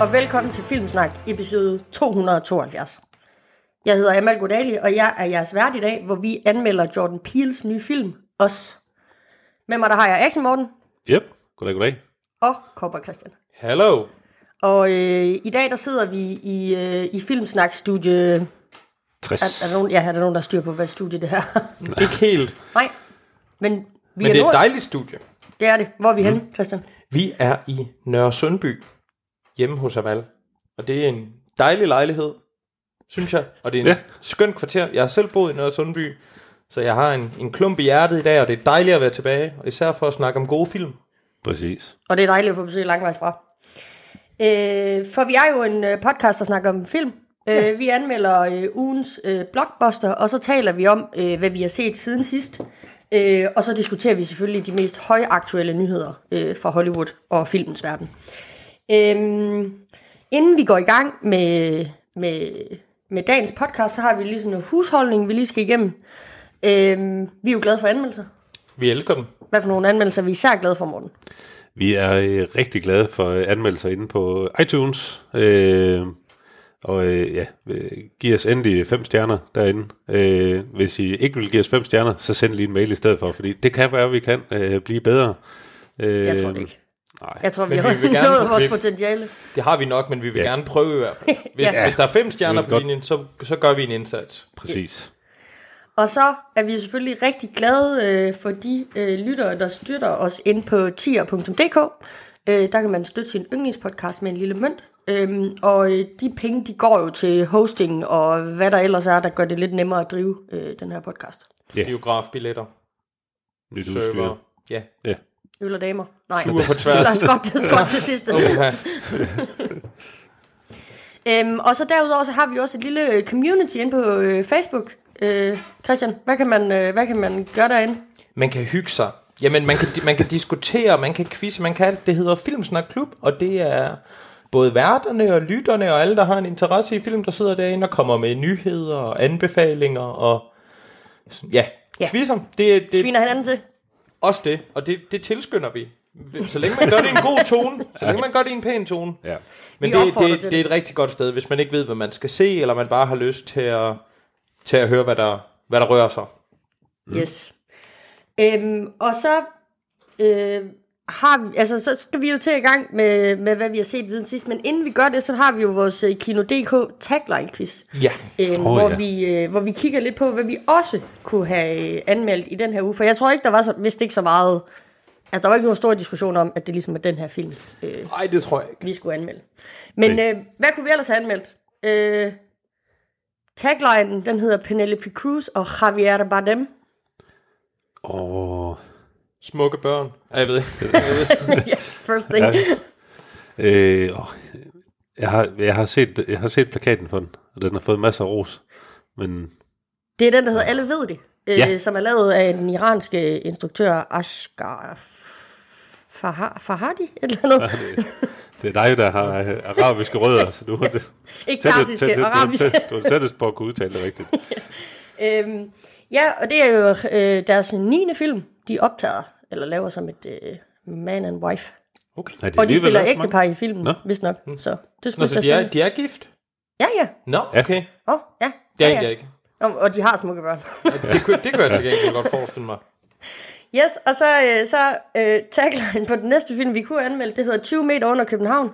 Og velkommen til Filmsnak, episode 272. Jeg hedder Amal Godali, og jeg er jeres vært i dag, hvor vi anmelder Jordan Peels nye film, Os. Med mig der har jeg Action Morten Yep, goddag, goddag. og Cowboy Christian. Hello. Og øh, i dag der sidder vi i, øh, i Filmsnak-studie... 60. Er, er, der nogen, ja, er der nogen, der styrer på, hvad studie det her? Ikke helt, Nej, men vi men er, det er et dejligt studie. det er det. Hvor er vi henne, Christian? Vi er i Nørre Sundby, hjemme hos Amal. Og det er en dejlig lejlighed, synes jeg. Og det er en Ja. ja. skøn kvarter. Jeg har selv boet i Nørre Sundby, så jeg har en, en klump i hjertet i dag, og det er dejligt at være tilbage. Og især for at snakke om gode film. Præcis. Og det er dejligt at få besøg langvejs fra. Øh, for vi er jo en øh, podcast, der snakker om film. Øh, vi anmelder øh, ugens øh, blockbuster, og så taler vi om, øh, hvad vi har set siden sidst. Øh, og så diskuterer vi selvfølgelig de mest højaktuelle nyheder øh, fra Hollywood og filmens verden. Øh, inden vi går i gang med, med, med dagens podcast, så har vi lige sådan noget husholdning, vi lige skal igennem. Øh, vi er jo glade for anmeldelser. Vi elsker dem. Hvad for nogle anmeldelser vi er især glade for, Morten? Vi er øh, rigtig glade for øh, anmeldelser inde på iTunes. Øh, og øh, ja, øh, giv os endelig fem stjerner derinde. Øh, hvis I ikke vil give os fem stjerner, så send lige en mail i stedet for, fordi det kan være, at vi kan øh, blive bedre. Øh, Jeg tror det ikke. Nej. Jeg tror, vi har vi vil gerne- nået vores vi- potentiale. Det har vi nok, men vi vil Ja. gerne prøve i hvert fald. Hvis, Ja. hvis der er fem stjerner på godt- linjen, så, så gør vi en indsats. Præcis. Og så er vi selvfølgelig rigtig glade øh, for de øh, lyttere, der støtter os ind på tier.dk. Øh, der kan man støtte sin yndlingspodcast med en lille mønt. Øhm, og øh, de penge, de går jo til hosting og hvad der ellers er, der gør det lidt nemmere at drive øh, den her podcast. Ja. Biografbilletter, Nyt udstyr. Ja. Ja. Øl og damer. Nej, Ture på tværs. lad os godt til, godt til sidste. Okay. Øhm, og så derudover så har vi også et lille community inde på øh, Facebook. Øh, Christian, hvad kan, man, øh, hvad kan man gøre derinde? Man kan hygge sig. Jamen, man kan, man kan diskutere, man kan quizze, man kan alt. Det hedder Filmsnak Klub, og det er både værterne og lytterne og alle, der har en interesse i film, der sidder derinde og kommer med nyheder og anbefalinger og ja, Ja. quizzer. Det, det er Sviner hinanden til? Også det, og det, det tilskynder vi. Så længe man gør det i en god tone, så længe man gør det i en pæn tone. Ja. Men Vi det, opfordrer det, til det er det. et rigtig godt sted, hvis man ikke ved, hvad man skal se, eller man bare har lyst til at, til at høre, hvad der, hvad der rører sig. Yes. Øhm, og så øh, har vi, altså så skal vi jo til i gang med, med hvad vi har set siden sidst, men inden vi gør det, så har vi jo vores øh, Kino.dk tagline quiz, Ja. øhm, Åh, hvor, ja. vi, øh, hvor vi kigger lidt på, hvad vi også kunne have øh, anmeldt i den her uge, for jeg tror ikke, der var så, vist ikke så meget, altså der var ikke nogen stor diskussion om, at det ligesom er den her film, øh, Nej, det tror jeg ikke. vi skulle anmelde. Men Nej. øh, hvad kunne vi ellers have anmeldt? Øh, taglinen, den hedder Penelope Cruz og Javier Bardem. Og Smukke børn. Ja, jeg ved ikke. ja, first thing. Ja. øh, åh, jeg, har, jeg, har set, jeg har set plakaten for den, og den har fået masser af ros. Men Det er den, der hedder Alle ved det, øh, Ja. som er lavet af den iranske instruktør Ashgar Fah- Fahadi, et eller andet. det er dig, der har øh, arabiske rødder, så du har det. Ikke persiske, arabiske. Du er tættest på at kunne udtale det rigtigt. øhm, ja, og det er jo øh, deres 9. film, de optager, eller laver som et øh, man and wife. Okay. Nej, det Og de spiller også ægtepar i filmen, Nå. hvis nok. Så det skulle Nå, så de er, de er gift? Ja, ja. Nå, Ja. okay. Åh, oh, ja. Det er ja, ikke, ja. ikke. Og, og de har smukke børn. Det, kunne, det kan jeg til gengæld godt forestille mig. Yes, og så, øh, så øh, tagline på den næste film, vi kunne anmelde, det hedder 20 meter under København.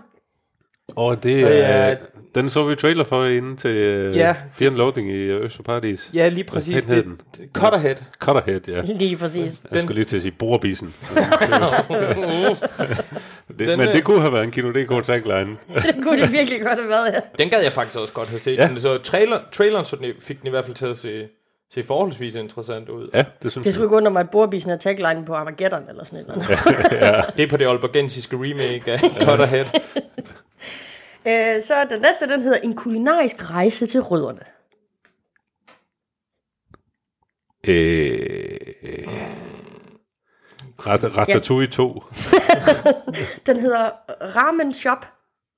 Og det er, ja. den så vi trailer for inde til uh, Ja. Fear and Loading i Øst Paradis. Ja, lige præcis. Hvad hed Det, den? det, Cutterhead. Cutterhead, ja. Lige præcis. Jeg skulle lige til at sige borbisen. det, Den, men øh, det kunne have været en Kino DK tagline. det kunne det virkelig godt have været, ja. Den gad jeg faktisk også godt have set. Ja. Ja. Så trailer, traileren så den, fik den i hvert fald til at se, se forholdsvis interessant ud. Ja, det synes Det skulle jeg. ikke undre mig, at Borbisen er tagline på Armageddon eller sådan et eller andet. Det er på det olbergensiske remake af Cutterhead. Øh, så den næste, den hedder En kulinarisk rejse til rødderne. Øh, Rat- Ratatouille 2. Den hedder Ramen Shop.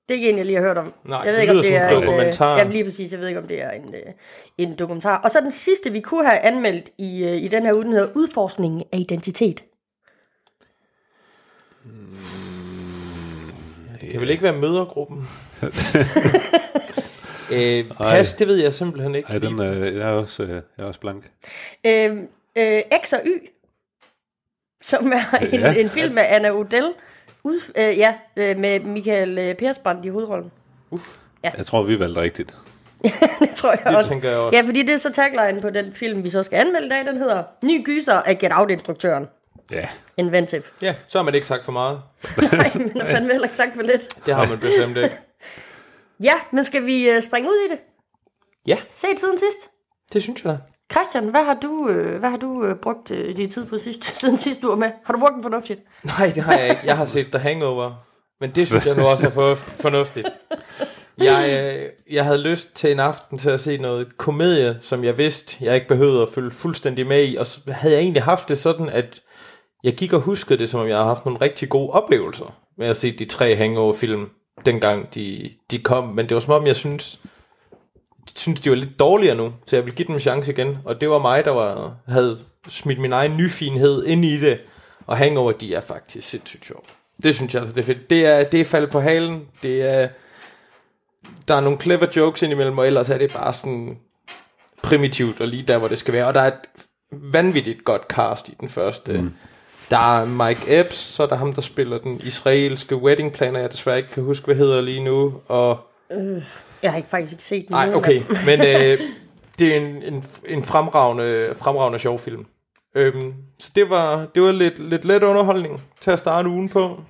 Det er ikke en, jeg lige har hørt om. Nej, jeg ved det ikke, om det som er en en, øh, dokumentar. Jamen lige præcis, jeg ved ikke, om det er en, øh, en dokumentar. Og så den sidste, vi kunne have anmeldt i, øh, i den her uge, den hedder Udforskningen af identitet. Det kan vel ikke være mødergruppen? Øh, pas, det ved jeg simpelthen ikke. Ej, den er, jeg, er også, øh, jeg er også blank. Øh, øh, X og Y, som er en, Ja. en film af Anna Odell, ud, øh, ja, øh, med Michael øh, Persbrandt i hovedrollen. Jeg tror, vi valgte rigtigt. det tror jeg Det også. tænker jeg også. Ja, fordi det er så tagline på den film, vi så skal anmelde i dag. Den hedder Ny gyser af Get Out-instruktøren. Ja. Inventive. Ja, så har man ikke sagt for meget. Nej, men har fandme heller ikke sagt for lidt. Det har man bestemt ikke. Ja, men skal vi øh, springe ud i det? Ja, Se tiden sidst. det synes jeg da. Christian, hvad har du, øh, hvad har du øh, brugt din tid på sidst, siden sidst du var med? Har du brugt den fornuftigt? Nej, det har jeg ikke. Jeg har set The Hangover. Men det synes jeg nu også er for fornuftigt. Jeg, jeg havde lyst til en aften til at se noget komedie, som jeg vidste, jeg ikke behøvede at følge fuldstændig med i. Og så havde jeg egentlig haft det sådan, at jeg gik og huskede det, som om jeg havde haft nogle rigtig gode oplevelser med at se de tre Hangover-film, dengang de, de kom. Men det var som om, jeg synes, synes, de var lidt dårligere nu, så jeg vil give dem en chance igen. Og det var mig, der var, havde smidt min egen nyfinhed ind i det. Og Hangover, de er faktisk sindssygt sjov. Det synes jeg altså, det er fedt. Det er, det er faldet på halen. Det er, der er nogle clever jokes indimellem, og ellers er det bare sådan primitivt og lige der, hvor det skal være. Og der er et vanvittigt godt cast i den første. Mm. Der er Mike Epps, så er der ham, der spiller den israelske wedding planner, jeg desværre ikke kan huske, hvad hedder lige nu. Og Jeg har ikke faktisk ikke set den. Nej, nogen okay, men øh, det er en, en, en fremragende, fremragende sjov film. Øhm, så det var, det var lidt, lidt let underholdning til at starte ugen på.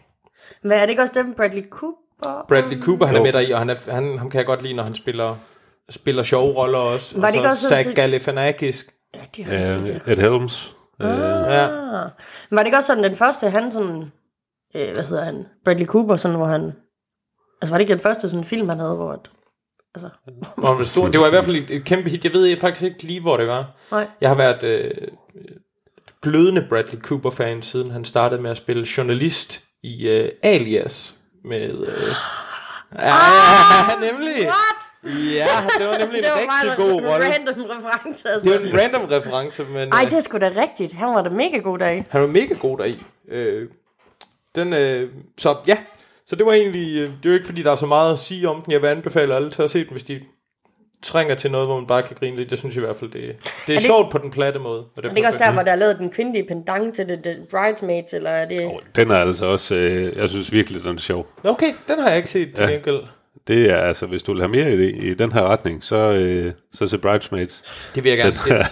Men er det ikke også dem, Bradley Cooper? Bradley Cooper, han er med der i, og han er, han, ham kan jeg godt lide, når han spiller, spiller sjove roller også. Var det og ikke så også Zach Galifianakis. Ja, det er rigtigt, ja. Ed Helms. Uh, Ja. Ah. Var det ikke også sådan den første, han sådan, øh, hvad hedder han, Bradley Cooper, sådan, hvor han, altså var det ikke den første sådan film, han havde, hvor, at, altså, Hvor han stor. Det var i hvert fald et, et kæmpe hit. Jeg ved faktisk ikke lige, hvor det var. nej. Jeg har været øh, glødende Bradley Cooper-fan, siden han startede med at spille journalist i øh, Alias med... Øh, ah, nemlig! What? Ja, det var nemlig en Det var rigtig bare god en rolle. random reference, altså. Det var en random reference, men Ej, øh, det er sgu da rigtigt. Han var da mega god dag. han var mega god deri. Øh, den, øh, så ja, så det var egentlig, øh, det er jo ikke fordi, der er så meget at sige om den. Jeg vil anbefale alle til at se den, hvis de trænger til noget, hvor man bare kan grine lidt. Jeg synes i hvert fald, det, det er, er det- sjovt på den platte måde. Og det Er det ikke også der, hvor der er lavet den kvindelige pendant til det, det Bridesmaids, eller er det... den er altså også, øh, jeg synes virkelig, den er sjov. Okay, den har jeg ikke set til Ja. gengæld. Det er altså, hvis du vil have mere i, i den her retning, så, øh, så se Bridesmaids. Det vil jeg Den gerne. er,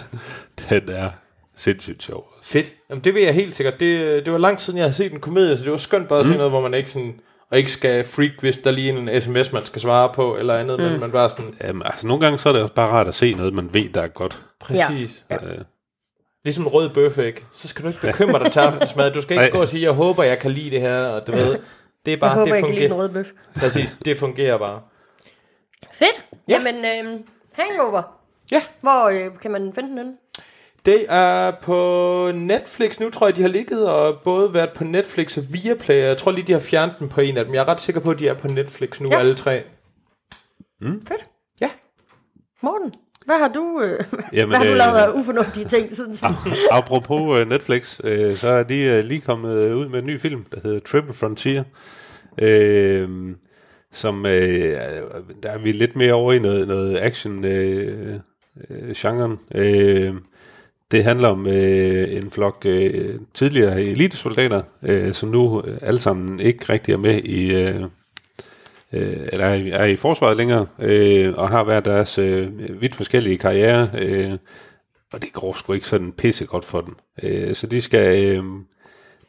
Det, den er sindssygt sjov. fedt. Jamen, det vil jeg helt sikkert. Det, det var lang tid siden, jeg havde set en komedie, så det var skønt bare at se noget, hvor man ikke sådan og ikke skal freak, hvis der lige er en sms, man skal svare på, eller andet, mm. men man bare sådan, Jamen, altså, nogle gange så er det også bare rart at se noget, man ved, der er godt. præcis. Ja. Øh, Ligesom en rød bøf, ikke? Så skal du ikke bekymre dig til aftensmad. Du skal ikke gå og sige, jeg håber, jeg kan lide det her, og du ved, det er bare, Jeg håber, det jeg kan lide den fungerer. røde bøf. Præcis, det fungerer bare. Fedt. Ja. Jamen, øh, Hangover. Ja, Hvor øh, kan man finde den henne? det er på Netflix nu, tror jeg, de har ligget og både været på Netflix og Viaplay. Jeg tror lige, de har fjernet den på en af dem. Jeg er ret sikker på, at de er på Netflix nu, Ja. alle tre. Fedt. Ja. Morten, hvad har du, øh, Jamen, hvad har du øh, lavet af ufornuftige ting siden sidst? Apropos uh, Netflix, uh, så er de uh, lige kommet ud med en ny film, der hedder Triple Frontier. Uh, som uh, der er vi lidt mere over i noget, noget action uh, uh, genren. Uh, det handler om uh, en flok uh, tidligere elitesoldater, uh, som nu uh, alle sammen ikke rigtig er med i uh, øh, eller er, er i forsvaret længere, øh, og har været deres øh, vidt forskellige karriere, øh, og det går sgu ikke sådan pisse godt for dem. Øh, så de skal... Øh,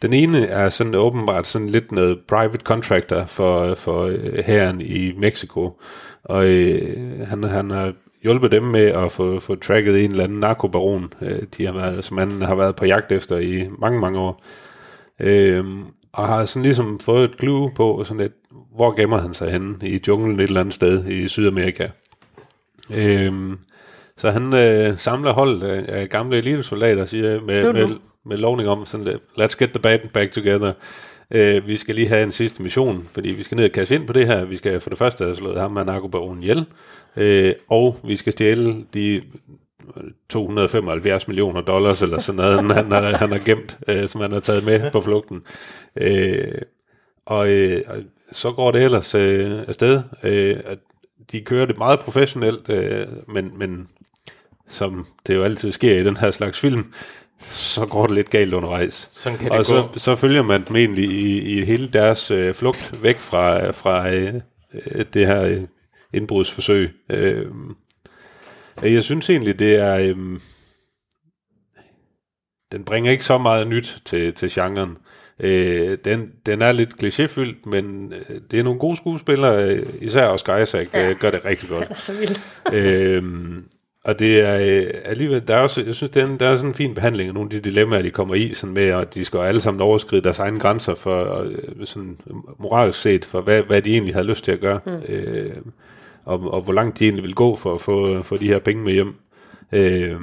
den ene er sådan åbenbart sådan lidt noget private contractor for, for øh, herren i Mexico, og øh, han, han har hjulpet dem med at få, få tracket en eller anden narkobaron, øh, de har været, som han har været på jagt efter i mange, mange år. Øh, og har sådan ligesom fået et clue på, sådan at hvor gemmer han sig henne i junglen et eller andet sted i Sydamerika. Øhm, så han øh, samler hold af, af gamle elitesoldater, siger med, med, med lovning om, sådan let's get the band back together. Øh, vi skal lige have en sidste mission, fordi vi skal ned og kasse ind på det her. Vi skal for det første have slået ham med narkobaronen ihjel, øh, og vi skal stjæle de 275 millioner dollars, eller sådan noget, han, han, har, han har gemt, øh, som han har taget med på flugten. Øh, og, øh, og så går det ellers øh, afsted. Øh, at de kører det meget professionelt, øh, men, men som det jo altid sker i den her slags film, så går det lidt galt undervejs. Sådan kan det og så, gå. så følger man dem egentlig i, i hele deres øh, flugt væk fra, fra øh, øh, det her øh, indbrudsforsøg. Øh, jeg synes egentlig, det er... Øh, den bringer ikke så meget nyt til, til genren. Øh, den, den er lidt klichéfyldt, men øh, det er nogle gode skuespillere, øh, især Oscar Isaac Ja. øh, gør det rigtig godt. Er så vildt. øhm, og det er øh, alligevel, der er også, jeg synes, den, der er sådan en fin behandling af nogle af de dilemmaer, de kommer i, sådan med, at de skal alle sammen overskride deres egne grænser for, øh, sådan moralsk set, for hvad, hvad de egentlig havde lyst til at gøre, mm. øh, og, og hvor langt de egentlig vil gå for at få, få de her penge med hjem. Øh,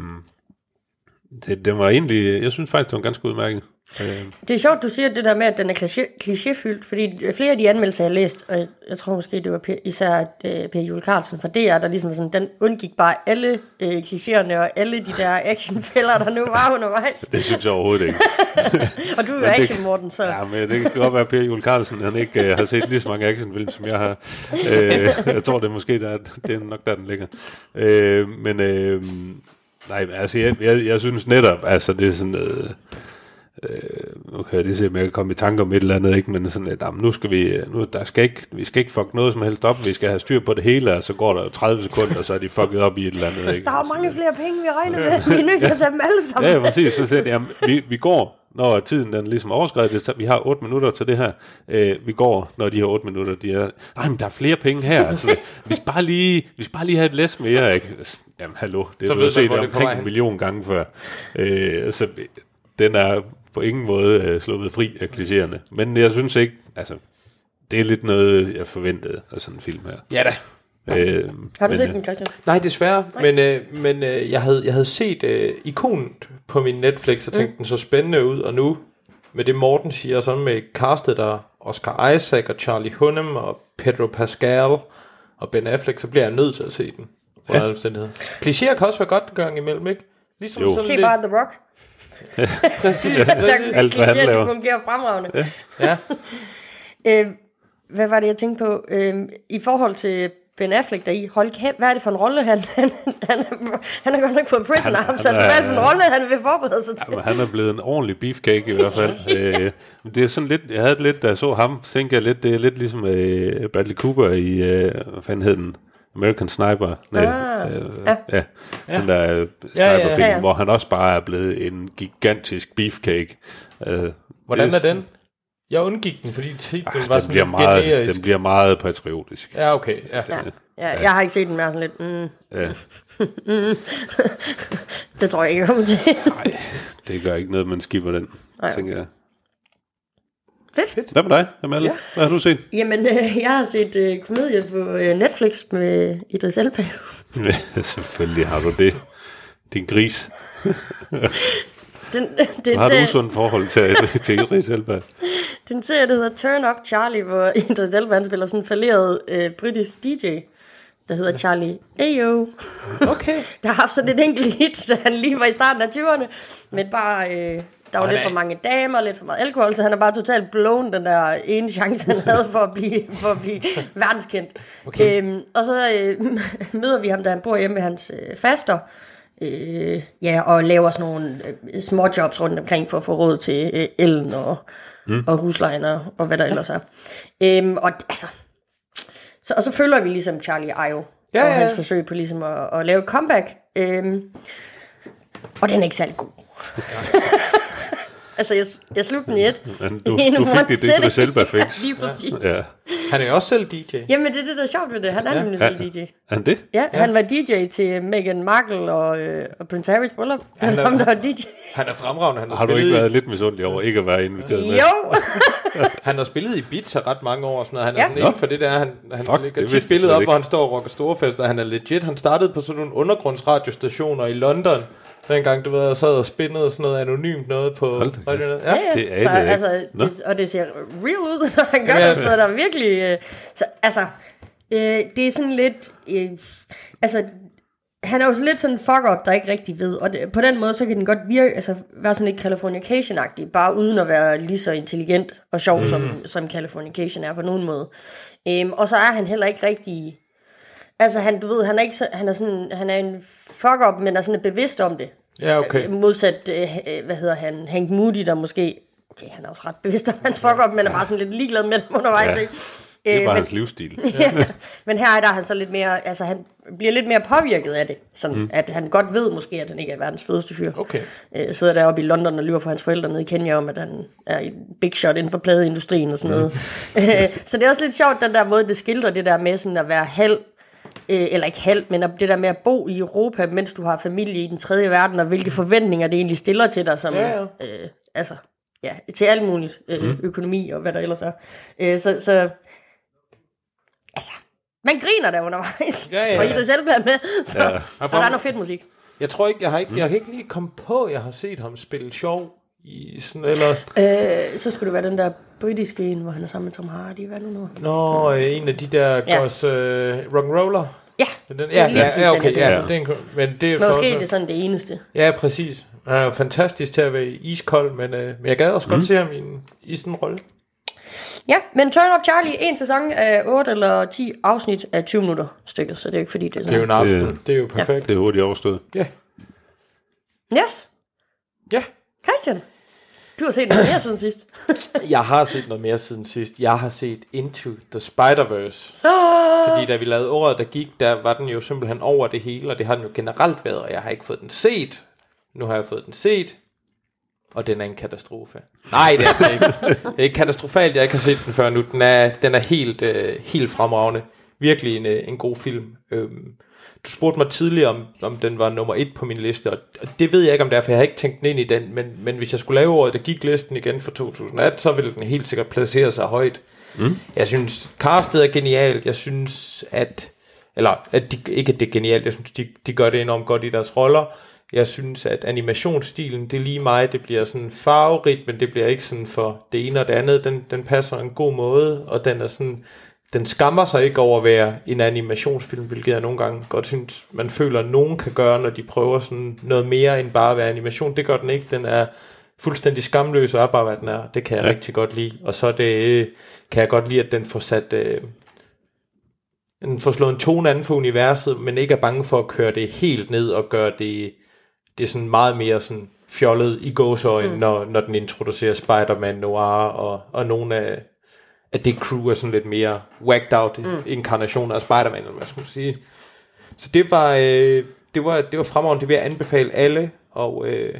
det, det var egentlig, jeg synes faktisk, det var ganske udmærket. Øh, Det er sjovt, du siger det der med, at den er kliché, klichéfyldt, fordi flere af de anmeldelser, jeg har læst, og jeg, jeg tror måske, det var især uh, Per Juel Carlsen fra DR, der ligesom sådan, den undgik bare alle uh, klichéerne og alle de der actionfælder, der nu var undervejs. det synes jeg overhovedet ikke. Og du er jo action, Morten, så... Ja, men det kan godt være, at Per Juel Carlsen han ikke øh, har set lige så mange actionfilm, som jeg har. Øh, jeg tror, det er måske der, det er nok der, den ligger. Øh, men øh, nej, altså, jeg, jeg, jeg synes netop, altså, det er sådan øh, øh, nu kan jeg lige se, om jeg kan komme i tanke om et eller andet, ikke? men sådan, at jamen, nu skal vi, nu, der skal ikke, vi skal ikke fuck noget som helst op, vi skal have styr på det hele, og så går der jo 30 sekunder, og så er de fucket op i et eller andet. Ikke? Der er mange flere penge, vi regner med. Vi er nødt til at tage dem alle sammen. Ja, ja, præcis. Så siger de, jamen, vi, vi går, når tiden den ligesom er tager- Vi har 8 minutter til det her. Øh, vi går, når de her 8 minutter, de er... Nej, men der er flere penge her. Altså, vi, skal bare lige, vi skal bare lige have et læs mere. Ikke? Jamen, hallo. Det har du set er omkring en million gange før. Øh, så den er på ingen måde øh, sluppet fri af klichéerne. Men jeg synes ikke... Altså, det er lidt noget, jeg forventede af sådan en film her. Ja da. Øh, Har du men, set øh, den, Christian? Nej, desværre. Men, øh, men øh, jeg, havde, jeg havde set øh, ikonet på min Netflix, og tænkte, mm. den så spændende ud, og nu med det Morten siger, så med castet der Oscar Isaac og Charlie Hunnam og Pedro Pascal og Ben Affleck, så bliver jeg nødt til at se den. Ja. Klichéer kan også være godt en gang imellem, ikke? Ligesom Jo. sådan Se lidt, bare The Rock. præcis, Der præcis. Alt, hvad han laver. fungerer fremragende. Ja. Øh, hvad var det, jeg tænkte på? Øh, I forhold til Ben Affleck der i, hold kæft, hvad er det for en rolle, han, han, han, han har godt nok fået prison Han- arms, han altså hvad er det for en rolle, han vil forberede sig til? Jamen, han er blevet en ordentlig beefcake i hvert fald. øh, men det er sådan lidt, jeg havde lidt, da jeg så ham, tænkte jeg lidt, det er lidt ligesom øh, Bradley Cooper i, øh, hvad fanden hed den? American Sniper. Nej, Ah, øh, ja. ja. ja. Den der øh, Ja, ja, sniperfilm, ja, ja. hvor han også bare er blevet en gigantisk beefcake. Øh, Hvordan det er den? Jeg undgik den, fordi titlen Ah, var den, sådan bliver meget, generisk. den bliver meget patriotisk. Ja, okay. Ja. Ja, ja, jeg har ikke set den mere sådan lidt, mm, Ja, det tror jeg ikke, jeg kommer til. det gør ikke noget, man skipper den, Nej. tænker jeg. Fedt. Hvad med dig, Amalie? Ja. Hvad har du set? Jamen, øh, jeg har set øh, komedie på øh, Netflix med Idris Elba. Selvfølgelig har du det. Din gris. Den, den, Har du usundt forhold til, til Idris Elba? den serie, der hedder Turn Up Charlie, hvor Idris Elba han spiller sådan en falderet øh, britisk DJ, der hedder Charlie Ayo. Okay. Der har haft sådan et enkelt hit, da han lige var i starten af 20'erne, men bare... Øh, der var han lidt er- for mange damer, lidt for meget alkohol, så han er bare totalt blown den der ene chance, han havde for at blive, for at blive verdenskendt. Okay. Øhm, og så øh, møder vi ham, da han bor hjemme med hans øh, faster, øh, ja, og laver sådan nogle øh, små jobs rundt omkring for at få råd til øh, elen og, mm. og huslejen og, og hvad der ellers er. Øhm, og altså, så, og så følger vi ligesom Charlie Ayo Ja, og ja, hans forsøg på ligesom at, at lave comeback. Øhm, og den er ikke særlig god. Altså, jeg, jeg slugte den i et. Men du, In du one fik dit sitting. Idris Elba-fix. Lige præcis. Ja. Han er jo også selv DJ. Jamen, det er det, der er sjovt ved det. Han er nemlig Ja. selv DJ. Er han det? Ja, ja, han var DJ til Meghan Markle og, øh, og Prince Harrys bryllup. Han Han er- er ham, der var DJ. Han er fremragende. Han har, Har du ikke i- været lidt misundelig over ikke at være inviteret med? Jo! Han har spillet i Ibiza ret mange år og sådan noget. Han er Ja. ja. sådan inden for det der. Han, han Fuck, lægger det tit slet op, ikke. hvor han står og rocker storfester. Han er legit. Han startede på sådan nogle undergrundsradiostationer i London. Dengang, du ved, og sad og spillede sådan noget anonymt noget på Hold da kæft. radioen. Ja, Ja. ja. Det anede så, jeg ikke. altså, Nå. det, og det ser real ud, når han gør det, så der er virkelig... Øh, så, altså, øh, det er sådan lidt... Øh, altså, han er jo så lidt sådan en fuck-up, der ikke rigtig ved. Og det, på den måde, så kan den godt virke, altså være sådan lidt Californication-agtig, bare uden at være lige så intelligent og sjov, mm. som, som Californication er på nogen måde. Øhm, og så er han heller ikke rigtig... Altså, han, du ved, han er, ikke så, han er, sådan, han er en fuck-up, men er sådan bevidst om det. Ja, okay. Øh, Modsat, øh, øh, hvad hedder han, Hank Moody, der måske... Okay, han er også ret bevidst om hans fuck-up, men er bare sådan lidt ligeglad med dem undervejs, Ja. ikke? Det er Øh, bare men- hans livsstil. ja. Men her der er han så lidt mere, altså han bliver lidt mere påvirket af det. Sådan, mm. at han godt ved måske, at han ikke er verdens fedeste fyr. Okay. Øh, sidder deroppe i London og lyver for hans forældre nede i Kenya om, at han er en big shot inden for pladeindustrien og sådan noget. Øh, så det er også lidt sjovt, den der måde, det skildrer det der med sådan at være halv, øh, eller ikke halv, men det der med at bo i Europa, mens du har familie i den tredje verden, og hvilke forventninger det egentlig stiller til dig, som, Ja, ja. Øh, altså, ja, til alt muligt, øh, mm. økonomi og hvad der ellers er. Øh, så, så, altså, man griner der undervejs, Ja, ja, og ja. I det selv er med, så, ja. og der er noget fedt musik. Jeg tror ikke, jeg har ikke, jeg har ikke lige kommet på, at jeg har set ham spille sjov i sådan ellers. Øh, så skulle det være den der britiske en, hvor han er sammen med Tom Hardy, hvad er det nu? Nå, øh, en af de der Ja. ja. gods øh, rock'n'roller. Ja, Den, er ja, lige ja, ja, den, okay, ja, på. den, men det er jo Måske så er det sådan det eneste. Ja, præcis. Han er jo fantastisk til at være iskold, men, øh, men jeg gad også mm. godt se ham i, en, i sådan en rolle. Ja, men Turn Up Charlie, en sæson af 8 eller 10 afsnit af 20 minutter stykket, så det er jo ikke fordi, det er Det er jo sådan. en aften. Det- Det, er jo perfekt. Det er hurtigt overstået. Ja. Yes, ja. Christian, du har set noget mere siden sidst. Jeg har set noget mere siden sidst. Jeg har set Into the Spider-Verse. Fordi da vi lavede året, der gik, der var den jo simpelthen over det hele, og det har den jo generelt været, og jeg har ikke fået den set. Nu har jeg fået den set, og den er en katastrofe. Nej, det er den ikke. Det er ikke katastrofalt, jeg ikke har set den før nu. Den er, den er helt, øh, helt fremragende. Virkelig en, øh, en god film. Øhm, du spurgte mig tidligere, om, om den var nummer et på min liste, og det ved jeg ikke, om det er, for jeg har ikke tænkt den ind i den, men, men hvis jeg skulle lave året, der gik listen igen for 2018, så ville den helt sikkert placere sig højt. Mm. Jeg synes, castet er genialt. Jeg synes, at... Eller, at de, ikke at det er genialt. Jeg synes, de, de gør det enormt godt i deres roller. Jeg synes, at animationsstilen, det er lige mig. Det bliver sådan farverigt, men det bliver ikke sådan for det ene og det andet. Den, den passer en god måde, og den er sådan... Den skammer sig ikke over at være en animationsfilm, hvilket jeg nogle gange godt synes, man føler, at nogen kan gøre, når de prøver sådan noget mere end bare at være animation. Det gør den ikke. Den er fuldstændig skamløs og er bare, hvad den er. Det kan jeg ja. rigtig godt lide. Og så det, kan jeg godt lide, at den får sat... Øh, den får slået en tone an for universet, men ikke er bange for at køre det helt ned og gøre det, det er sådan meget mere sådan fjollet i gåsøjne, mm. når, når den introducerer Spider-Man Noir og, og nogle af, af det crew er sådan lidt mere whacked out mm. inkarnationer af Spider-Man, eller hvad man skulle sige. Så det var, øh, det var, det var fremragende, det vil jeg anbefale alle og, øh,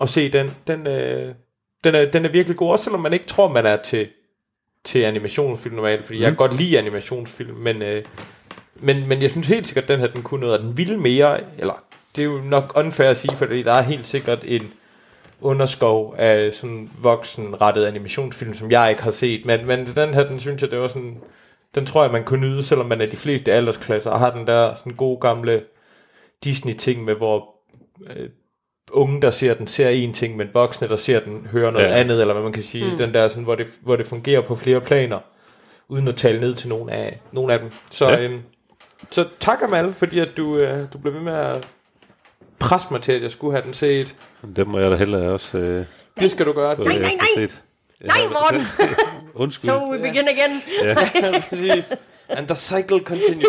at se den. Den, øh, den, er, den er virkelig god, også selvom man ikke tror, man er til, til animationsfilm normalt, fordi mm. jeg kan godt lide animationsfilm, men, øh, men, men jeg synes helt sikkert, at den her den kunne noget, og den ville mere, eller det er jo nok unfair at sige, fordi der er helt sikkert en underskov af sådan voksenrettet animationsfilm, som jeg ikke har set, men, men den her, den synes jeg, det var sådan, den tror jeg, man kunne nyde, selvom man er de fleste aldersklasser, og har den der sådan gode gamle Disney-ting med, hvor øh, unge, der ser den, ser en ting, men voksne, der ser den, hører noget Ja. andet, eller hvad man kan sige, mm. den der, sådan, hvor, det, hvor det fungerer på flere planer, uden at tale ned til nogen af, nogen af dem. Så, ja. øhm, så tak Amal, fordi at du, øh, du blev ved med at presse mig til, at jeg skulle have den set. Det må jeg da hellere også øh, Det skal du gøre. Nej, øh, nej, nej. set. Nej, Morten! Undskyld. So we begin again. Præcis. And the cycle continues.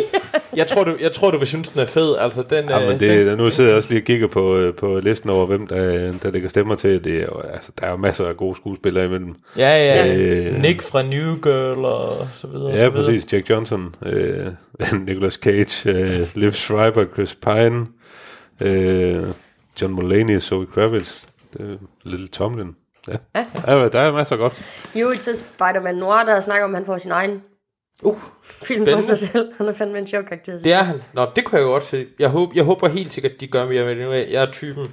Jeg tror, du, jeg tror, du vil synes, den er fed. Altså, den, Ja, men øh, det, den, nu sidder jeg også lige og kigger på, øh, på listen over, hvem der, der lægger stemmer til. Det er jo, altså, der er jo masser af gode skuespillere imellem. ja, ja. Øh, Nick fra New Girl og så videre. Ja, så videre. præcis. Jack Johnson, øh, Nicolas Cage, øh, Liv Schreiber, Chris Pine, øh, John Mulaney, Zoe Kravitz, øh, Little Tomlin. Ja. Ja. Der, er, der er masser af godt. Jo, til Spider-Man Noir, der snakker om, at han får sin egen Uh, film Spændende. for sig selv. Han er fandme en sjov karakter. det er han. Nå, det kunne jeg godt se. Jeg håber, jeg håber helt sikkert, at de gør mere med det nu. Jeg er typen,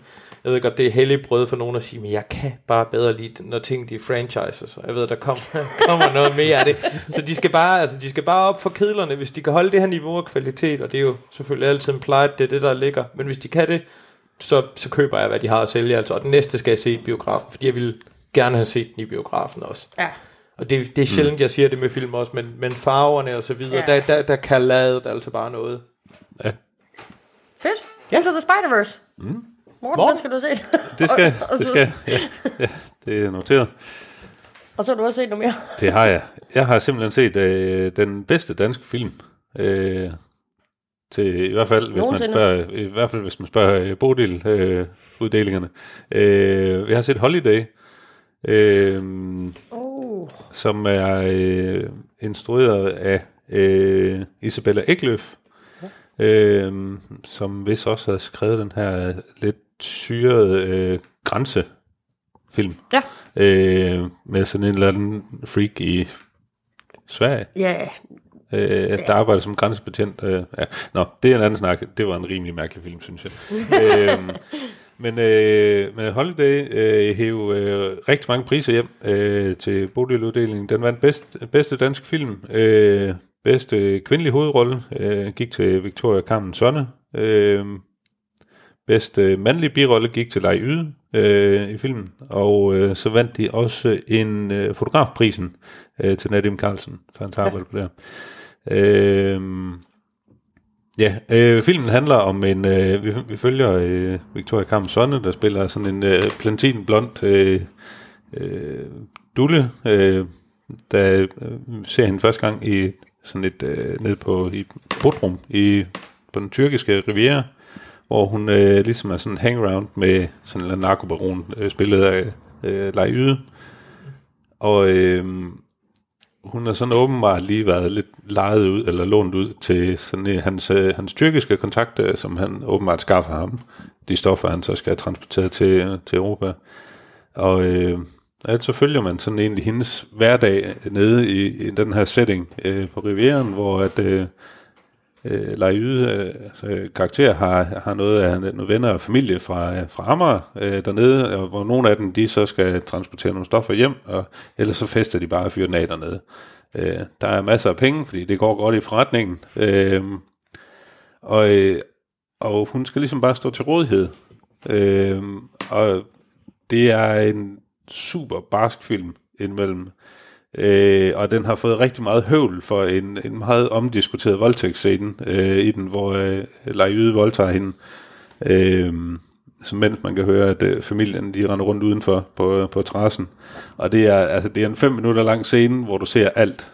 jeg ved godt, det er hellig brød for nogen at sige, men jeg kan bare bedre lide, når ting de er franchises. Og jeg ved, der kommer, kommer noget mere af det. Så de skal, bare, altså, de skal bare op for kedlerne, hvis de kan holde det her niveau af kvalitet, og det er jo selvfølgelig altid en pleje, det er det, der ligger. Men hvis de kan det, så, så køber jeg, hvad de har at sælge. Altså. Og den næste skal jeg se i biografen, fordi jeg vil gerne have set den i biografen også. Ja. Og det, det er sjældent, jeg siger det med film også, men, men farverne og så videre, Ja. der, der, der kan lade det altså bare noget. Ja. Fedt. Ja. Into the Spider-Verse. Mm. Morten, Morten? skal du se. Det skal, og, og, det skal, ja, ja, det er noteret. Og så har du også set noget mere. Det har jeg. Jeg har simpelthen set øh, den bedste danske film. Øh, til i hvert fald, hvis man spørger, i hvert fald hvis man spørger øh, Bodil øh, uddelingerne. Øh, jeg har set Holiday, øh, Oh. som er øh, instrueret af øh, Isabella Ekløf, øh, som vist også har skrevet den her lidt syrede øh, grænsefilm Ja. øh, med sådan en eller anden freak i Sverige, Ja, øh, der arbejder som grænsebetjent. Øh, ja. Nå, det er en anden snak. Det var en rimelig mærkelig film, synes jeg. øhm, men øh, med Holiday øh, hæv øh, rigtig mange priser hjem øh, til Bodil-uddelingen. Den vandt bedst, bedste dansk film. Øh, bedste kvindelige hovedrolle øh, gik til Victoria Carmen Sonne. Øh, bedste mandlige birolle gik til Lej Yde øh, i filmen. Og øh, så vandt de også en øh, fotografprisen øh, til Nadim Carlsen, for hans arbejde på det. Øh, Ja, øh, filmen handler om en, øh, vi, vi følger øh, Victoria Carmen Sonne, der spiller sådan en øh, plantinblond øh, øh, dulle, øh, der øh, ser hende første gang i sådan et, øh, ned på i Bodrum i, på den tyrkiske riviera, hvor hun øh, ligesom er sådan hangaround med sådan en narkobaron, øh, spillet af øh, Leif Yde. Og øh, hun har sådan åbenbart lige været lidt lejet ud, eller lånt ud til sådan øh, hans, øh, hans tyrkiske kontakt, øh, som han åbenbart skaffer ham. De stoffer, han så skal have transporteret til, øh, til Europa. Og øh, altså følger man sådan egentlig hendes hverdag nede i, i den her setting øh, på Rivieren, hvor at øh, øh, Leif øh, altså, karakter har, har noget af nogle venner og familie fra, fra Amager øh, dernede, og hvor nogle af dem de så skal transportere nogle stoffer hjem, og ellers så fester de bare og fyrer den af dernede. Øh, der er masser af penge, fordi det går godt i forretningen. Øh, og, øh, og hun skal ligesom bare stå til rådighed. Øh, og det er en super barsk film indimellem. Øh, og den har fået rigtig meget høvl for en, en meget omdiskuteret voldtægtsscene øh, i den, hvor øh, Leif Yde voldtager hende. Øh, som mens man kan høre, at øh, familien de render rundt udenfor på, på terrassen. Og det er, altså, det er en fem minutter lang scene, hvor du ser alt.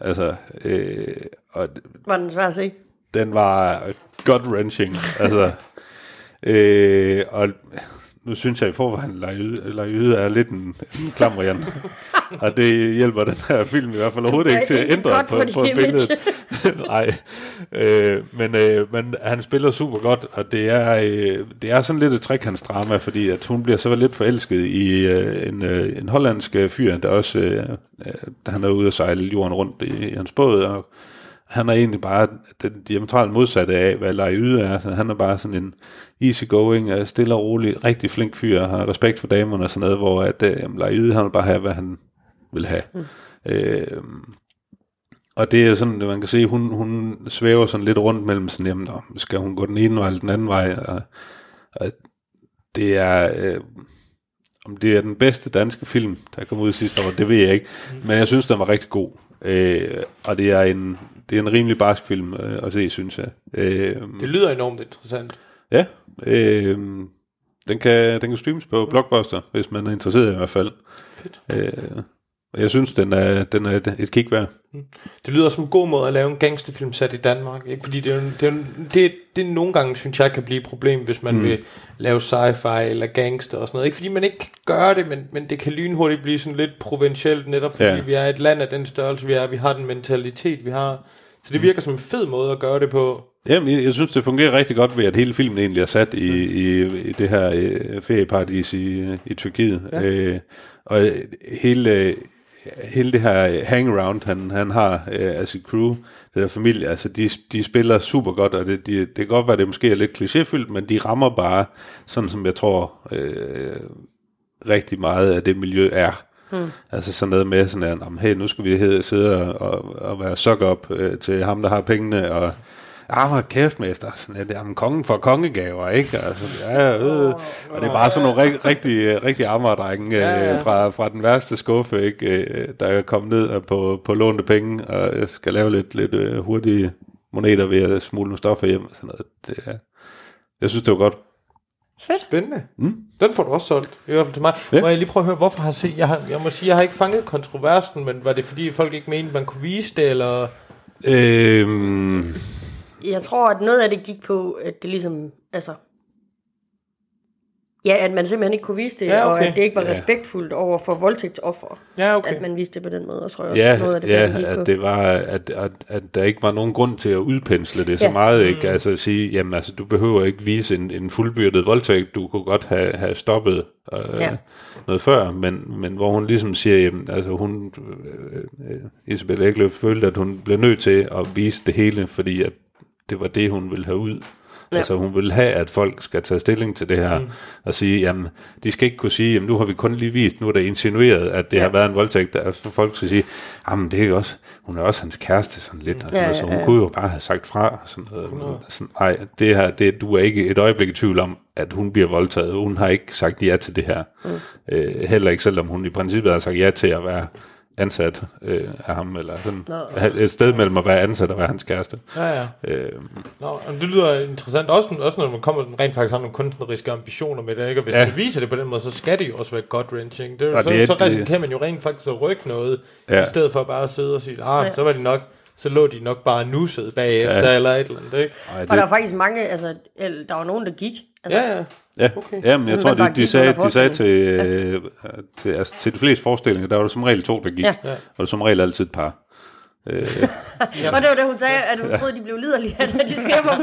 Altså, øh, og var den svær at se. den var godt wrenching. altså, øh, og nu synes jeg i forvejen, Leif Yde er lidt en, en klam variant. og det hjælper den her film i hvert fald overhovedet ikke til at ændre på, på billedet. Nej, øh, men, øh, men han spiller super godt, og det er, øh, det er sådan lidt et trekantsdrama, fordi at hun bliver så lidt forelsket i øh, en, øh, en hollandsk fyr, der også øh, øh, han er ude at sejle jorden rundt i, i hans båd, og han er egentlig bare den diametralt modsatte af, hvad Leif Yde er. Så han er bare sådan en easygoing, øh, stille og rolig, rigtig flink fyr, har respekt for damerne og sådan noget, hvor at, øh, Leif Yde, han vil bare have, hvad han vil have. Mm. Øh, og det er sådan, at man kan se, hun, hun svæver sådan lidt rundt mellem sådan, jamen, nå, skal hun gå den ene vej eller den anden vej, og, og det er, øh, om det er den bedste danske film, der kom ud sidste år, det ved jeg ikke, men jeg synes, den var rigtig god, øh, og det er en, det er en rimelig barsk film øh, at se, synes jeg. Øh, Det lyder enormt interessant. ja, øh, den kan, den kan streames på Blockbuster, hvis man er interesseret i hvert fald. Fedt. Øh, og jeg synes, den er, den er et, et kig værd. Det lyder som en god måde at lave en gangsterfilm sat i Danmark. Ikke? Fordi det, er, det, er, det, det nogle gange, synes jeg, kan blive et problem, hvis man mm. vil lave sci-fi eller gangster og sådan noget. Ikke fordi man ikke kan gøre det, men, men det kan lynhurtigt blive sådan lidt provincielt, netop fordi ja. vi er et land af den størrelse, vi er. Vi har den mentalitet, vi har. Så det virker som en fed måde at gøre det på. Jamen, jeg, jeg synes, det fungerer rigtig godt ved, at hele filmen egentlig er sat i, i, i det her øh, ferieparadis i, i Tyrkiet. Ja. Øh, og øh, hele, øh, hele det her hangaround, han, han har øh, af sit crew, det der familie, altså de, de spiller super godt, og det, de, det kan godt være, det måske er lidt klichéfyldt, men de rammer bare sådan, som jeg tror øh, rigtig meget af det miljø er. Hmm. Altså sådan noget med sådan, at "Nå, men hey, nu skal vi hed- sidde og, og, og være suck op øh, til ham, der har pengene, og ah, hvor kæft, mester, sådan lidt, jamen, kongen får kongegaver, ikke? Altså, ja, øh, og det er bare sådan nogle rig, rigtig, rigtig ammerdrenge Ja, øh, ja. fra, fra den værste skuffe, ikke? Øh, der er kommet ned på, på lånte penge, og skal lave lidt, lidt øh, hurtige moneter ved at smule nogle stoffer hjem. Og sådan noget. Det, er- jeg synes, det var godt. Spændende. Mm. Den får du også solgt, i hvert fald til mig. Ja. Ja. Må jeg lige prøve at høre, hvorfor har set... Jeg, har, jeg må sige, jeg har ikke fanget kontroversen, men var det fordi folk ikke mente, man kunne vise det, eller... Øhm, Jeg tror, at noget af det gik på, at det ligesom, altså... Ja, at man simpelthen ikke kunne vise det, Ja, og okay. at det ikke var Ja. respektfuldt over for voldtægtsoffer. Ja, okay. At man viste det på den måde, og tror jeg også, ja, noget af det, ja på. at det var, at, at, at der ikke var nogen grund til at udpensle det så Ja. meget, ikke? Altså at sige, jamen altså, du behøver ikke vise en, en fuldbyrdet voldtægt, du kunne godt have, have stoppet øh, Ja. noget før, men, men hvor hun ligesom siger, jamen altså hun, øh, øh, Isabel Ekløf følte, at hun blev nødt til at vise det hele, fordi at det var det, hun ville have ud. Ja. Ja. Altså hun vil have, at folk skal tage stilling til det her, mm. og sige, jamen, de skal ikke kunne sige, jamen nu har vi kun lige vist, nu er der insinueret, at det Ja. ja. har været en voldtægt. Altså folk skal sige, jamen det er også, hun er også hans kæreste sådan lidt. Ja, altså, ja, hun ja. kunne jo bare have sagt fra. Sådan noget. Sådan, nej, det her, det, du er ikke et øjeblik i tvivl om, at hun bliver voldtaget. Hun har ikke sagt ja til det her. Mm. Øh, heller ikke, selvom hun i princippet har sagt ja til at være ansat øh, af ham, eller sådan, et sted mellem at være ansat og være hans kæreste. Ja, ja. Øh, Nå, det lyder interessant. Også, også når man kommer rent faktisk har nogle kunstneriske ambitioner med det. Ikke? Og hvis ja. Man viser det på den måde, så skal det jo også være godt wrenching. Det er, Og så, det er- så det- risikerer man jo rent faktisk at rykke noget, ja. I stedet for bare at sidde og sige, ah, Ja. så var det nok, så lå de nok bare nusset bagefter, ja. Eller et eller andet, ikke? ej, Og der det, var faktisk mange, altså, eller, der var nogen, der gik. Altså, Ja, ja. ja, okay. okay. Jamen, jeg Men tror, de, de, sagde, de sagde til, øh, til, altså, til de fleste forestillinger, der var der som regel to, der gik. Ja. Ja. Og som regel altid et par. Øh, Og det var det, hun sagde, at hun troede, de blev liderlige, at de skulle hjem og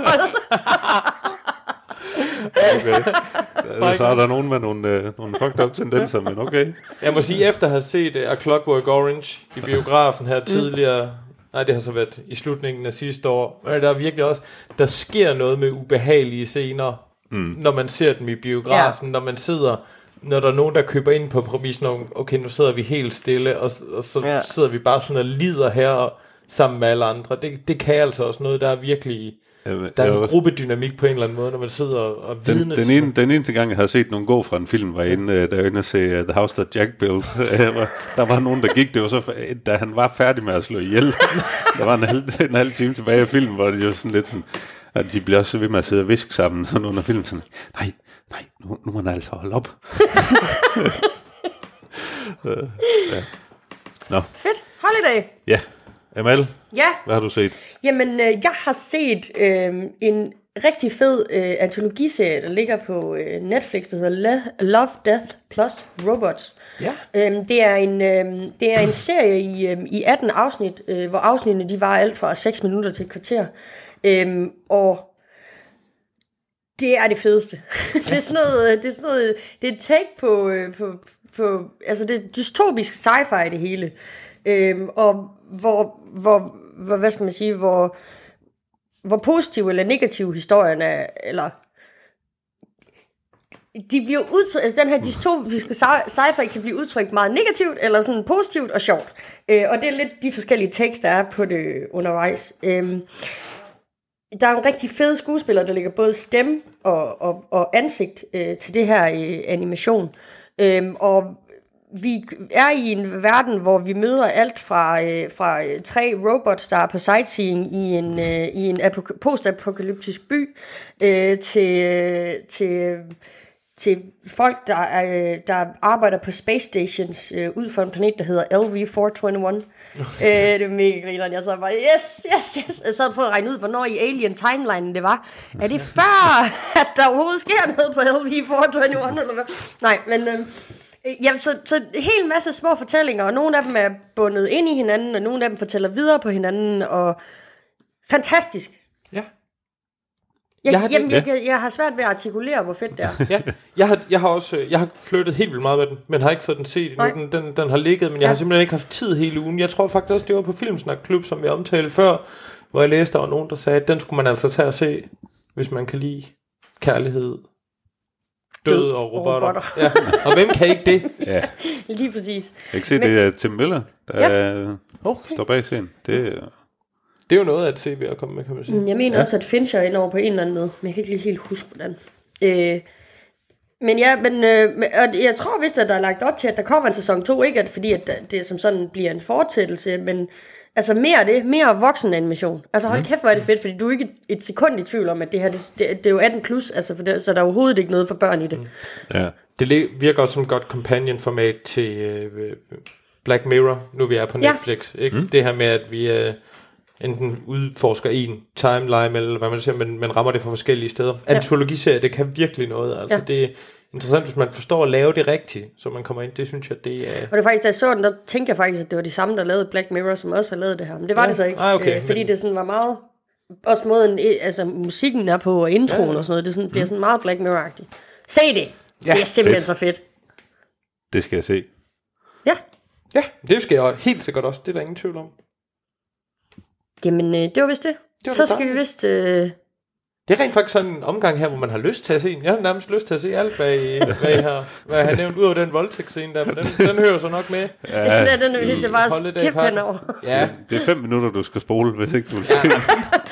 okay. så er der nogen med nogle, øh, nogle fucked up tendenser, men okay. Jeg må sige, efter at have set uh, A Clockwork Orange i biografen her tidligere, nej, det har så været i slutningen af sidste år, men der er virkelig også, der sker noget med ubehagelige scener, mm. når man ser dem i biografen, ja. når man sidder, når der er nogen, der køber ind på præmissen om, okay, nu sidder vi helt stille, og, og så Ja. sidder vi bare sådan og lider her og, sammen med alle andre. Det, det kan altså også noget, der er virkelig, Jamen, der er en gruppedynamik på en eller anden måde, når man sidder og Den, vidner den, til ene, den eneste gang, jeg havde set nogen gå fra en film, var inde, øh, var inde og se uh, The House That Jack Built. Øh, der var nogen, der gik, det var så, da han var færdig med at slå ihjel. der var en halv, en halv time tilbage af filmen, hvor det jo sådan lidt sådan, at de bliver også ved med at sidde og viske sammen sådan under filmen. Sådan, nej, nej, nu, nu må man altså holde op. Øh, ja. Nå, Fedt. Holiday. ja. Amal, Ja, hvad har du set? jamen, øh, jeg har set øh, en rigtig fed øh, antologiserie, der ligger på øh, Netflix, der hedder Le- Love, Death plus Robots. Ja. Øhm, det, er en, øhm, det er en serie i, øhm, i 18 afsnit, øh, hvor afsnittene de var alt fra 6 minutter til et kvarter. Øhm, og det er det fedeste. det er sådan noget, øh, det er sådan noget, det er et take på, øh, på, på altså det er dystopisk sci-fi det hele. Øhm, og hvor, hvor, hvor, hvad skal man sige, hvor, hvor positiv eller negativ historien er, eller de bliver udtrykt, altså den her dystopiske sci- sci-fi kan blive udtrykt meget negativt, eller sådan positivt og sjovt. Øh, og det er lidt de forskellige tekster, der er på det undervejs. Øh, der er en rigtig fed skuespiller, der lægger både stemme og, og, og ansigt øh, til det her øh, animation. Øhm, og vi er i en verden, hvor vi møder alt fra, øh, fra øh, tre robots, der er på sightseeing i en, øh, i en apok- postapokalyptisk by, øh, til, øh, til, til folk, der, øh, der arbejder på space stations øh, ud for en planet, der hedder LV-421. øh, det er mega grineren. Jeg så bare, yes, yes, yes. Jeg sad på at regne ud, hvornår i Alien timeline det var. Er det før, at der overhovedet sker noget på LV-421, eller hvad? Nej, men... Øh, Ja, så, så en hel masse små fortællinger, og nogle af dem er bundet ind i hinanden, og nogle af dem fortæller videre på hinanden, og fantastisk. Jeg, Jeg har- jamen, jeg, ja. jeg, jeg har svært ved at artikulere, hvor fedt det er. ja, jeg har, jeg har også øh, jeg har flyttet helt vildt meget med den, men har ikke fået den set endnu. Den, den, den har ligget, men jeg Ja. har simpelthen ikke haft tid hele ugen. Jeg tror faktisk også, det var på Filmsnak Klub, som jeg omtalte før, hvor jeg læste, der var nogen, der sagde, at den skulle man altså tage og se, hvis man kan lide kærlighed, død, Død og og robotter. robotter. Ja. Og hvem kan ikke det? Ja, Lige præcis. jeg kan se, Men- det er Tim Miller, der Ja. ja. Okay. står bag scenen. Det er Det er jo noget at se ved at komme med, kan man sige. Jeg mener ja. også, at Fincher er inde over på en eller anden måde, men jeg kan ikke lige helt huske, hvordan. Øh, men ja, men, øh, og jeg tror vist, at der er lagt op til, at der kommer en sæson 2, ikke at, fordi at det som sådan bliver en fortsættelse, men Altså mere af det, mere voksen animation. Altså hold kæft, hvor er det fedt, fordi du er ikke et sekund i tvivl om, at det her, det, det, det er jo 18 plus, altså for det, så der er overhovedet ikke noget for børn i det. Ja. Det virker også som et godt companion-format til øh, Black Mirror, nu vi er på Ja. Netflix. Ikke? Mm. Det her med, at vi øh, enten udforsker en timeline, eller hvad man siger, men, men rammer det fra forskellige steder. Ja. Antologiserie, det kan virkelig noget. Altså, Ja. Det er interessant, hvis man forstår at lave det rigtigt, så man kommer ind. Det synes jeg, det er... Og det er faktisk, da jeg så den, der tænkte jeg faktisk, at det var de samme, der lavede Black Mirror, som også har lavet det her. Men det var Ja. det så ikke, Ah, okay, øh, fordi men- det sådan var meget... Også måden, altså musikken er på, og introen Ja, Mm. ja. og sådan noget, det sådan, bliver sådan meget Black Mirror-agtigt. Se det! Ja, det er simpelthen fedt. så fedt. Det skal jeg se. Ja. Ja, det skal jeg helt sikkert også. Det er der ingen tvivl om. Jamen, øh, det var vist det. var så da skal vi vist... Øh, Det er rent faktisk sådan en omgang her, hvor man har lyst til at se. Jeg har nærmest lyst til at se alt, hvad I, hvad I har, hvad jeg har nævnt, ud over den voldtægtsscene der, men den, den hører så nok med. ja, den er nødt til bare at Park. henover. Ja, Det er fem minutter, du skal spole, hvis ikke du vil se det.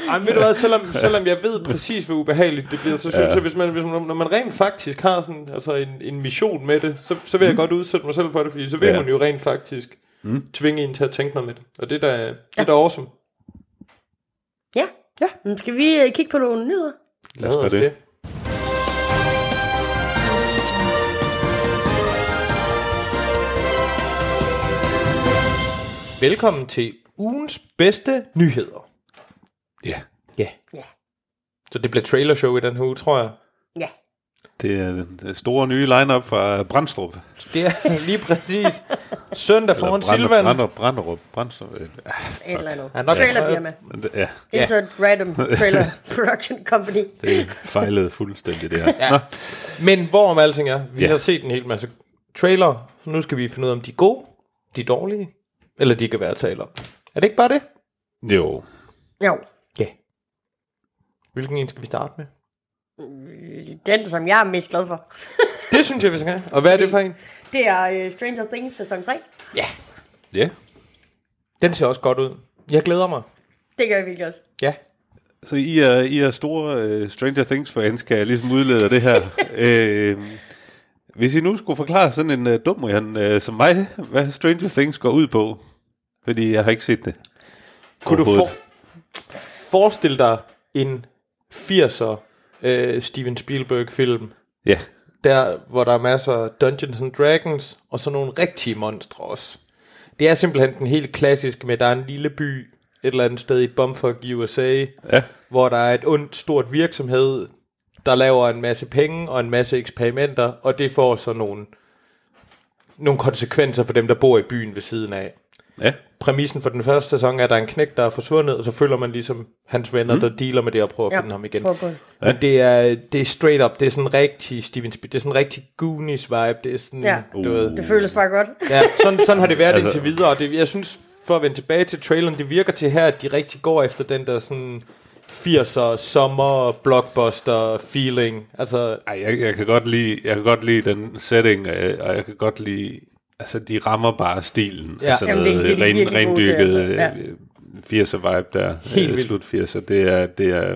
Ej, ved du hvad, selvom, selvom jeg ved præcis, hvor ubehageligt det bliver, så synes ja. jeg, hvis man, hvis man, når man rent faktisk har sådan, altså en, en mission med det, så, så vil jeg godt udsætte mig selv for det, fordi så vil Ja. man jo rent faktisk mm. tvinge en til at tænke noget med det. Og det er da, det er da awesome. Ja. Men skal vi øh, kigge på nogle nyheder? Lad gøre os det. det. Velkommen til ugens bedste nyheder. Ja, Ja. Ja. Så det bliver trailershow i den her uge, tror jeg. Ja. det er den store nye lineup fra Brandstrup. Det er lige præcis søndag foran Silvan. Brander, Branderup. Brandstrup. øh, ah, Et eller andet. Ja, Trailerfirma. Ja, Ja. Insert random trailer production company. det fejlede fuldstændig det her. Ja. Nå, Men hvorom alting er, vi Ja. har set en hel masse trailer, så nu skal vi finde ud af, om de er gode, de er dårlige, eller de kan være at tale om. Er det ikke bare det? jo. Jo. Ja. Hvilken en skal vi starte med? Den, som jeg er mest glad for. Det synes jeg, vi skal have. Og hvad er det for en? Det er uh, Stranger Things sæson 3. Ja. Ja, Den ser også godt ud. Jeg glæder mig. Det gør jeg virkelig også. Ja. så I er, I er store uh, Stranger Things fans, kan jeg ligesom udlede det her. uh, hvis I nu skulle forklare sådan en uh, dum uh, som mig, hvad Stranger Things går ud på, fordi jeg har ikke set det. Kunne du for, forestille dig en 80'er øh, Steven Spielberg-film, Ja, der hvor der er masser af Dungeons and Dragons, og så nogle rigtige monstre også. Det er simpelthen den helt klassiske med, der er en lille by et eller andet sted i Bumfuck i USA, ja, hvor der er et ondt stort virksomhed, der laver en masse penge og en masse eksperimenter, og det får så nogle, nogle konsekvenser for dem, der bor i byen ved siden af. Ja. Præmissen for den første sæson er, at der er en knæk, der er forsvundet, og så følger man ligesom hans venner, mm. der dealer med det og prøver at Ja, finde ham igen. det. Men det er, det er straight up, det er sådan en rigtig Steven Spielberg, det er sådan en rigtig Goonies vibe, det er sådan, Ja. du ved, Det føles bare godt. Ja, sådan, sådan har det været Altså- indtil videre, og det, jeg synes, for at vende tilbage til traileren, det virker til her, at de rigtig går efter den der sådan 80'er sommer blockbuster feeling. Altså, Ej, jeg, jeg, kan godt lide, jeg kan godt lide den setting, og jeg kan godt lide, altså de rammer bare stilen. Ja. Altså Jamen, det- noget det er de ren, rendykket altså. Ja. ja. 80'er vibe der. Helt øh, vildt. Slut 80'er. Det er, det er,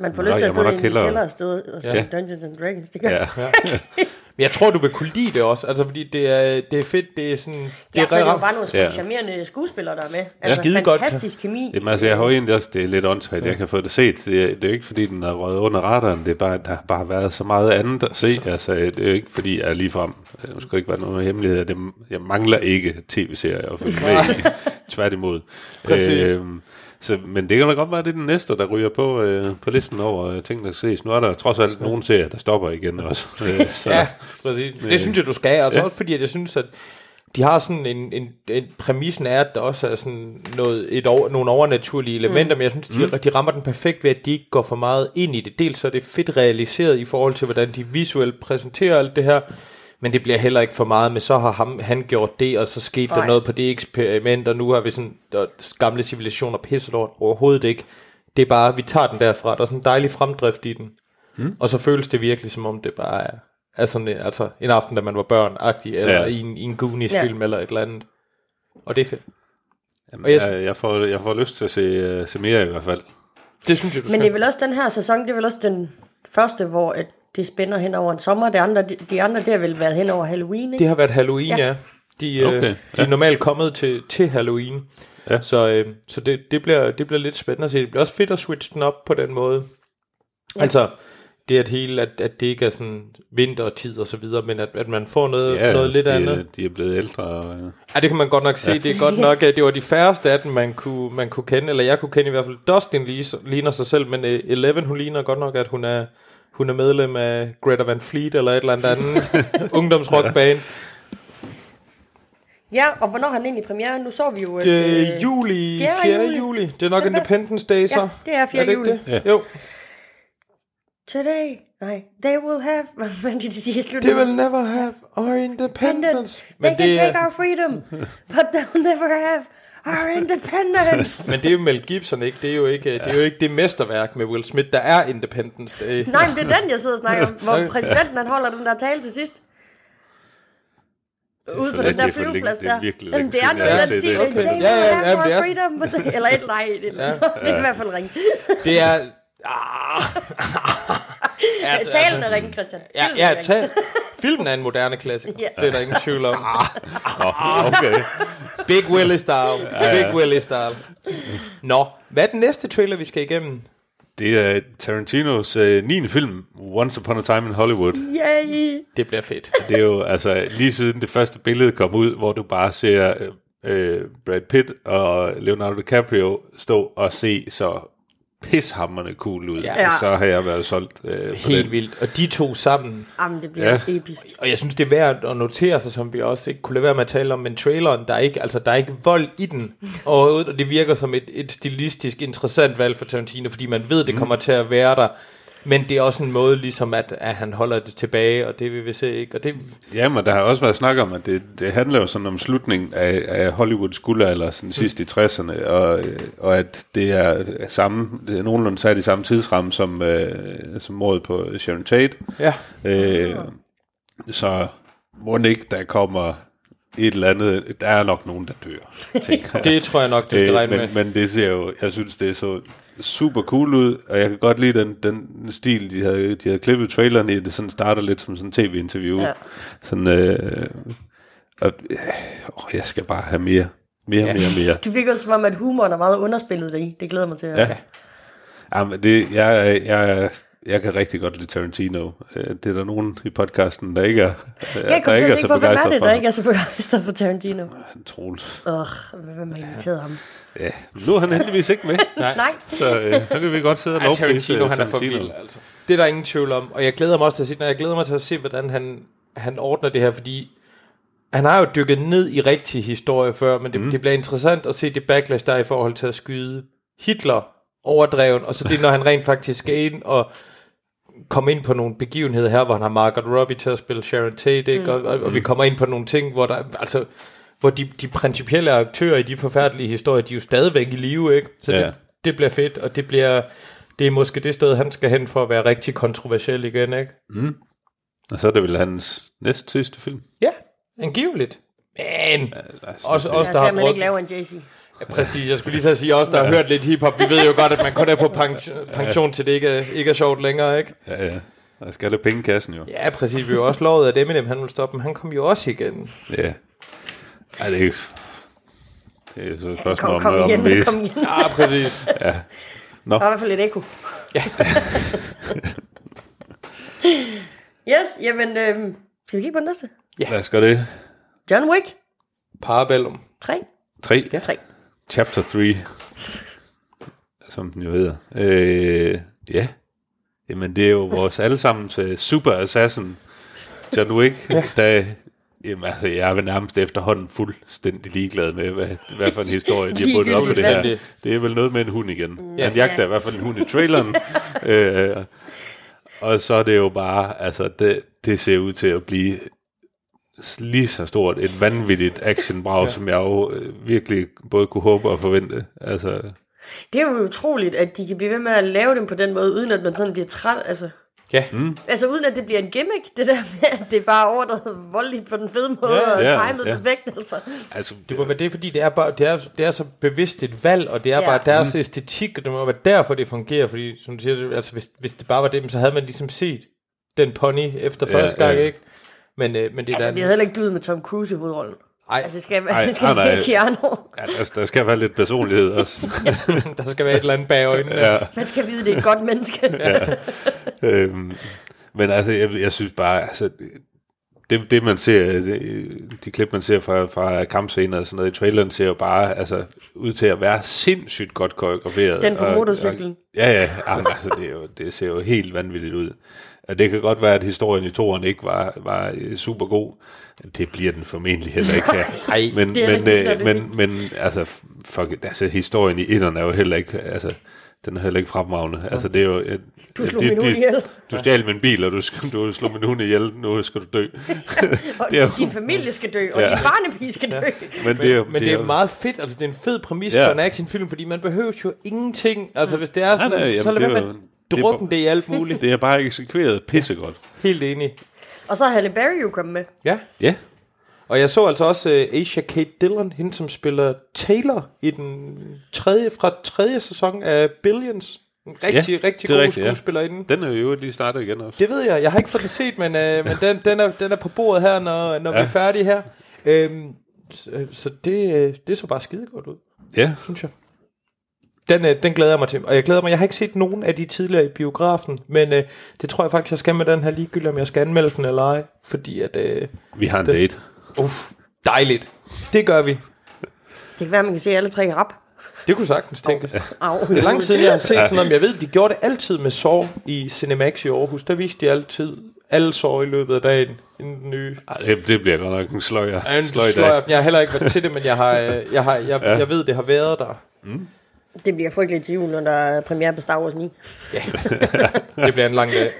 Man får Nå, lyst til at sidde i en kælder sted og spille Ja. Dungeons and Dragons. Det gør ja. ja. men jeg tror, du vil kunne lide det også, altså fordi det er, det er fedt, det er sådan... Det Ja, så er det jo bare nogle Ja. ja. charmerende skuespillere, der er med. Altså, skide godt. fantastisk kemi. Jamen altså, jeg har jo egentlig også, det er lidt åndssvagt, jeg kan få det set. Det er, det er jo ikke, fordi den er røget under radaren, det er bare, der har bare været så meget andet at se. Altså, det er jo ikke, fordi jeg er ligefrem, det skal ikke være noget hemmelighed, det, jeg mangler ikke tv-serier at følge med i. Tværtimod. Præcis. Øhm, så, men det kan da godt være, at det er den næste, der ryger på, øh, på listen over øh, ting, der skal ses. Nu er der trods alt nogle serier, der stopper igen også. Øh, så, Ja, præcis. Det synes jeg, du skal. Altså Ja. også fordi, at jeg synes, at de har sådan en, en, en præmissen er, at der også er sådan noget, et over, nogle overnaturlige elementer, mm. men jeg synes, de, mm. de rammer den perfekt ved, at de ikke går for meget ind i det. Dels så er det fedt realiseret i forhold til, hvordan de visuelt præsenterer alt det her, men det bliver heller ikke for meget med, så har ham, han gjort det, og så skete der Nej. noget på det eksperiment, og nu har vi sådan der, gamle civilisationer pisset over overhovedet ikke. Det er bare, vi tager den derfra, der er sådan en dejlig fremdrift i den. Mm. Og så føles det virkelig, som om det bare er, er sådan en, altså en aften, da man var børn-agtig, eller Ja. ja. i en, i en Goonies-film, Ja. eller et eller andet. Og det er fedt. Jamen, Og jeg jeg, jeg, får, jeg får lyst til at se, uh, se mere i hvert fald. Det synes jeg, du Men skal. det er vel også den her sæson, det er vel også den første, hvor at det spænder hen over en sommer. Det andre, de, de andre, det har vel været hen over Halloween, ikke? Det har været Halloween, ja. Ja. ja. De, okay, Okay, øh, de er normalt kommet til, til Halloween. Ja. Så, øh, så det, det, bliver, det bliver lidt spændende at se. Det bliver også fedt at switche den op på den måde. Ja. Altså, det at hele, at, at det ikke er sådan vintertid og så videre, men at, at man får noget, Ja, noget altså, lidt de, andet. De er blevet ældre. Og, øh, Ja, det kan man godt nok se. Det er godt nok, at det var de færreste af dem, man kunne, man kunne kende, eller jeg kunne kende i hvert fald. Dustin ligner, sig selv, men uh, Eleven, hun ligner godt nok, at hun er, hun er medlem af Greta Van Fleet, eller et eller andet andet ungdomsrockband. Ja, og hvornår har han egentlig premiere? Nu så vi jo... et, Det øh, er juli, 4. 4. juli. juli. Det er nok Det. Independence Day, så. Ja, det er 4. det ikke juli. det? Ja. Jo. Today, nej, they will have... Hvad er det, de siger i They will never have our independence. They Men can det, take er, our freedom, but they'll never have our independence. men det er jo Mel Gibson, ikke? Det er jo ikke, det er jo ikke det mesterværk med Will Smith, der er Independence Day. Nej, men det er den, jeg sidder og snakker om, hvor præsidenten han holder den der tale til sidst. Ude på den der er flyveplads det er der. virkelig Jamen, det er noget den stil. Okay. Ja, ja, ja, er- freedom, Eller et nej. Det, ja. det kan i hvert fald ringe. Det er... Ah. Ja, altså- Talen er ringe, Christian. Ja, Filmen er ja ringe. ta- filmen er en moderne klassiker. Ja. Det er der ingen tvivl om. Nå, okay. Big Willie style. Big Willie style. Nå, hvad er den næste trailer, vi skal igennem? Det er Tarantinos øh, 9. film, Once Upon a Time in Hollywood. Yay. Det bliver fedt. Det er jo altså lige siden det første billede kom ud, hvor du bare ser øh, Brad Pitt og Leonardo DiCaprio stå og se så pishammerende cool ud. Ja. Ja. Så har jeg været solgt øh, på Helt den. vildt. Og de to sammen. Jamen, det bliver Ja. episk. Og jeg synes, det er værd at notere sig, som vi også ikke kunne lade være med at tale om, men traileren, der er ikke, altså, der er ikke vold i den overhovedet, og det virker som et, et stilistisk interessant valg for Tarantino, fordi man ved, det kommer til at være der. Men det er også en måde, ligesom at, at han holder det tilbage, og det vil vi se ikke. Og det, Ja, men der har også været snak om, at det, det handler jo sådan om slutningen af, af Hollywoods guldalder, sådan sidst i 60'erne, og, og at det er samme, det er nogenlunde sat i samme tidsramme som, øh, som mordet på Sharon Tate. ja. Øh, så må ikke, der kommer et eller andet, der er nok nogen, der dør, tænker. Det tror jeg nok, du skal regne Øh, med. men, men det ser jo, jeg synes, det er så super cool ud, og jeg kan godt lide den, den stil, de havde, de havde klippet traileren i, det sådan starter lidt som sådan tv-interview. Ja. Sådan, øh, og, øh, åh, jeg skal bare have mere, mere, Ja. mere, mere. Det virker som om, at humoren er meget underspillet i. Det glæder mig til at Ja. Ja, men det, jeg, jeg, jeg kan rigtig godt lide Tarantino. Øh, Det er der nogen i podcasten, der ikke er, Jeg der til ikke er så er begejstret det, for. der ikke er så begejstret for Tarantino? Troels. Åh, hvem har inviteret ham? Ja, nu er han heldigvis ikke med, Nej. Nej, så, øh, så kan vi godt sidde og lovprise Tarantino, han er for Tarantino. vild, altså. Det er der ingen tvivl om. Og jeg glæder mig også til at se, når jeg glæder mig til at se, hvordan han, han ordner det her, fordi han har jo dykket ned i rigtig historie før, men det, mm. det bliver interessant at se det backlash, der er i forhold til at skyde Hitler overdreven, og så det, når han rent faktisk skal ind og komme ind på nogle begivenheder her, hvor han har Margot Robbie til at spille Sharon Tate, ikke? Og, og, og vi kommer ind på nogle ting, hvor der, altså, hvor de, de principielle aktører i de forfærdelige historier, de er jo stadigvæk i live, ikke? Så Ja. det, det bliver fedt, og det bliver, det er måske det sted, han skal hen for at være rigtig kontroversiel igen, ikke? Og så er det vel hans næst sidste film. Ja, angiveligt. Men, Altså, også, også der har at man ikke brugt, laver en JC. Ja, præcis, jeg skulle lige at sige, også der har hørt lidt hiphop, vi ved jo godt, at man kun er på pension, pension til det ikke er, ikke er sjovt længere, ikke? Ja, ja. Der skal der penge i kassen jo. Ja, præcis, vi har jo også lovet, at Eminem, han vil stoppe, men han kom jo også igen. Ja. Ej, det er ikke... Det er så et spørgsmål Kom, om, kom om igen, vi- kom igen. Ja, præcis. Der er i hvert fald et ekko. Ja. yes, jamen, øh, skal vi kigge på den næste? Lad os gøre det. John Wick, Parabellum. 3. 3. Ja. 3. Chapter 3. Som den jo hedder. Øh, ja. Jamen, det er jo vores allesammens uh, super assassin, John Wick, ja. der... Jamen, altså, jeg er vel nærmest efterhånden fuldstændig ligeglad med, hvad, hvad for en historie de har bundet op på det her. Det er vel noget med en hund igen. Ja. Han jagter i hvert fald en hund i traileren. øh, og så er det jo bare, altså, det, det ser ud til at blive lige så stort et vanvittigt actionbrag, ja. som jeg jo øh, virkelig både kunne håbe og forvente. Altså, Det er jo utroligt, at de kan blive ved med at lave dem på den måde, uden at man sådan bliver træt. Altså, Ja, altså uden at det bliver en gimmick, det der med, at det er bare overdrevet voldeligt på den fede måde, Ja, og ja, timet ja. perfekt. Altså. altså det må være det, fordi det er, bare, det er, det er så bevidst et valg, og det er Ja. bare deres æstetik, og det må være derfor, det fungerer, fordi som du siger, altså, hvis, hvis det bare var det, så havde man ligesom set den pony efter Ja, første gang, ja. ikke? Men, øh, men det er Altså, da- det havde heller ikke duet med Tom Cruise i hovedrollen. Ej, Altså, det skal, Ej, det skal nej, nej. være Keanu. Ja, der, der skal være lidt personlighed også. der skal være et eller andet bag øjnene. ja. Man skal vide, det er et godt menneske. øhm, men altså, jeg, jeg synes bare, altså, det, det man ser, det, de klip man ser fra, fra kampscener og sådan noget i traileren, ser jo bare altså, ud til at være sindssygt godt koreograferet. Den på Og- motorcyklen. Og, ja, ja, jamen, altså, det, er jo, det ser jo helt vanvittigt ud. Og det kan godt være, at historien i toren ikke var, var øh, super god. Det bliver den formentlig heller ikke her. Ej, men, det er men, rigtigt, øh, det er men, men altså, fuck, altså, historien i etteren er jo heller ikke, altså, den er heller ikke fremragende. Altså, det er jo... Et, Du slog min hund ihjel. Du stjal min bil, og du, du slog min hund ihjel. Nu skal du dø. Og Det er jo- din familie skal dø, og Ja. din barnepige skal dø. Men det er, jo- Men det er jo- meget fedt, altså det er en fed præmis Ja. for en actionfilm, fordi man behøver jo ingenting. Altså hvis det er sådan, nej, jamen, så lad det er være jo- med det er drukken det i alt muligt. Det er bare eksekveret pissegodt. Helt enig. Og så er Halle Berry jo kommet med. Ja. Ja. Og jeg så altså også uh, Asia Kate Dillon, hende som spiller Taylor i den tredje, fra tredje sæson af Billions. En rigtig, Ja, rigtig god rigtigt, ja. skuespillerinde. Den er jo lige startet igen også. Det ved jeg. Jeg har ikke fået den set, men, øh, men den, den, er, den er på bordet her, når, når ja. vi Ja. er færdige her. Øhm, så, så det, øh, det så bare skide godt ud, Ja. synes jeg. Den, øh, den glæder jeg mig til. Og jeg glæder mig, jeg har ikke set nogen af de tidligere i biografen, men øh, det tror jeg faktisk, jeg skal med den her ligegyldigt, om jeg skal anmelde den eller ej. Fordi at, øh, Vi har en Den- date. uff, dejligt. Det gør vi. Det kan være, man kan se alle tre rap. Det kunne sagtens tænkes. Au. Det er lang siden, jeg har set sådan noget, jeg ved, de gjorde det altid med Saw i Cinemax i Aarhus. Der viste de altid alle Saw i løbet af dagen, inden den nye. Ej, det, det bliver godt nok en sløjer. Ja, en sløj sløj, dag. jeg har heller ikke været til det, men jeg, har, øh, jeg, har, jeg, Ja. jeg ved, det har været der. Det bliver frygteligt til jul, når der er premiere på Star Wars 9. Det bliver en lang dag.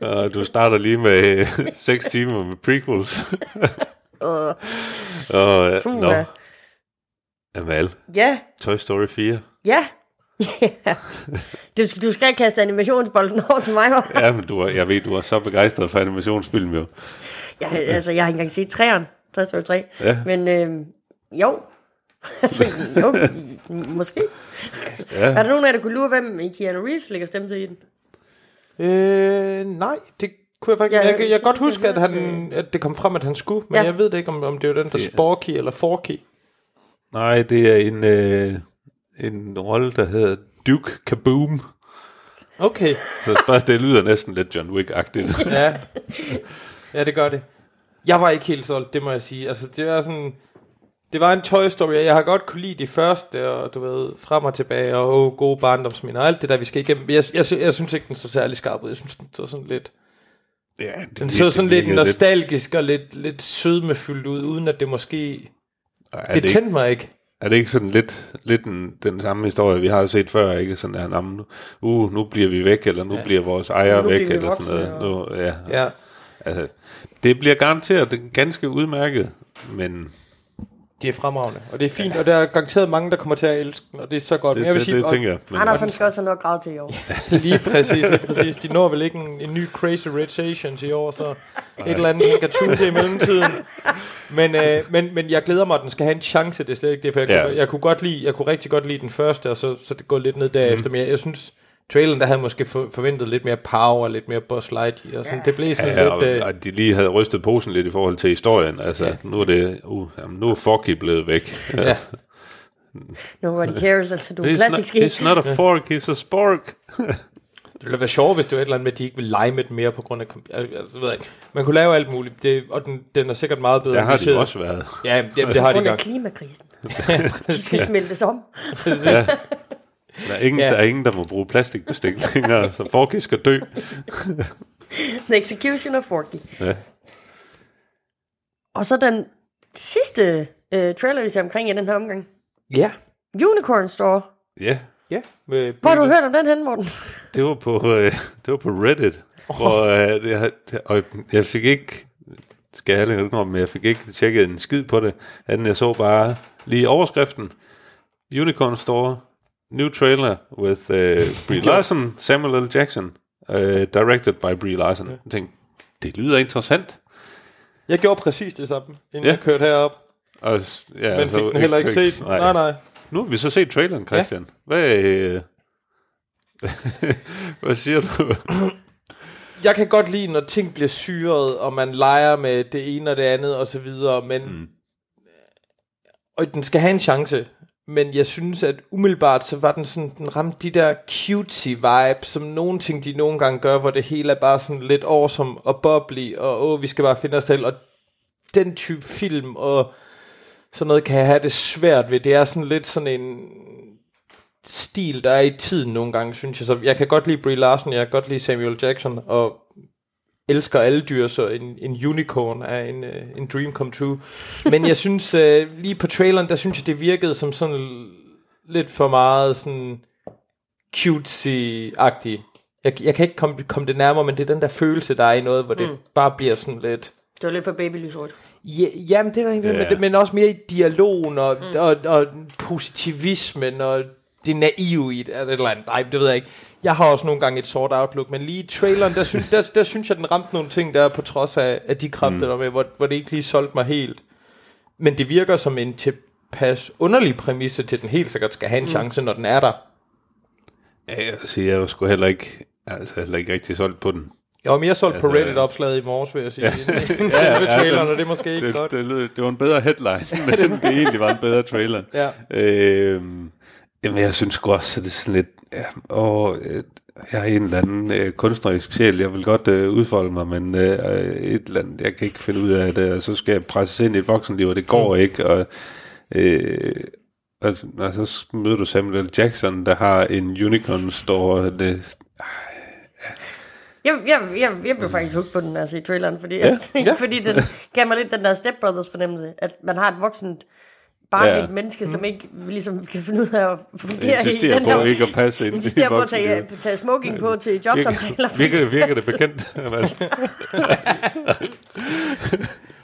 Og du starter lige med øh, 6 timer med prequels. Og, Og, øh, nå. ja. Amal, ja, Toy Story 4. ja. Ja. du, du skal kaste animationsbolden over til mig, hva'? Ja, men du er, jeg ved, du er så begejstret for animationsfilm jo. Jeg, altså, jeg har ikke engang set træeren. Toy Story 3. Ja. Men øh, jo. altså, jo, måske. Ja. Er der nogen af jer, der kunne lure, hvem i Keanu Reeves lægger stemme til i den? Øh, nej, det kunne jeg faktisk Ja, jeg, jeg, jeg kan godt huske, at, han, at det kom frem, at han skulle, men Ja. jeg ved det ikke, om, om det var den der Sporky eller Forky. Nej, det er en, øh, en rolle, der hedder Duke Kaboom. Okay, Så bare, det lyder næsten lidt John Wick-agtigt. ja. Ja, det gør det. Jeg var ikke helt solgt, det må jeg sige. Altså, det var sådan... Det var en Toy Story, og jeg har godt kunne lide de første, og du ved, frem og tilbage, og oh, gode barndomsminder, og alt det der, vi skal igennem. Jeg, jeg, jeg, jeg synes ikke, den så særlig skarp ud. Jeg synes, den så sådan lidt... ja, det, Den så sådan lidt virkede nostalgisk og lidt, lidt sødmefyldt ud, uden at det måske... Er Det det, ikke, tændte mig ikke. er det ikke sådan lidt, lidt den, den samme historie, vi har set før, ikke? Sådan her, "Nå, men nu, uh, nu bliver vi væk, eller nu ja. bliver vores ejer Nu væk, vi eller sådan noget. Nu, ja, Ja. altså, det bliver garanteret ganske udmærket, men Det er fremragende, og det er fint, og der er garanteret mange, der kommer til at elske den, og det er så godt. det, Men jeg vil det, sige, det og tænker jeg. Men, Andersen skal også have noget grad til i år. lige præcis, lige præcis. De når vel ikke en, en ny Crazy Rich Asians i år, så et eller andet, kan tune til i mellemtiden. Men, øh, men, men jeg glæder mig, at den skal have en chance, det er slet ikke det, for jeg, Ja. kunne, jeg kunne godt lide, jeg kunne rigtig godt lide den første, og så, så det går lidt ned derefter, mm. men jeg, jeg synes, traileren, der havde måske for, forventet lidt mere power, lidt mere Buzz Lightyear, og sådan, det blev sådan Ja, og, lidt... Øh, og de lige havde rystet posen lidt i forhold til historien. Altså, ja. nu er det, uh, jamen, nu er Forky blevet væk. ja, Nobody cares, altså du er It's not, plastikske. it's not a fork, it's a spork. det ville være sjovt, hvis det var et eller andet med, at de ikke ville lege med den mere på grund af... Altså, ved jeg ikke. Man kunne lave alt muligt, det, og den, den er sikkert meget bedre Der har de også været. Ja, det, det har de godt. klimakrisen. De skal smeltes om. Ja. Der er, ingen, Ja. der er ingen, der må bruge plastikbestik længere, så Forky skal dø. The Execution of Forky. Ja. Og så den sidste øh, trailer, vi ser omkring i den her omgang. Ja, Unicorn Store. ja, ja. Med Hvor har du hørt om den hen, Morten? det var på, øh, det var på Reddit, oh. hvor øh, jeg, og jeg fik ikke, skal jeg ikke om, men jeg fik ikke tjekket en skid på det, anden jeg så bare lige overskriften, Unicorn Store, new trailer with uh, Brie Larson, Samuel L. Jackson, uh, directed by Brie Larson. Jeg tænkte, det lyder interessant. Jeg gjorde præcis det samme, inden Ja. jeg kørte herop. Og, ja, Men fik den heller ikke set. Nej. Nej, nej. Nu har vi så set traileren, Christian. Ja. Hvad, øh, hvad siger du? jeg kan godt lide, når ting bliver syret, og man leger med det ene og det andet og så videre, men... Mm. Og den skal have en chance. Men jeg synes, at umiddelbart, så var den sådan, den ramte de der cutie vibe, som nogle ting, de nogle gange gør, hvor det hele er bare sådan lidt awesome og bubbly, og åh, vi skal bare finde os selv, og den type film, og sådan noget kan jeg have det svært ved. Det er sådan lidt sådan en stil, der er i tiden nogle gange, synes jeg. Så jeg kan godt lide Brie Larson, jeg kan godt lide Samuel Jackson, og elsker alle dyr, så en, en unicorn er en, uh, en dream come true. Men jeg synes, uh, lige på traileren, der synes jeg, det virkede som sådan lidt for meget sådan cutesy-agtigt. Jeg, jeg kan ikke komme, komme det nærmere, men det er den der følelse, der er i noget, hvor det mm. bare bliver sådan lidt... Det var lidt for babylysrødt. Ja, jamen, det er der yeah. men, men også mere i dialogen og, mm. og, og positivismen og det naive i det, eller et eller andet. Nej, det ved jeg ikke. Jeg har også nogle gange et sort outlook, men lige i traileren, der synes, der, der synes jeg, den ramte nogle ting der på trods af, af de kræfter, mm. der med, hvor, hvor det ikke lige solgte mig helt. Men det virker som en tilpas underlig præmisse til, at den helt sikkert skal have en mm. chance, når den er der. Ja, jeg sige, jeg var sgu heller ikke, altså heller ikke rigtig solgt på den. Jeg var mere solgt på Altså, Reddit-opslaget i morges, vil jeg sige, ja. end Ja, ja, traileren, den- og det er måske ikke Det, godt. det, lød, det var en bedre headline, men det egentlig var en bedre trailer. Ja. Øhm, jamen, jeg synes sgu også, at det er sådan lidt... Ja, og, øh, jeg er en eller anden øh, kunstnerisk sjæl. Jeg vil godt øh, udfolde mig, men øh, et eller andet, jeg kan ikke finde ud af det. Og så skal jeg presses ind i et voksenliv, og det går Mm. ikke. Og, øh, og, og så møder du Samuel Jackson, der har en unicorn store. Det, Jeg, jeg, jeg, jeg blev faktisk hugt på den, altså i traileren, fordi, ja, ja. ja. fordi den gav mig lidt den der Step Brothers fornemmelse, at man har et voksent barnligt Ja. ja. menneske, som ikke ligesom kan finde ud af at fungere i den på her... ikke at passe ind i insisterer på at tage, tage smoking på til jobsamtaler. for Virker, virker det bekendt?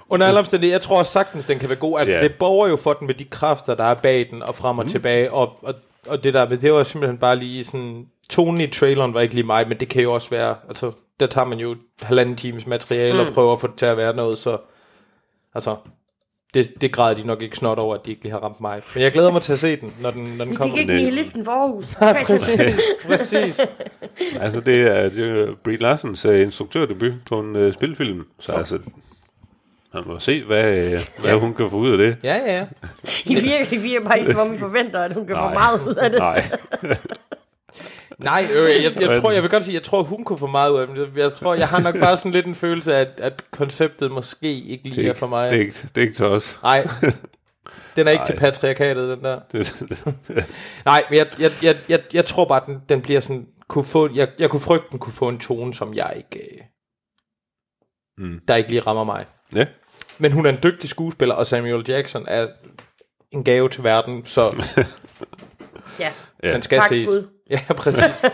Under alle omstændigheder, jeg tror sagtens, den kan være god. Altså, Ja. det borger jo for den med de kræfter, der er bag den, og frem og mm. tilbage, og, og, og det der, det var simpelthen bare lige sådan, tonen i traileren var ikke lige mig, men det kan jo også være, altså, der tager man jo halvanden times materiale mm. og prøver at få det til at være noget, så, altså, det, det græder de nok ikke snot over, at de ikke lige har ramt mig. Men jeg glæder mig til at se den, når den, når den Vi kommer. fik ikke Nej. nihilisten for Aarhus. Til Præcis. Præcis. Altså, det er, det er Brie Larsens uh, instruktørdebut på en uh, spilfilm, så altså, man må se, hvad, uh, hvad hun kan få ud af det. Ja, ja. I virker, I virker bare ikke, som om I forventer, at hun kan få meget ud af det. Nej, Nej, øh, jeg, jeg, tror, jeg vil godt sige, jeg tror, hun kunne få meget ud af det. Jeg tror, jeg har nok bare sådan lidt en følelse af, at, at konceptet måske ikke lige det er, for mig. det er, ikke, det er ikke til os. Nej, den er ikke Nej. til patriarkatet, den der. Det, Nej, men jeg, jeg, jeg, jeg, jeg tror bare, den, den bliver sådan, kunne få, jeg, jeg kunne frygte, den kunne få en tone, som jeg ikke, øh, Mm. der ikke lige rammer mig. ja, Men hun er en dygtig skuespiller, og Samuel Jackson er en gave til verden, så Ja. ja. den skal Tak, ses. Gud. Ja, præcis.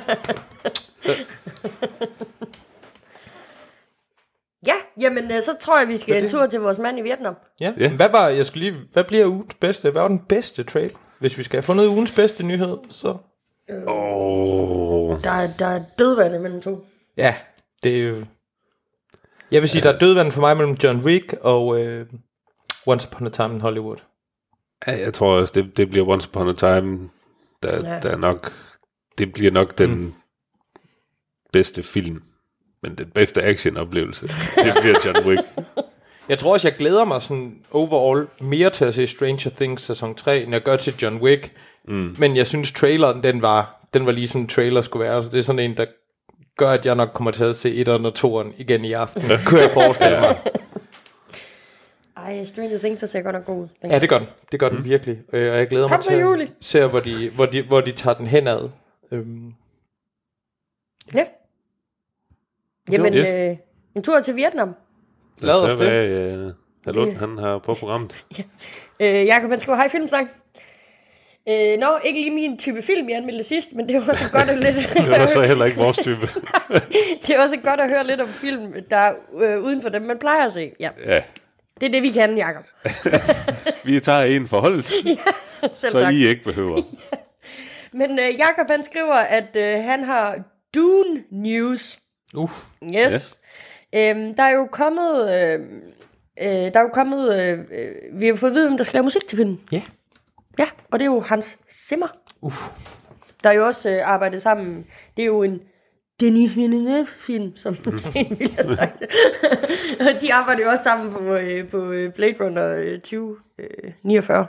Ja, jamen øh, så tror jeg, vi skal en tur til vores mand i Vietnam. Ja. Ja. Hvad var, jeg skulle lige, hvad bliver ugens bedste? Hvad var den bedste trailer? Hvis vi skal have fundet ugens bedste nyhed, så... oh, Der, er- der er dødvande mellem to. Ja, det er jo... Jeg vil sige, der er dødvand for mig mellem John Wick og øh, Once Upon a Time in Hollywood. ja, jeg tror også, det, det bliver Once Upon a Time, der, ja. der er nok, det bliver nok den mm. bedste film, men den bedste action-oplevelse, det bliver John Wick. Jeg tror også, jeg glæder mig sådan overall mere til at se Stranger Things sæson 3, end jeg gør til John Wick. Mm. Men jeg synes, traileren, den var, den var lige som trailer skulle være. Så det er sådan en, der gør, at jeg nok kommer til at se 1'eren og 2'eren igen i aften. kunne jeg forestille mig. Ej, Stranger Things, ser godt nok god ud. Ja, det gør den. Det gør den virkelig. Øh, og jeg glæder Kom mig til at Julie. se, hvor de, hvor, de, hvor de tager den henad. Øhm, Ja. Jamen, Yes. øh, en tur til Vietnam. Lad os Så det. hvad, øh, Halund, han har på programmet. Øh, Jakob, han skriver, hej filmsnak. Øh, nå, ikke lige min type film, jeg anmeldte sidst, men det var også godt at lidt... Det var så heller ikke vores type. det er også godt at høre lidt om film, der er øh, uden for dem, man plejer at se. Ja, Ja, det er det, vi kan, Jakob. vi tager en forhold, Selv så tak. I ikke behøver. Men øh, Jakob, han skriver, at øh, han har Dune News. uh, Yes. Ja. Øhm, der er jo kommet... Øh, øh, der er jo kommet... Øh, øh, vi har fået at vide, om der skal lave musik til filmen. ja. Ja, og det er jo Hans Zimmer. Uff. Der er jo også øh, arbejdet sammen. Det er jo en Denis Villeneuve-film, som du sen ville have sagt. de arbejder jo også sammen på, øh, på øh, Blade Runner øh, 2049,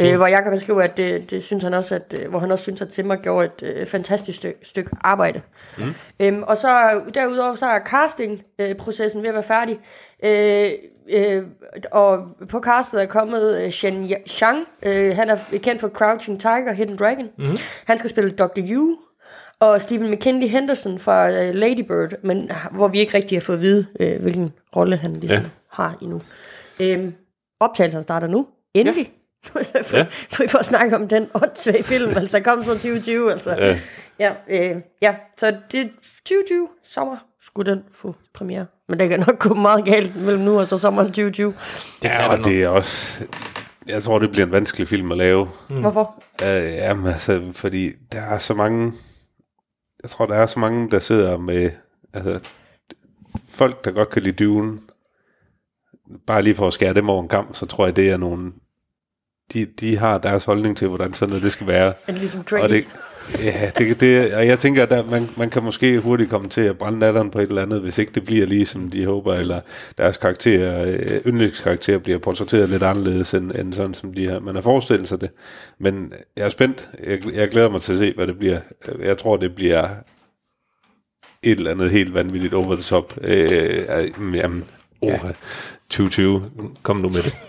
øh, hvor Jacob skriver, at det, det synes han også, at, øh, hvor han også synes, at Zimmer gjorde et øh, fantastisk stykke, stykke arbejde. Mm. Øhm, og så derudover så er castingprocessen ved at være færdig. Øh, øh, og på castet er kommet øh, Shen Shang. Øh, han er kendt for Crouching Tiger, Hidden Dragon. Mm. Han skal spille Dr. Yu. Og Stephen McKinley Henderson fra øh, Lady Bird, men hvor vi ikke rigtig har fået at vide, øh, hvilken rolle han ligesom ja. har endnu. Øhm, optagelsen starter nu. Endelig. Ja. for, ja. for vi får snakke om den åndssvage film, altså kom så 2020, altså. Ja, ja, øh, ja så det 2020 sommer skulle den få premiere. Men det kan nok gå meget galt mellem nu og så sommeren 2020. Det ja, og det er også... Jeg tror, det bliver en vanskelig film at lave. Mm. Hvorfor? Uh, jamen, altså, fordi der er så mange... Jeg tror, der er så mange, der sidder med... Altså, folk, der godt kan lide Dune, bare lige for at skære dem over en kamp, så tror jeg, det er nogle de, de har deres holdning til, hvordan sådan noget det skal være. Er det ligesom Og det, ja, det, det, og jeg tænker, at man, man kan måske hurtigt komme til at brænde natteren på et eller andet, hvis ikke det bliver lige som de håber, eller deres karakter, øh, yndlingskarakter bliver portrætteret lidt anderledes, end, end sådan som de har. Man har forestillet sig det. Men jeg er spændt. Jeg, jeg glæder mig til at se, hvad det bliver. Jeg tror, det bliver et eller andet helt vanvittigt over the top. Øh, jamen, oh, ja. 2020, kom nu med det.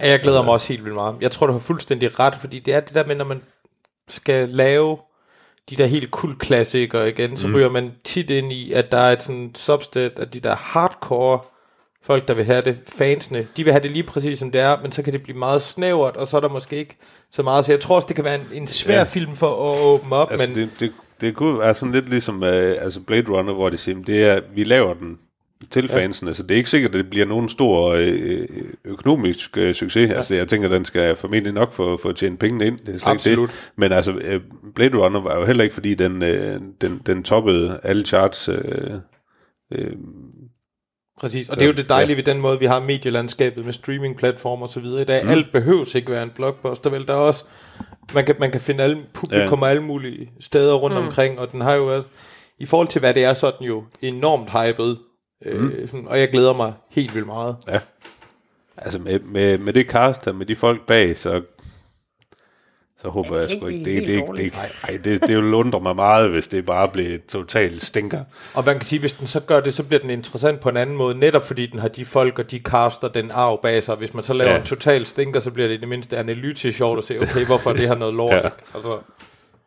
Ja, jeg glæder mig også helt vildt meget. Jeg tror, du har fuldstændig ret, fordi det er det der med, når man skal lave de der helt kultklassikere igen, så mm. ryger man tit ind i, at der er et sådan substat af de der hardcore folk, der vil have det, fansene, de vil have det lige præcis som det er, men så kan det blive meget snævert, og så er der måske ikke så meget. Så jeg tror også, det kan være en, en svær ja. film for at åbne op. Altså, men det, det, det kunne være sådan lidt ligesom uh, altså Blade Runner, hvor de siger, det er, vi laver den til fansene, ja. så det er ikke sikkert, at det bliver nogen stor øh, økonomisk øh, succes. Ja. Altså, jeg tænker, den skal formentlig nok få, få tjene pengene ind. Det er slet Absolut. Det. Men altså, øh, Blade Runner var jo heller ikke, fordi den, øh, den, den toppede alle charts. Øh, øh, Præcis, og så, det er jo det dejlige ja. ved den måde, vi har medielandskabet med streamingplatformer og så videre. I dag, mm. alt behøves ikke være en blockbuster, vel? Der er også, man kan, man kan finde alle, publikum ja. alle mulige steder rundt mm. omkring, og den har jo også, i forhold til hvad det er, så er den jo enormt hyped Mm. Øh, sådan, og jeg glæder mig helt vildt meget. Ja. Altså med, med, med det cast og med de folk bag, så, så håber ja, jeg sgu ikke. Det, det, det, det, ej, det, det vil undre mig meget, hvis det bare bliver totalt stinker. Og man kan sige, hvis den så gør det, så bliver den interessant på en anden måde, netop fordi den har de folk og de caster den arv bag sig. Hvis man så laver ja. en total stinker, så bliver det i det mindste analytisk sjovt at se, okay, hvorfor det har noget lort. ja. altså,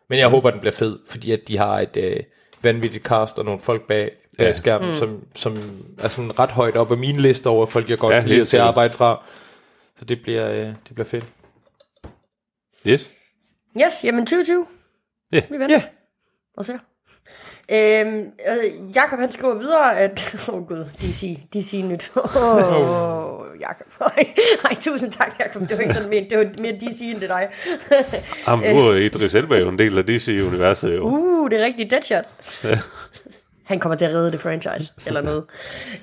men jeg håber, den bliver fed, fordi at de har et øh, vanvittigt cast og nogle folk bag, bag ja. skærmen, mm. som, som er sådan ret højt op af min liste over folk, jeg godt ja, kan lide at se arbejde fra. Så det bliver, øh, det bliver fedt. Yes. Yes, jamen 2020. Ja. Yeah. Vi venter. Yeah. Og ser. Øhm, øh, Jakob han skriver videre, at... Åh oh, gud, DC, DC nyt. Åh, oh, Jakob. Ej, tusind tak, Jakob. Det var ikke sådan ment. Det var mere DC end det dig. Jamen, nu er Idris Elba jo en del af DC-universet jo. Uh, det er rigtigt. Deadshot. Ja han kommer til at redde det franchise, eller noget.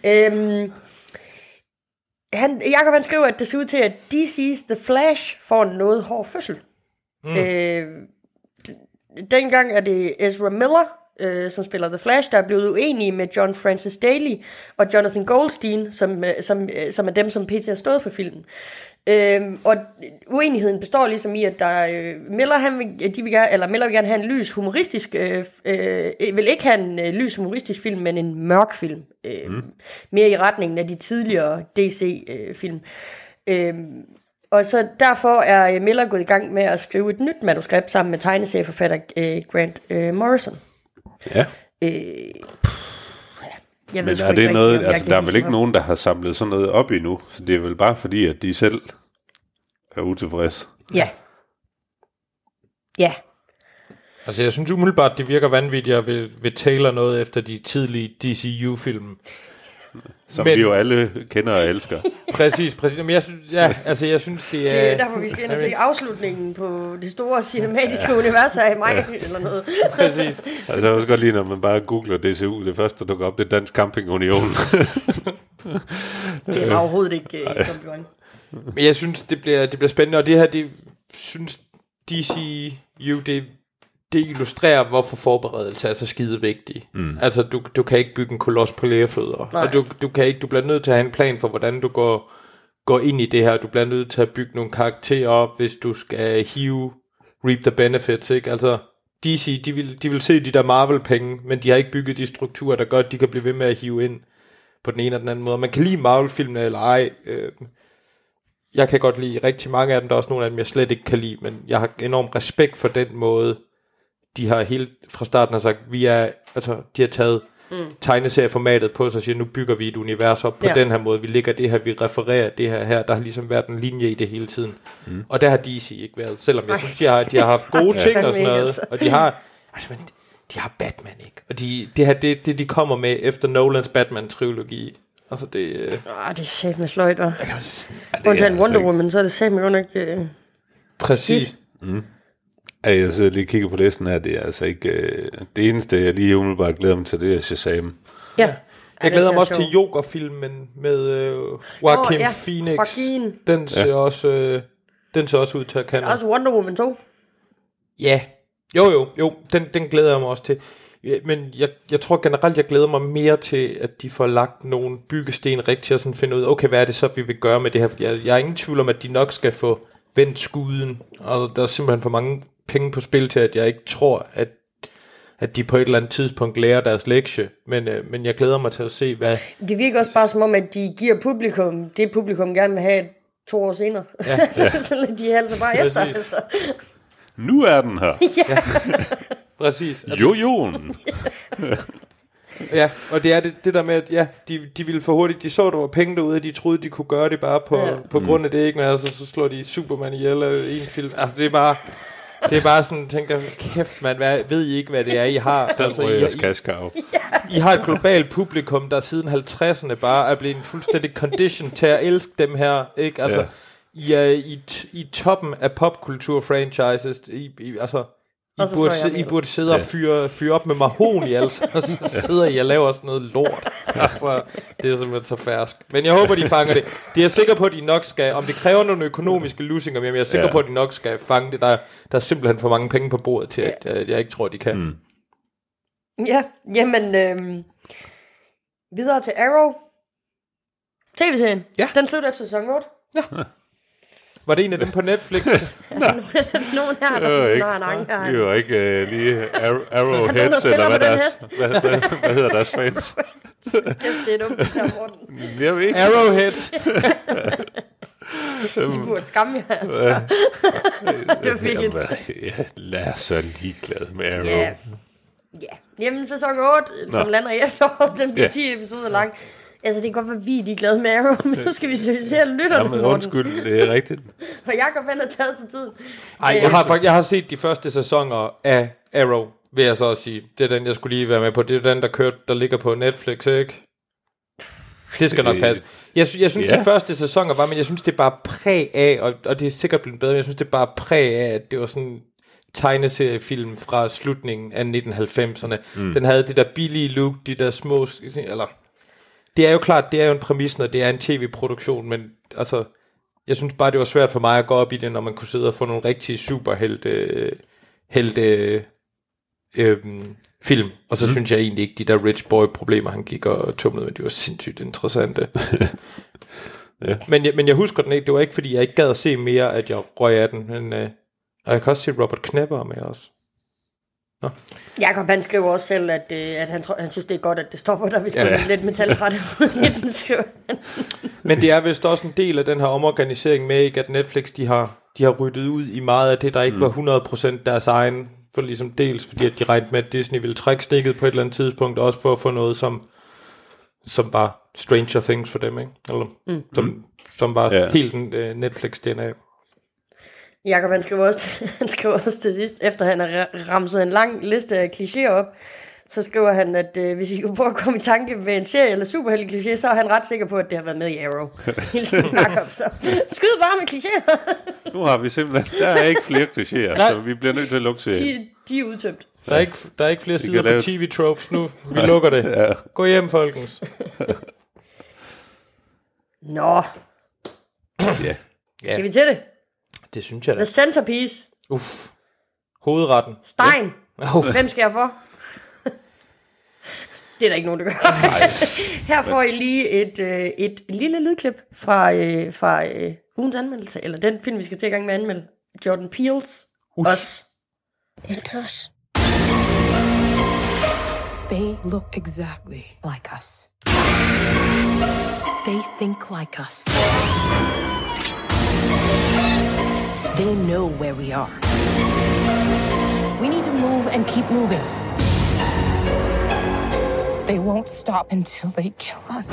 Øhm, han, Jacob han skriver, at det ser ud til, at DC's The Flash får en noget hård fødsel. Mm. Øh, dengang er det Ezra Miller, øh, som spiller The Flash, der er blevet uenige med John Francis Daly og Jonathan Goldstein, som, øh, som, øh, som er dem, som PT har stået for filmen. Øhm, og uenigheden består ligesom i, at der øh, Miller, han vil, de vil gerne, eller Miller vil gerne have en lys humoristisk, øh, øh, vil ikke have en øh, lys humoristisk film, men en mørk film. Øh, mm. Mere i retningen af de tidligere DC-film. Øh, øh, og så derfor er Miller gået i gang med at skrive et nyt manuskript sammen med tegneserieforfatter øh, Grant øh, Morrison. Ja. Øh, jeg ved Men er det noget, rigtig, altså der er vel ikke nogen, der har samlet sådan noget op endnu, så det er vel bare fordi, at de selv er utilfredse. Ja. Ja. Altså jeg synes umiddelbart, det virker vanvittigt at vil, vil tale noget efter de tidlige DCU-film. Som Men, vi jo alle kender og elsker. præcis, præcis. Men jeg synes, ja, altså jeg synes, det er... Det er derfor, vi skal ind og se afslutningen på det store cinematiske ja. univers af mig, ja. eller noget. præcis. Altså, det er også godt lige, når man bare googler DCU, det første, der dukker op, det er Dansk Camping Union. det er overhovedet ikke uh, kompliment. Men jeg synes, det bliver, det bliver spændende, og det her, det synes DCU, det det illustrerer, hvorfor forberedelse er så skide vigtig. Mm. Altså, du, du kan ikke bygge en koloss på lærefødder. Nej. Og du, du, kan ikke, du bliver nødt til at have en plan for, hvordan du går, går ind i det her. Du bliver nødt til at bygge nogle karakterer op, hvis du skal hive reap the benefits, ikke? Altså, DC, de vil, de vil se de der Marvel-penge, men de har ikke bygget de strukturer, der gør, at de kan blive ved med at hive ind på den ene eller den anden måde. Man kan lide Marvel-filmene eller ej. Øh, jeg kan godt lide rigtig mange af dem. Der er også nogle af dem, jeg slet ikke kan lide, men jeg har enorm respekt for den måde, de har helt fra starten har sagt, vi er, altså, de har taget mm. tegneserieformatet på sig og siger, nu bygger vi et univers op på Ja. den her måde. Vi lægger det her, vi refererer det her her. Der har ligesom været en linje i det hele tiden. Mm. Og der har DC ikke været, selvom jeg synes, de har, de har haft gode Ej, ting og sådan ikke, noget. altså. Og de har, altså, men de har Batman, ikke? Og de, det her, det, det de kommer med efter Nolans Batman-trilogi. Altså det... Øh, Ah, det er sæt med sløjt, hva'? Undtagen altså Wonder ikke- Woman, så er det sæt med nok... Øh... præcis. Ja, jeg sidder lige og kigger på listen her, det er altså ikke... Øh, det eneste, jeg lige umiddelbart glæder mig til, det er Shazam. Ja. Jeg glæder mig også sjovt. til Joker-filmen med øh, Joaquin Åh, ja, Phoenix. Joaquin. Den ser, også, øh, den ser også ud til at kan. Også Wonder Woman 2. Ja, jo jo, jo, den, den glæder jeg mig også til. Ja, Men jeg, jeg tror generelt, jeg glæder mig mere til, at de får lagt nogle byggesten rigtigt, og sådan finde ud af, okay, hvad er det så, vi vil gøre med det her? Jeg, jeg er ingen tvivl om, at de nok skal få vendt skuden, og der er simpelthen for mange penge på spil til, at jeg ikke tror, at, at de på et eller andet tidspunkt lærer deres lektie. Men, øh, men jeg glæder mig til at se, hvad... Det virker også bare som om, at de giver publikum, det publikum gerne vil have to år senere. Ja. så ja. sådan lidt, de halser bare efter. Altså. Nu er den her. Præcis. Jo, Jon. Ja, og det er det, det der med, at ja, de, de ville for hurtigt, de så, der var penge derude, og de troede, de kunne gøre det bare på, Ja. ja. på grund af det, ikke? Men altså, så slår de Superman ihjel af en film. Altså, det er bare, det er bare sådan, tænker, kæft mand, hvad, ved I ikke, hvad det er, I har? Den altså, rører jeres I, kaskav. I, I har et globalt publikum, der siden 50'erne bare er blevet fuldstændig condition til at elske dem her, ikke? Altså, Ja. I er i, t- i toppen af popkultur-franchises. I, I, altså, I burde, I burde sidde og fyre, fyre op med mahoni, altså, og så sidder I og laver sådan noget lort. Altså, det er simpelthen så fersk. Men jeg håber, de fanger det. Det er jeg sikker på, at de nok skal, om det kræver nogle økonomiske lusinger, men jeg er sikker Ja. på, at de nok skal fange det. Der, der er simpelthen for mange penge på bordet til, at at jeg ikke tror, de kan. Mm. Ja, jamen, øhm, videre til Arrow. TV-serien. Ja. Den slutter efter sæson 8. Var det en af dem på Netflix? Nogen her, Det var der ikke, anker. det var ikke uh, lige Arrow- Arrowheads, eller hvad, deres, hvad, hvad, hvad hedder deres fans? Kæft, det er dumt, det her, Morten. Jeg ved ikke. Arrowheads. De burde skamme jer, altså. det var virkelig... Jamen, ja, lad os så ligeglad med Arrow. Ja. Ja. Jamen, sæson 8, som Nå. lander i efteråret, den bliver Ja. 10 episoder lang. Altså, det kan godt være, vi er ligeglade med Arrow, men nu skal vi seriøsere lytterne, Jamen, Morten. undskyld, det er rigtigt. Og Jacob, han har taget sig tid. Ej, jeg har, fakt- jeg har set de første sæsoner af Arrow, vil jeg så også sige. Det er den, jeg skulle lige være med på. Det er den, der kørte, der ligger på Netflix, ikke? Det skal nok Øh, passe. Jeg, jeg synes, ja. de første sæsoner var, men jeg synes, det er bare præg af, og, og det er sikkert blevet bedre, men jeg synes, det er bare præg af, at det var sådan en tegneseriefilm fra slutningen af 1990'erne. Mm. Den havde det der billige look, de der små... Eller, det er jo klart, det er jo en præmis, når det er en tv-produktion, men altså, jeg synes bare, det var svært for mig at gå op i det, når man kunne sidde og få nogle rigtige superhelte helte, øhm, film. Og så mm. synes jeg egentlig ikke, de der rich boy problemer, han gik og tumlede med, de var sindssygt interessante. Ja. men, jeg, men jeg husker den ikke, det var ikke, fordi jeg ikke gad at se mere, at jeg røg af den. Men, øh, og jeg kan også se Robert Knapper med også. Jakob, han skriver også selv, at, øh, at han, han synes, det er godt, at det stopper, der vi skal Ja. ja. lidt metaltræt i den, skriver han. Men det er vist også en del af den her omorganisering med, ikke, at Netflix de har, de har ryddet ud i meget af det, der ikke mm. var 100% deres egen. For ligesom dels fordi, at de regnede med, at Disney ville trække stikket på et eller andet tidspunkt, og også for at få noget, som, som var Stranger Things for dem, ikke? Eller, mm. som, som var Ja. ja. helt en uh, Netflix-DNA. Jakob, han skriver, også, han skriver også til sidst, efter han har ra- ramset en lang liste af klichéer op, så skriver han, at øh, hvis I kunne prøve at komme i tanke med en serie eller superhelte kliché, så er han ret sikker på, at det har været med i Arrow. Hilsen Jakob, så skyd bare med klichéer. Nu har vi simpelthen, der er ikke flere klichéer, så vi bliver nødt til at lukke serien. De, de er udtømt. Der er ikke, der er ikke flere sider lave- på TV-tropes nu. Vi lukker det. Ja. Gå hjem, folkens. Nå, ja. skal vi til det? Det synes jeg da. The Centerpiece. Uff. Hovedretten. Stein. Oh. Hvem skal jeg for? det er der ikke nogen, der gør. Her får I lige et, øh, et lille lydklip fra, øh, fra øh, ugens anmeldelse, eller den film, vi skal til i gang med at anmelde. Jordan Peele's Us. It's us. They look exactly like us. They think like us. They know where we are. We need to move and keep moving. They won't stop until they kill us.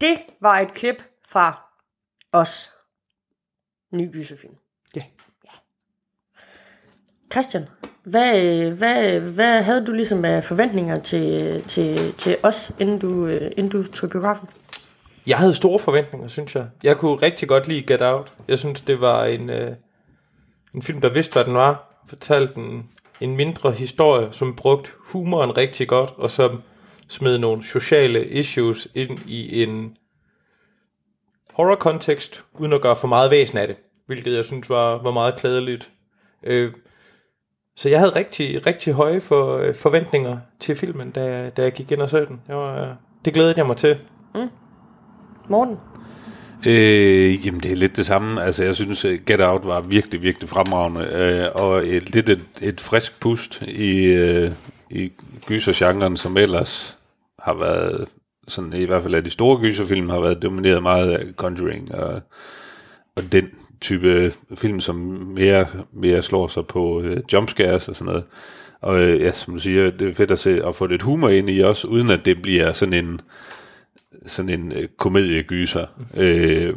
Det var et klip fra Os. Ny gyserfilm. Ja. Christian, hvad, hvad, hvad havde du ligesom af forventninger til, til, til os, inden du, øh, inden du tog i biografen? Jeg havde store forventninger, synes jeg. Jeg kunne rigtig godt lide Get Out. Jeg synes, det var en, øh, en film, der vidste, hvad den var. Fortalte en, en mindre historie, som brugte humoren rigtig godt, og som smed nogle sociale issues ind i en horror-kontekst, uden at gøre for meget væsen af det. Hvilket jeg synes var, var meget klædeligt. Øh, så jeg havde rigtig, rigtig høje for, øh, forventninger til filmen, da, da jeg gik ind og så den. Jeg var, øh, det glædede jeg mig til. Mm. Morten? Øh, jamen, det er lidt det samme. Altså, jeg synes, øh, Get Out var virkelig, virkelig fremragende. Øh, og et, lidt et, et frisk pust i, øh, i gysergenren, som ellers har været, sådan i hvert fald af de store gyserfilm, har været domineret meget af Conjuring og, og den type film, som mere, mere slår sig på øh, jumpscares og sådan noget. Og øh, ja, som du siger, det er fedt at se at få lidt humor ind i også, uden at det bliver sådan en sådan en øh, komediegyser. Øh,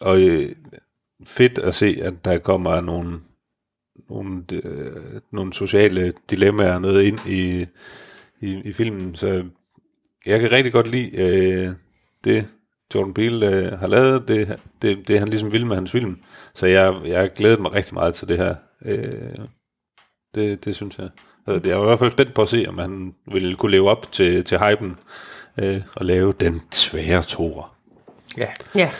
og øh, fedt at se, at der kommer nogle, nogle, øh, nogle sociale dilemmaer og noget ind i, i, i filmen. Så jeg kan rigtig godt lide øh, det, Jordan Peele øh, har lavet, det, det, det han ligesom vil med hans film. Så jeg, jeg glæder mig rigtig meget til det her. Øh, det, det synes jeg. Altså, jeg er i hvert fald spændt på at se, om han vil kunne leve op til, til hypen øh, og lave den svære toer. Ja. Ja.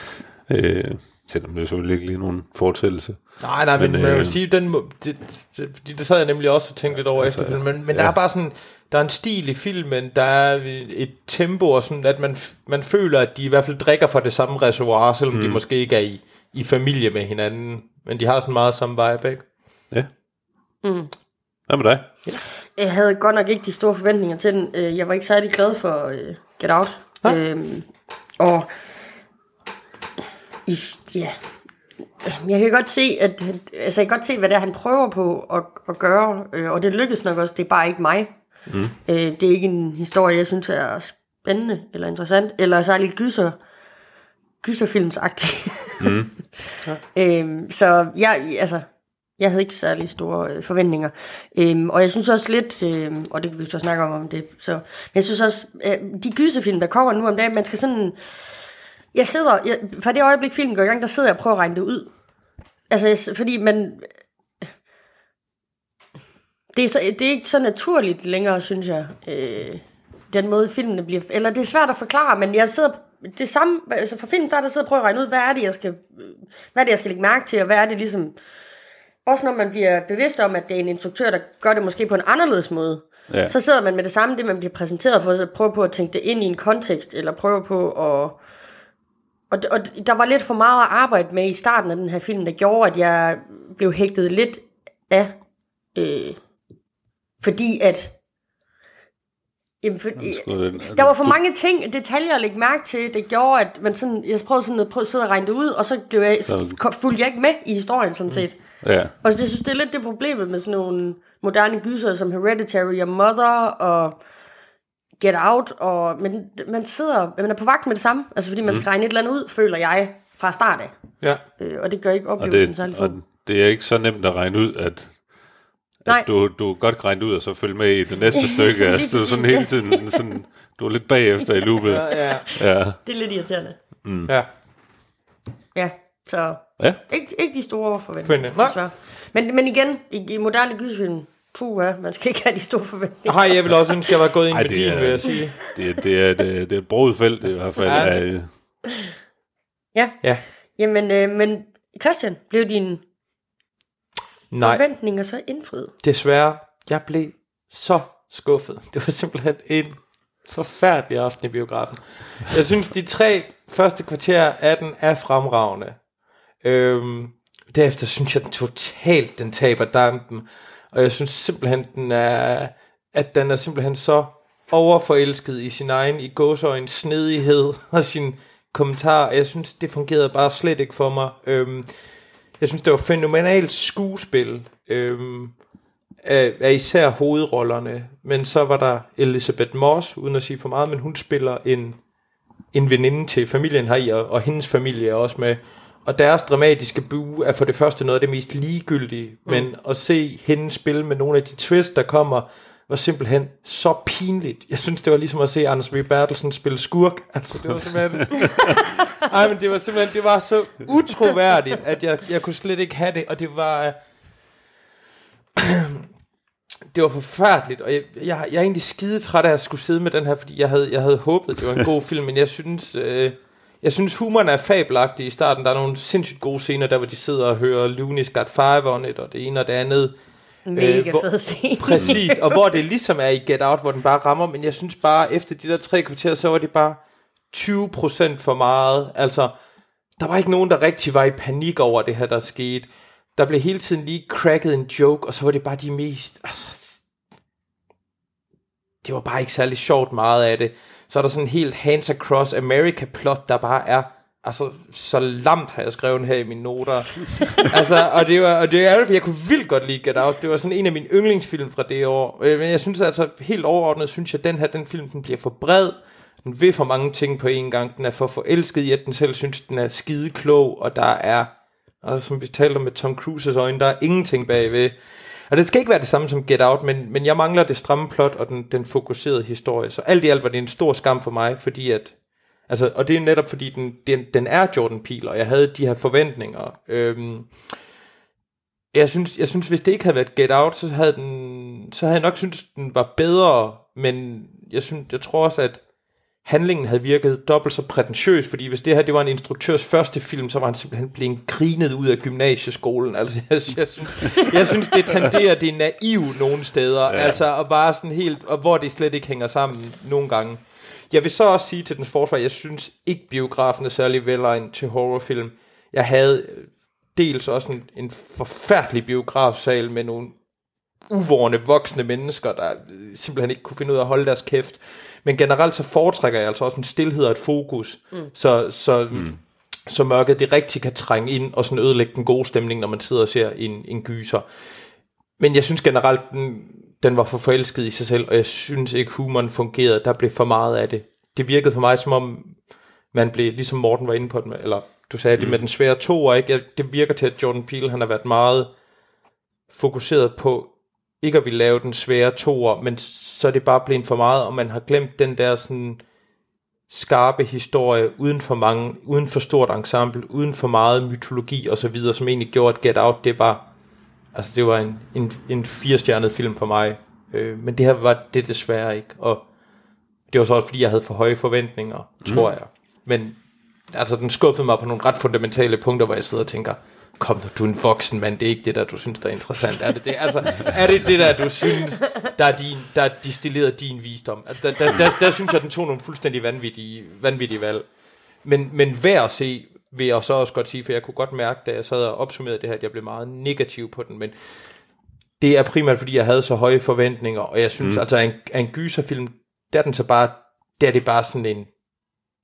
Øh, selvom det er selvfølgelig ikke lige nogen fortællelse. Nej, nej, men, Men, men jeg vil øh, sige, den, det, det, fordi det sad jeg nemlig også og tænkte lidt over altså, efterfølgende, men, men ja. der er bare sådan, der er en stil i filmen, der er et tempo, og sådan, at man, man føler, at de i hvert fald drikker fra det samme reservoir, selvom mm. de måske ikke er i, i familie med hinanden, men de har sådan meget samme vibe, ikke? Ja. Mm. Hvad med dig? Jeg havde godt nok ikke de store forventninger til den. Øh, Jeg var ikke særlig glad for øh, Get Out. Øhm, og i, ja, jeg kan godt se, at, altså jeg kan godt se, hvad det er, han prøver på at, at gøre, øh, og det lykkes nok også, det er bare ikke mig. Mm. Øh, det er ikke en historie, jeg synes er spændende, eller interessant, eller særligt gyser, gyserfilmsagtig. Mm. øhm, så jeg, altså, jeg havde ikke særlig store øh, forventninger. Øhm, og jeg synes også lidt, øh, og det kan vi så snakke om, om det, så, men jeg synes også, øh, de gyserfilm, der kommer nu om dagen, man skal sådan, jeg sidder, jeg, fra det øjeblik filmen går i gang, der sidder jeg og prøver at regne det ud. Altså, jeg, fordi man, det er, så, det er ikke så naturligt længere, synes jeg, øh, den måde filmene bliver, eller det er svært at forklare, men jeg sidder, det samme, altså for filmen, så er der sidder og prøver at regne ud, hvad er det, jeg skal, øh, hvad er det, jeg skal lægge mærke til, og hvad er det ligesom, også når man bliver bevidst om, at det er en instruktør, der gør det måske på en anderledes måde, Ja. så sidder man med det samme, det man bliver præsenteret for, så prøver på at tænke det ind i en kontekst, eller prøver på at... Og, og der var lidt for meget at arbejde med i starten af den her film, der gjorde, at jeg blev hægtet lidt af, øh, fordi at... Jamen, for, der var for mange ting, detaljer at lægge mærke til, det gjorde, at man sådan, jeg prøvede sådan at, prøve at sidde og regne det ud, og så, blev jeg, så fulgte jeg ikke med i historien sådan set. Ja. Og det synes, det er lidt det problemet med sådan nogle moderne gyser som Hereditary og Mother og Get Out. Og, men man sidder, man er på vagt med det samme, altså fordi man skal regne et eller andet ud, føler jeg, fra start af. Ja. Øh, og det gør ikke oplevelsen det, særlig og fed. det er ikke så nemt at regne ud, at, Nej. at du, du godt kan regne ud, og så følge med i det næste stykke. Altså, du er sådan hele tiden sådan, du er lidt bagefter i loopet. Ja. Ja. Det er lidt irriterende. ja. Ja, så ja. ikke, ikke de store forventninger. Nej. desværre. Men, men igen, i, i moderne gyserfilm, puh, ja, man skal ikke have de store forventninger. Hej, jeg vil også ønske, at jeg var gået ind Ej, med det din, er- vil jeg sige. Det, det, er, et, øh, det er et felt i hvert fald. Ja. Ja. Af, Ja, Ja. jamen, øh, men Christian, blev din Nej. forventninger så indfriet? Desværre, jeg blev så skuffet. Det var simpelthen en forfærdelig aften i biografen. Jeg synes, de tre første kvarterer af den er fremragende. Øhm, derefter synes jeg, den totalt den taber dampen. Og jeg synes simpelthen, den er, at den er simpelthen så overforelsket i sin egen i gåsøjne snedighed og sin kommentar. Jeg synes, det fungerede bare slet ikke for mig. Øhm, jeg synes, det var fænomenalt skuespil øhm, af, af især hovedrollerne. Men så var der Elizabeth Moss, uden at sige for meget, men hun spiller en, en veninde til familien her i, og, og hendes familie er også med. Og deres dramatiske bue er for det første noget af det mest ligegyldige, mm. men at se hende spille med nogle af de twists, der kommer, var simpelthen så pinligt. Jeg synes, det var ligesom at se Anders V. Bertelsen spille skurk. Altså, det var simpelthen... Ej, men det var simpelthen, det var så utroværdigt, at jeg, jeg kunne slet ikke have det, og det var... det var forfærdeligt, og jeg, jeg, jeg er egentlig skide træt af at skulle sidde med den her, fordi jeg havde, jeg havde håbet, det var en god film, men jeg synes... Øh, jeg synes, humoren er fabelagtig i starten. Der er nogle sindssygt gode scener, der hvor de sidder og hører Looney's Got Five on it, og det ene og det andet. Mega Øh, hvor- fed scene. Præcis, og hvor det ligesom er i Get Out, hvor den bare rammer, men jeg synes bare, efter de der tre kvarter, så var det bare 20% for meget. Altså, der var ikke nogen, der rigtig var i panik over det her, der skete. Der blev hele tiden lige cracket en joke, og så var det bare de mest... Altså, det var bare ikke særlig sjovt meget af det. Så er der sådan en helt Hands Across America plot, der bare er altså så lamt har jeg skrevet her i mine noter. altså, og det var, og det er ærgerligt, for jeg kunne vildt godt lide Get Out. Det var sådan en af mine yndlingsfilm fra det år. Øh, Men jeg synes altså, helt overordnet, synes jeg, at den her, den film, den bliver for bred. Den vil for mange ting på en gang. Den er for forelsket i, at den selv synes, den er skide klog, og der er, og som vi talte om med Tom Cruises øjne, der er ingenting bagved. Og det skal ikke være det samme som Get Out, men, men jeg mangler det stramme plot og den, den fokuserede historie. Så alt i alt var det en stor skam for mig, fordi at Altså, og det er netop fordi, den, den, den er Jordan Peele, og jeg havde de her forventninger. Øhm, jeg, synes, jeg synes, hvis det ikke havde været Get Out, så havde, den, så havde jeg nok syntes, den var bedre, men jeg, synes, jeg tror også, at handlingen havde virket dobbelt så prætentiøs, fordi hvis det her det var en instruktørs første film, så var han simpelthen blevet grinet ud af gymnasieskolen. Altså, jeg, jeg, synes, jeg synes, det tenderer, det naivt nogle steder, ja. altså, og bare sådan helt, og hvor det slet ikke hænger sammen nogle gange. Jeg vil så også sige til den forsvar, jeg synes ikke biografen er særlig velegnet til horrorfilm. Jeg havde øh, dels også en, en forfærdelig biografsal med nogle uvårende voksne mennesker, der øh, simpelthen ikke kunne finde ud af at holde deres kæft. Men generelt så foretrækker jeg altså også en stillhed og et fokus, mm. så, så, mm. så mørket det rigtig kan trænge ind og sådan ødelægge den gode stemning, når man sidder og ser en, en gyser. Men jeg synes generelt, den, den var for forelsket i sig selv, og jeg synes ikke, humoren fungerede. Der blev for meget af det. Det virkede for mig, som om man blev, ligesom Morten var inde på det, eller du sagde mm. det med den svære to, ikke? Jeg- Det virker til, at Jordan Peele han har været meget fokuseret på ikke at ville lave den svære toer, men så er det bare blevet for meget, og man har glemt den der sådan skarpe historie, uden for mange, uden for stort ensemble, uden for meget mytologi og så videre, som egentlig gjorde, at Get Out, det var, altså det var en, en, en firestjernet film for mig. Øh, men det her var det desværre ikke, og det var så også, fordi jeg havde for høje forventninger, tror jeg. Men altså, den skuffede mig på nogle ret fundamentale punkter, hvor jeg sidder og tænker, kom nu, du er en voksen mand, det er ikke det der, du synes, der er interessant. Er det det, altså, er det, det der, du synes, der er, din, der er distilleret din visdom? Altså, der, der, der, der, synes jeg, den tog nogle fuldstændig vanvittige, vanvittige valg. Men, men værd at se, vil jeg så også godt sige, for jeg kunne godt mærke, da jeg sad og opsummerede det her, at jeg blev meget negativ på den, men det er primært, fordi jeg havde så høje forventninger, og jeg synes, mm. altså, en, en gyserfilm, der er den så bare, der er det bare sådan en,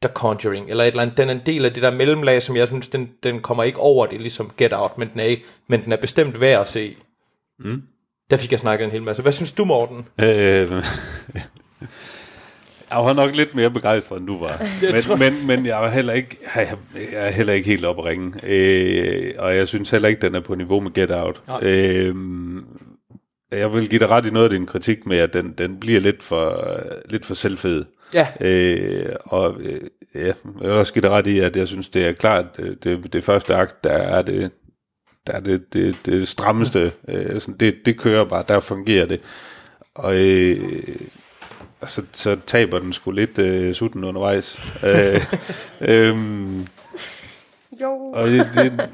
The Conjuring, eller et eller andet. Den er en del af det der mellemlag, som jeg synes, den, den kommer ikke over det, ligesom Get Out, men den er, men den er bestemt værd at se. Mm. Der fik jeg snakket en hel masse. Hvad synes du, Morten? Øh, jeg var nok lidt mere begejstret, end du var. Men, men, men jeg, var heller ikke, jeg, jeg er heller ikke helt oppe at ringe. Øh, og jeg synes heller ikke, den er på niveau med Get Out. Øh, jeg vil give dig ret i noget af din kritik med, at den, den bliver lidt for, lidt for selvfed. Ja. Øh, og øh, ja, jeg vil også give dig ret i, at jeg synes, det er klart, det, det, det første akt, der er det, der er det, det, det strammeste. Øh, sådan, det, det kører bare, der fungerer det. Og øh, så, så taber den sgu lidt øh, sutten undervejs. øh, øhm, Jo. og det, det,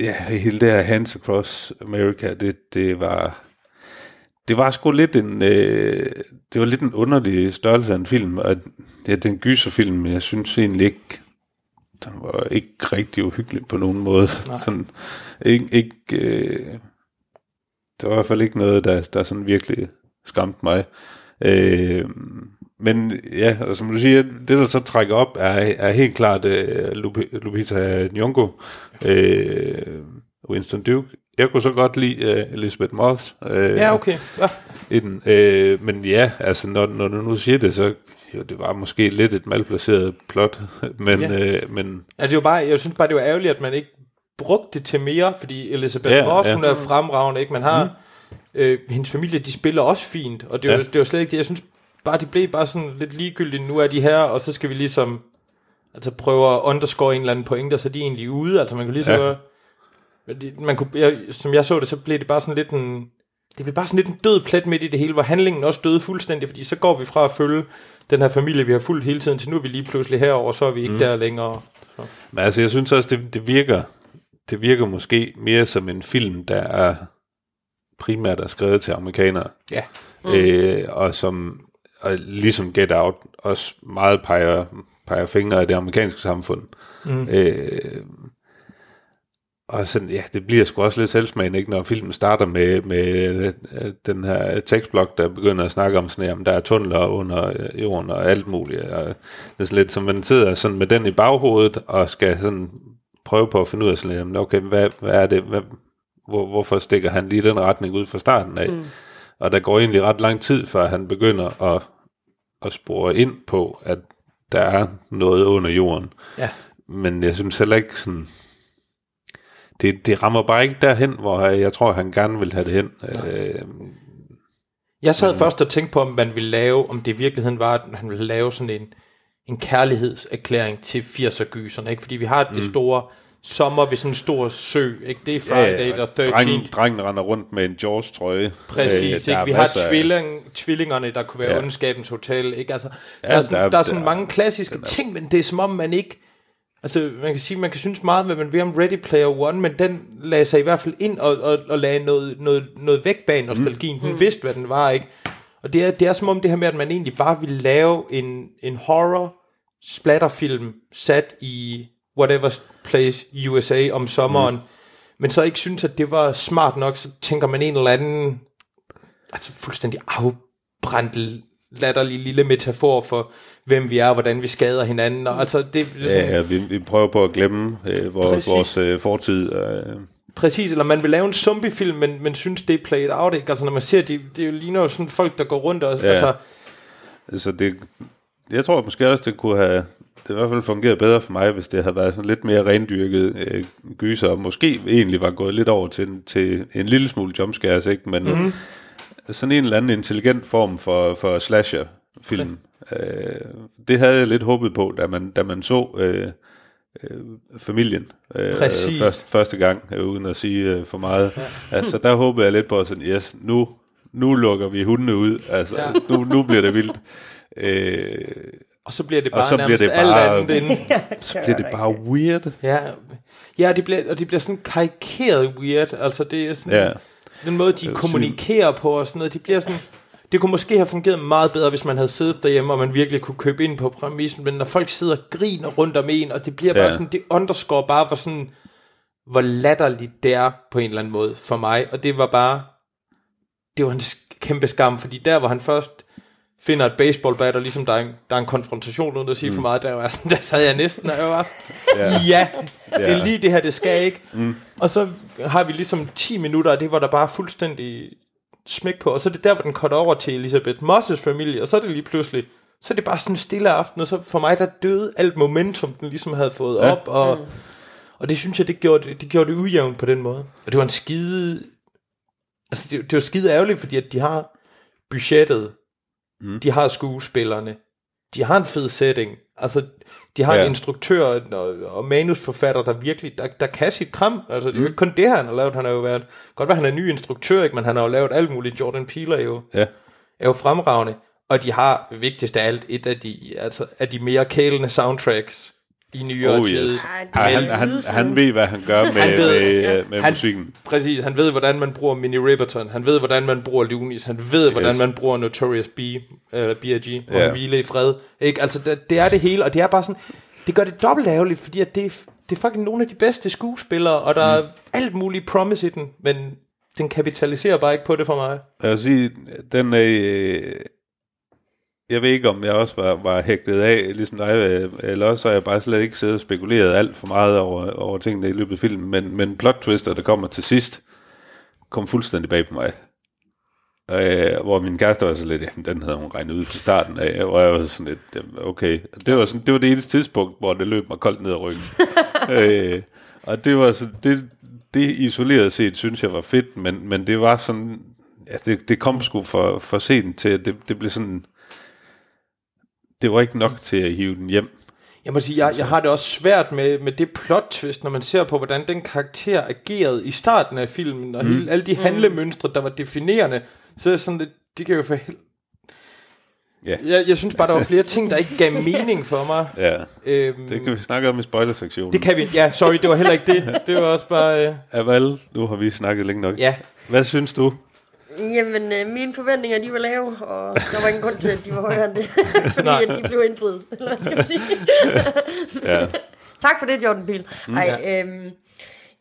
ja, hele det her Hands Across America, det, det var... Det var sgu lidt en, øh, det var lidt en underlig størrelse af en film, og det er den gyserfilm, men jeg synes egentlig ikke, den var ikke rigtig uhyggelig på nogen måde. Sådan, ikke, ikke, øh, det var i hvert fald ikke noget, der, der sådan virkelig skræmte mig. Øh, men ja, og som du siger, det der så trækker op, er, er helt klart øh, Lupi- Lupita Nyong'o, øh, Winston Duke. Jeg kunne så godt lide øh, Elizabeth Moss. Øh, Ja, okay. Ja. i den. Øh, men ja, altså når, når du nu siger det, så jo, det var måske lidt et malplaceret plot, men, Ja. øh, men Ja, det var bare, jeg synes bare, det var ærgerligt, at man ikke brugte det til mere, fordi Elizabeth Ja, Moss, ja. hun er fremragende, ikke? Man har, mm. øh, hendes familie, de spiller også fint, og det var, Ja. det var slet ikke det. Jeg synes bare, de blev bare sådan lidt ligegyldige. Nu er de her, og så skal vi ligesom altså prøve at underscore en eller anden pointe, så de er egentlig ude. Altså man kunne lige så Ja. man kunne, jeg, som jeg så det, så blev det bare sådan lidt en, det blev bare sådan lidt en død plet midt i det hele, hvor handlingen også døde fuldstændig, fordi så går vi fra at følge den her familie, vi har fulgt hele tiden, til nu er vi lige pludselig herover, så er vi ikke mm. der længere. Så. Men altså, jeg synes også, det, det virker det virker måske mere som en film, der er primært er skrevet til amerikanere. Ja. Mm. Øh, og som og ligesom Get Out også meget peger, peger fingre af det amerikanske samfund. Mm. Øh, og sådan, ja, det bliver sgu også lidt selvsmagende, ikke, når filmen starter med, med øh, den her tekstblok, der begynder at snakke om sådan, jamen, der er tunneler under øh, jorden og alt muligt. Og det er sådan lidt, som man sidder sådan med den i baghovedet, og skal sådan prøve på at finde ud af sådan, jamen, okay, hvad, hvad er det, hvad, hvor, hvorfor stikker han lige den retning ud fra starten af? Mm. Og der går egentlig ret lang tid, før han begynder at, at spore ind på, at der er noget under jorden. Ja. Men jeg synes heller ikke sådan... Det, det rammer bare ikke derhen, hvor jeg tror, han gerne vil have det hen. Øh, Jeg sad mm. først og tænkte på, om man ville lave, om det i virkeligheden var, at han ville lave sådan en, en kærlighedserklæring til 80'er-gyserne, ikke? Fordi vi har det store sommer ved sådan en stor sø, ikke? Det er Friday ja, ja, 13. drengen, drengen render rundt med en George-trøje. Præcis, Øh, der ikke? Vi har masser af- tvilling, tvillingerne, der kunne være ja. Ondskabens hotel, ikke? Altså, Ja, der, er sådan, der er- der er sådan der- mange klassiske ting, men det er som om, man ikke... Altså, man kan sige, man kan synes meget, hvad man vil om Ready Player One, men den lagde sig i hvert fald ind og, og, og lagde noget, noget, noget væk bag nostalgien. Den vidste, hvad den var, ikke? Og det er, det er som om det her med, at man egentlig bare ville lave en, en horror splatterfilm sat i whatever place USA om sommeren, mm. men så ikke synes, at det var smart nok, så tænker man en eller anden altså fuldstændig afbrændt latterlig lille metafor for, hvem vi er, og hvordan vi skader hinanden. Og altså, det, det sådan, Ja, ja vi, vi prøver på at glemme øh, vores, Præcis. vores øh, fortid. Øh, Præcis, eller man vil lave en zombiefilm, men, men synes, det er played out, ikke? Altså, når man ser, det, det ligner jo sådan folk, der går rundt og... Ja. Altså, altså det, jeg tror måske også, det kunne have det i hvert fald fungeret bedre for mig, hvis det havde været sådan lidt mere rendyrket øh, gyser, og måske egentlig var gået lidt over til, til en lille smule jumpscares, ikke? men mm. sådan en eller anden intelligent form for, for slasher-film. Øh, det havde jeg lidt håbet på, da man, da man så øh, øh, familien øh, Præcis. først, første gang, øh, uden at sige øh, for meget. Ja. Altså, der håbede jeg lidt på sådan, yes, nu, nu lukker vi hundene ud, altså, ja. nu, nu bliver det vildt. Øh, og så bliver det Og bare bliver nærmest det alt bare- andet end... så bliver det bare weird. Ja, ja det bliver, og det bliver sådan karikeret weird. Altså, det er sådan... Ja. Den måde, de kommunikerer på og sådan noget, de bliver sådan... Det kunne måske have fungeret meget bedre, hvis man havde siddet derhjemme, og man virkelig kunne købe ind på præmissen, men når folk sidder og griner rundt om en, og det bliver bare Ja. sådan, det underscore bare, hvor sådan, hvor latterligt det er på en eller anden måde for mig, og det var bare, det var en kæmpe skam, fordi der, hvor han først finder et baseballbat, og ligesom der er en, der er en konfrontation, uden at sige mm. for meget, der, var sådan, der sad jeg næsten, og jeg var sådan, ja, ja det er lige det her, det skal ikke. Mm. Og så har vi ligesom 10 minutter af det, hvor der bare er fuldstændig smæk på, og så er det der, hvor den cutter over til Elisabeth Moss' familie, og så er det lige pludselig, så er det bare sådan en stille aften, og så for mig, der døde alt momentum, den ligesom havde fået ja. op, og, og det synes jeg, det gjorde det, det gjorde det ujævnt på den måde. Og det var en skide, altså det, det var skide ærgerligt, fordi at de har budgettet, mm. de har skuespillerne, de har en fed setting, altså de har ja. En instruktør og, og manusforfatter, der virkelig, der, der kan sit kram, altså det er jo ikke kun det, han har lavet, han har jo været, godt være han er ny instruktør, ikke, men han har jo lavet alt muligt, Jordan Peele er jo, Ja. er jo fremragende, og de har vigtigst af alt et af de, altså, af de mere kælende soundtracks i nyere Oh, tid. yes. Det Ej, han, han, han ved, hvad han gør med, Han ved- med, med, med han- musikken. Præcis, han ved, hvordan man bruger Mini Riverton, han ved, hvordan man bruger Lunis, han ved, hvordan Yes. man bruger Notorious B, uh, B.I.G., og Ja. yeah. hvile i fred. Ikke? Altså, det, det er det hele, og det er bare sådan, det gør det dobbelt ærgerligt, fordi at det, er, det er fucking nogle af de bedste skuespillere, og der mm. er alt muligt promise i den, men den kapitaliserer bare ikke på det for mig. Jeg vil sige, den er... Øh, jeg ved ikke, om jeg også var, var hægtet af, ligesom dig, øh, eller også har jeg bare slet ikke siddet og spekuleret alt for meget over, over tingene i løbet af filmen, men, men plot twister, der kommer til sidst, kom fuldstændig bag på mig. Øh, hvor min kæreste var så lidt, jamen den havde hun regnet ud fra starten af, hvor jeg var sådan lidt, jamen, okay. Det var, sådan, det var det eneste tidspunkt, hvor det løb mig koldt ned ad ryggen. øh, og det var så, det, det isoleret set, synes jeg var fedt, men, men det var sådan, ja, det, det kom sgu for, for sent til, det, det blev sådan, det var ikke nok til at hive den hjem. Jeg må sige, jeg, jeg har det også svært med, med det plot twist, når man ser på, hvordan den karakter agerede i starten af filmen, og mm. hele, alle de handlemønstre, der var definerende, så er det sådan lidt, det kan jo for hel... Ja. Jeg, jeg synes bare, der var flere ting, der ikke gav mening for mig. Ja, Øhm, det kan vi snakke om i spoilersektionen. det kan vi. Ja, sorry, det var heller ikke det. Det var også bare... Øh, Aval, nu har vi snakket længe nok. ja, Hvad synes du? Jamen, øh, mine forventninger, de var lave, og der var ingen grund til, at de var højere end det. fordi Nej. at de blev indfriet, eller hvad skal man sige? Ja. tak for det, Jordan Peele. Ej, øhm,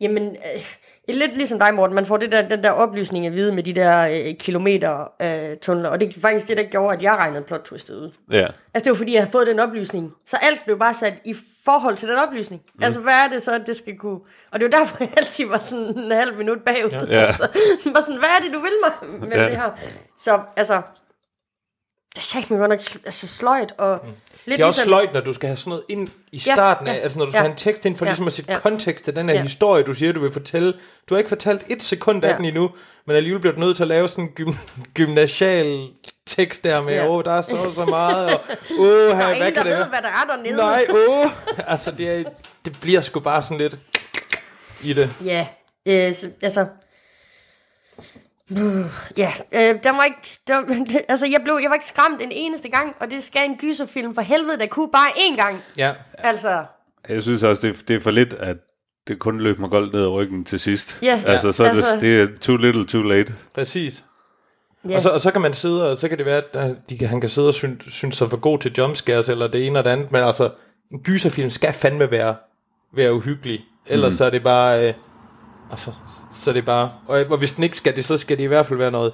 jamen, øh, lidt ligesom dig, Morten, man får det der, den der oplysning at vide med de der øh, kilometer øh, tunneler, og det er faktisk det, der gjorde, at jeg regnede plot twistet ud. Ja. Altså, det var fordi, jeg havde fået den oplysning. Så alt blev bare sat i forhold til den oplysning. Mm. Altså, hvad er det så, at det skal kunne... Og det var derfor, jeg altid var sådan en halv minut bagud. Ja. Altså, var sådan, hvad er det, du vil mig med ja. det her? Så, altså... Det sagde mig godt nok altså, sløjt, og... Mm. Lidt det er også sløjt, når du skal have sådan noget ind i starten af, ja, altså når du skal ja. have en tekst ind for Ja, ligesom at sætte ja. kontekst til den her Ja. historie, du siger, du vil fortælle. Du har ikke fortalt et sekund af Ja. den endnu, men alligevel bliver du nødt til at lave sådan en gym- gymnasial tekst der med, åh, Ja. oh, der er så så meget, og åh, Der er hvad kan der det ved, være? hvad der er dernede. Nej, åh, altså det, er, det bliver sgu bare sådan lidt i det. Ja, øh, så, altså... Ja, øh, der var ikke... Der, altså, jeg, blev, jeg var ikke skræmt en eneste gang, og det skal en gyserfilm for helvede, der kunne bare én gang. Ja, Altså, Jeg synes også, det, det er for lidt, at det kun løb mig goldt ned ad ryggen til sidst. Ja. altså, så er Altså- det, det er too little, too late. præcis. ja. Og, så, og så kan man sidde, og så kan det være, at øh, de kan, han kan sidde og synes, synes sig for god til jumpscares, eller det ene og det andet, men altså, en gyserfilm skal fandme være, være uhyggelig. Ellers mm. så er det bare, øh, altså, så er det bare, og, og hvis den ikke skal det, så skal det i hvert fald være noget,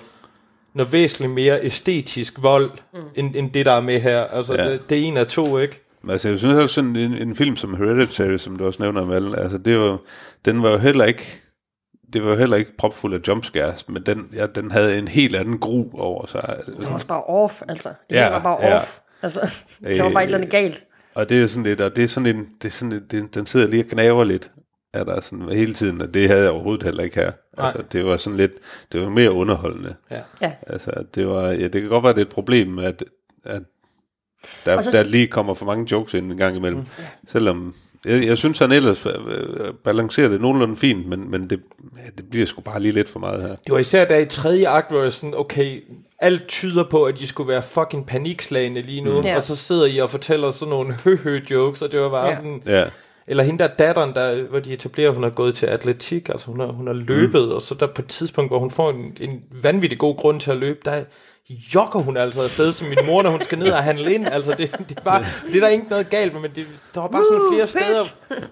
noget væsentligt mere æstetisk vold, mm. end, end det, der er med her. Altså, Ja. det, det er en af to, ikke? Men Altså, jeg synes også sådan en, en film som Hereditary, som du også nævner, Val, altså, det var, den var jo heller ikke, det var jo heller ikke propfuld af jumpscares, men den, ja, den havde en helt anden gru over sig. Det var også bare off, altså. Det Ja, var bare ja. off. Altså, det var bare et eller andet galt. Og det er sådan lidt, og det er sådan en, det er sådan det, den sidder lige og knaver lidt, er der sådan hele tiden, og det havde jeg overhovedet heller ikke her. Altså, det var sådan lidt, det var mere underholdende. Ja. Ja. Altså, det var, ja, det kan godt være, det er et problem, at, at der, Og så- der lige kommer for mange jokes ind en gang imellem. Mm. Selvom, jeg, jeg synes, han ellers øh, øh, balancerer det nogenlunde fint, men, men det, ja, det bliver sgu bare lige lidt for meget her. Det var især da i tredje akt, hvor jeg sådan, okay, alt tyder på, at I skulle være fucking panikslagende lige nu, mm. Ja. og så sidder I og fortæller sådan nogle høhø-jokes, og det var bare Ja. ja. sådan... Ja, Eller hende der datteren, der, hvor de etablerer, hun har gået til atletik, altså hun har, hun har løbet, mm. og så der på et tidspunkt, hvor hun får en, en vanvittig god grund til at løbe, der jogger hun altså afsted som min mor, når hun skal ned og handle ind. Altså det, det, er, bare, det er der ikke noget galt med, men det, der var bare sådan flere steder,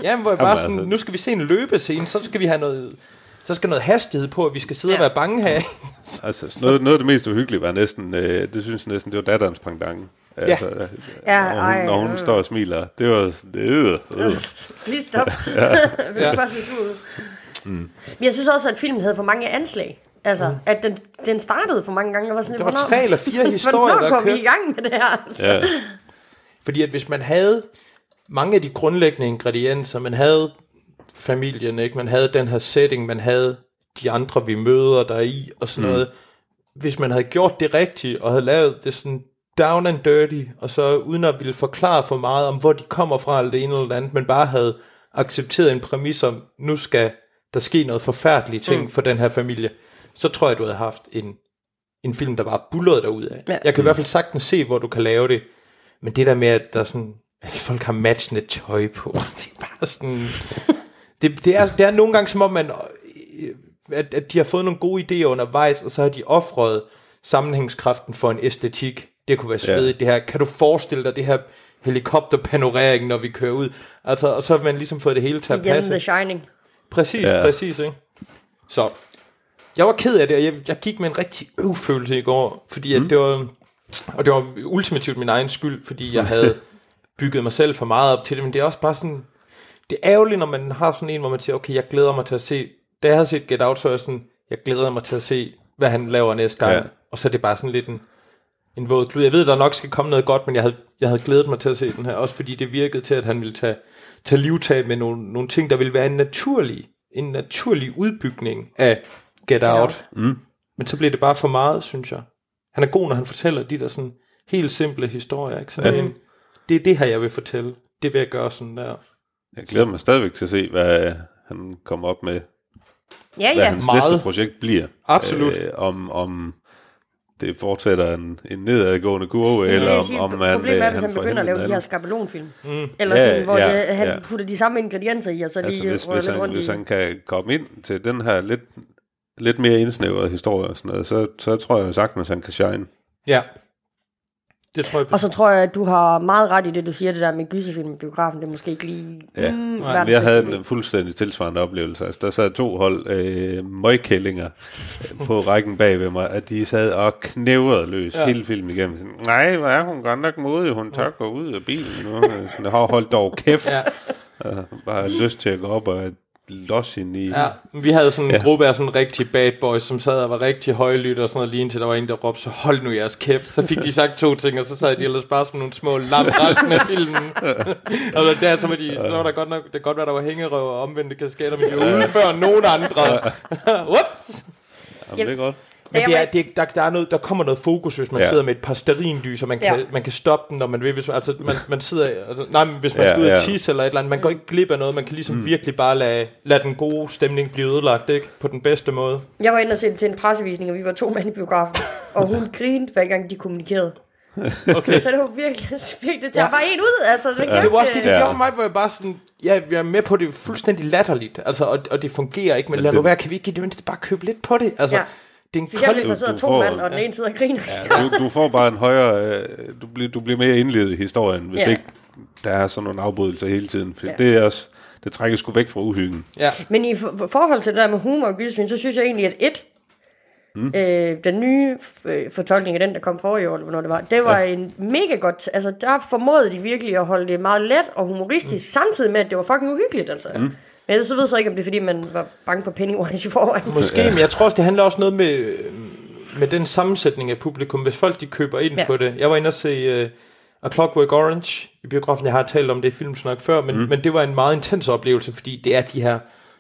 ja, hvor jeg bare Jamen, sådan, altså. nu skal vi se en løbescene, så skal vi have noget, så skal noget hastighed på, at vi skal sidde ja. Og være bange her. altså noget, noget af det mest uhyggelige var næsten, øh, det synes jeg næsten, det var datterens pendant. Altså, ja, Ja, når hun, ej, når hun øh. står og smiler. Det var sådan, øh, øh. Lige stop. ja. Ja. ud. Mm. Men jeg synes også, at filmen havde for mange anslag. Altså, mm. at den, den startede for mange gange. Jeg var sådan, Der var tre eller fire historier, der går vi i gang med det her? Altså? Ja, Fordi at hvis man havde mange af de grundlæggende ingredienser, man havde familien, ikke? man havde den her setting, man havde de andre, vi møder der i, og sådan mm. noget. Hvis man havde gjort det rigtigt, og havde lavet det sådan down and dirty, og så uden at ville forklare for meget om, hvor de kommer fra, eller det ene eller det andet, men bare havde accepteret en præmis om, nu skal der ske noget forfærdeligt ting mm. for den her familie, så tror jeg, du havde haft en, en film, der bare bullerede derud af. Ja. Jeg kan i hvert fald sagtens se, hvor du kan lave det, men det der med, at der sådan at folk har matchende tøj på. Det er bare sådan... Det, det, er, det er nogle gange som om, man, øh, at, at de har fået nogle gode idéer undervejs, og så har de offret sammenhængskraften for en æstetik. Det kunne være svedigt, ja. det her. Kan du forestille dig det her helikopterpanorering, når vi kører ud? Altså, og så har man ligesom fået det hele til at Igen passe. The Shining. Præcis, Ja. præcis, ikke? Så, jeg var ked af det, og jeg, jeg gik med en rigtig øvfølelse i går, fordi mm. at det var, og det var ultimativt min egen skyld, fordi jeg havde bygget mig selv for meget op til det, men det er også bare sådan, det er ærgerligt, når man har sådan en, hvor man siger, okay, jeg glæder mig til at se, da jeg havde set Get Out, så jeg sådan, jeg glæder mig til at se, hvad han laver næste gang, ja. og så er det bare sådan lidt en, en våd klud. Jeg ved, der nok skal komme noget godt, men jeg havde, jeg havde glædet mig til at se den her, også fordi det virkede til, at han ville tage, tage livtag med nogle, nogle ting, der ville være en naturlig, en naturlig udbygning af Get Out. Mm. Men så blev det bare for meget, synes jeg. Han er god, når han fortæller de der sådan helt simple historier. Ikke? Sådan en, det er det her, jeg vil fortælle. Det vil jeg gøre sådan der. Jeg glæder mig stadigvæk til at se, hvad han kommer op med, Ja, hvad ja. hans Meget. næste projekt bliver. Absolut. Øh, om, om det fortsætter en, en nedadgående kurve, Jeg eller om, sige, om man, problemet er, hvis han får begynder at lave de her skabelonfilm. Mm. Eller Ja, sådan, hvor ja, det, han ja. putter de samme ingredienser i, og så Altså, lige hvis, hvis, lidt han, rundt hvis i. han kan komme ind til den her lidt, lidt mere indsnævrede historie og sådan noget, så, så tror jeg sagtens, han kan shine. Ja. Det tror jeg. Og så tror jeg, at du har meget ret i det, du siger, det der med gyserfilm i biografen. Det er måske ikke lige... Ja. Mm, Men verdens jeg havde en fuldstændig tilsvarende oplevelse. Altså, der sad to hold øh, møgkællinger på rækken bag ved mig, at de sad og knævrede løs ja. Hele filmen igennem. Sådan, Nej, hvor er hun godt nok modig. Hun tør gå ud af bilen nu. Sådan, jeg har holdt dog kæft. Ja. Og bare lyst til at gå op og losse ind i... Ja, vi havde sådan en ja. gruppe af sådan rigtig bad boys, som sad og var rigtig højlytte og sådan noget, lige indtil der var en, der råbte, så hold nu jeres kæft. Så fik de sagt to ting, og så sad de ellers bare som nogle små lam resten af filmen. og der, så var, de, så var der godt nok, det kan godt være, der var hængerøv og omvendte kasketter, men de var ude før nogen andre. What? Jamen, det er godt. Men det er, det, er- der, der, er noget, der kommer noget fokus, hvis man Ja. sidder med et par stearinlys, og man kan, Ja. man kan stoppe den, når man vil. Hvis man, altså, man, man sidder, altså, nej, men hvis man Ja, skal ud og ja. tisse eller et eller andet, man går ikke glip af noget. Man kan ligesom mm. virkelig bare lade, lade den gode stemning blive ødelagt, ikke? På den bedste måde. Jeg var inde og se til en pressevisning, og vi var to mænd i biografen. og hun grinede, hver gang de kommunikerede. Okay. Så det var virkelig, virkelig det tager Ja. bare en ud. Altså, det, ja. Det var også det, det Ja. gjorde mig, hvor jeg bare sådan, ja, jeg er med på det fuldstændig latterligt, altså, og, og det fungerer ikke, men lad nu være, kan vi ikke i det mindste bare købe lidt på det? Altså, Ja. Ja. det er en Specielt hvis kold... man sidder du to får- mand, og den ene sidder og griner. Du, du får bare en højere... Øh, du, bliver, du bliver mere indledet i historien, hvis Ja. ikke der er sådan nogle afbrydelser hele tiden. For Ja. det er også... Det trækker sgu væk fra uhyggen. Ja, Men i for- for- forhold til det der med humor og gyserfilm, så synes jeg egentlig, at et, mm. øh, den nye f- øh, fortolkning af den, der kom forrige år, eller hvornår det var, det var ja. en mega godt, altså der formåede de virkelig at holde det meget let og humoristisk, mm. samtidig med, at det var fucking uhyggeligt, altså. Mm. Men ellers så ved jeg så ikke, om det er, fordi man var bange for Pennywise i forvejen. måske, men jeg tror også, det handler også noget med, med den sammensætning af publikum, hvis folk de køber ind Ja. på det. Jeg var inde og se uh, A Clockwork Orange i biografen, jeg har talt om det i filmsnak før, men, mm. men det var en meget intens oplevelse, fordi det er de her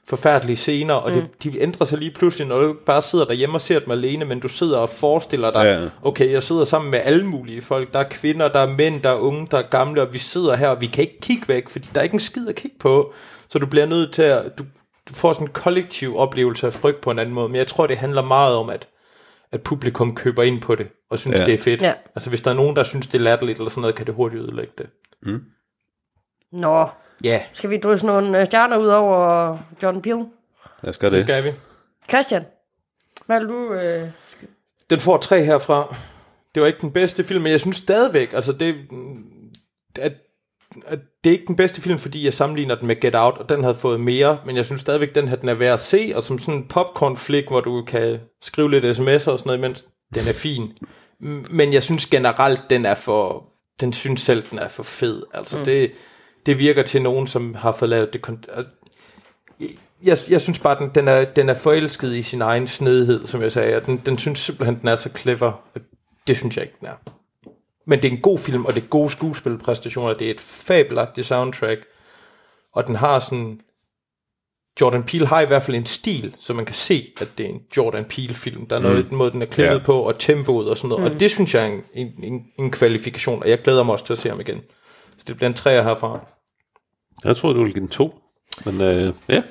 forfærdelige scener, og det, de ændrer sig lige pludselig, når du ikke bare sidder derhjemme og ser dem alene, men du sidder og forestiller dig, ja. okay, jeg sidder sammen med alle mulige folk, der er kvinder, der er mænd, der er unge, der er gamle, og vi sidder her, og vi kan ikke kigge væk, fordi der er ikke en skid at kigge på, så du bliver nødt til at, du, du får sådan en kollektiv oplevelse af frygt på en anden måde, men jeg tror, det handler meget om, at at publikum køber ind på det, og synes, Ja. det er fedt. Ja. Altså, hvis der er nogen, der synes, det er latterligt, eller sådan noget, kan det hurtigt ødelægge det. Nå, Ja, skal vi drysse nogle øh, stjerner ud over John Peel? Lad os gøre det det. skal vi. Christian, hvad du... Øh... Den får tre herfra. Det var ikke den bedste film, men jeg synes stadigvæk, altså det, at det er ikke den bedste film, fordi jeg sammenligner den med Get Out, og den havde fået mere, men jeg synes stadigvæk, den her den er værd at se, og som sådan en popcorn-flik, hvor du kan skrive lidt sms'er og sådan noget, imens den er fin. Men jeg synes generelt, den er for, den synes selv, den er for fed. Altså mm. det, det virker til nogen, som har fået lavet det, jeg, jeg synes bare, den, den, er, den er forelsket i sin egen snedighed, som jeg sagde, og den, den synes simpelthen, den er så clever. Det synes jeg ikke, den er. Men det er en god film, og det er gode skuespilpræstationer, det er et fabelagtigt soundtrack, og den har sådan... Jordan Peele har i hvert fald en stil, så man kan se, at det er en Jordan Peele-film. Der er noget i den måde, den er klippet ja. på, og tempoet og sådan noget. Mm. Og det synes jeg er en, en, en, en kvalifikation, og jeg glæder mig også til at se ham igen. Så det bliver en træer herfra. Jeg tror, du vil give den to. Men øh, ja.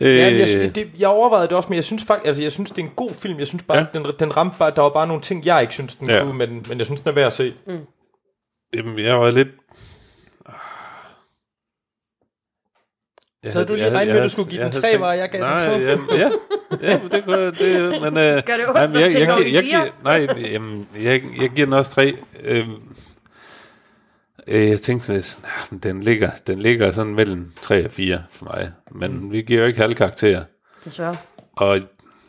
Øh, ja, jeg, synes, det, jeg overvejede det også, men jeg synes faktisk, altså jeg synes, det er en god film. Jeg synes bare, ja. den, den ramte bare, der var bare nogle ting, jeg ikke synes, den ja. kunne, men, men jeg synes, den er værd at se. Mm. Jamen, jeg var lidt... Jeg så havde, du lige regnet med, at du skulle give den tre, var jeg gav nej, den to. Jamen, ja, ja, det kunne jeg, det, men... Øh, Gør det øh, ondt, jamen, jeg, jeg, jeg, jeg, nej, jamen, jeg, jeg giver den også tre. Øh, jeg tænkte lidt, nah, den ligger, den ligger sådan mellem 3 og 4 for mig. Men mm. vi giver jo ikke halv karakter. Desværre. Og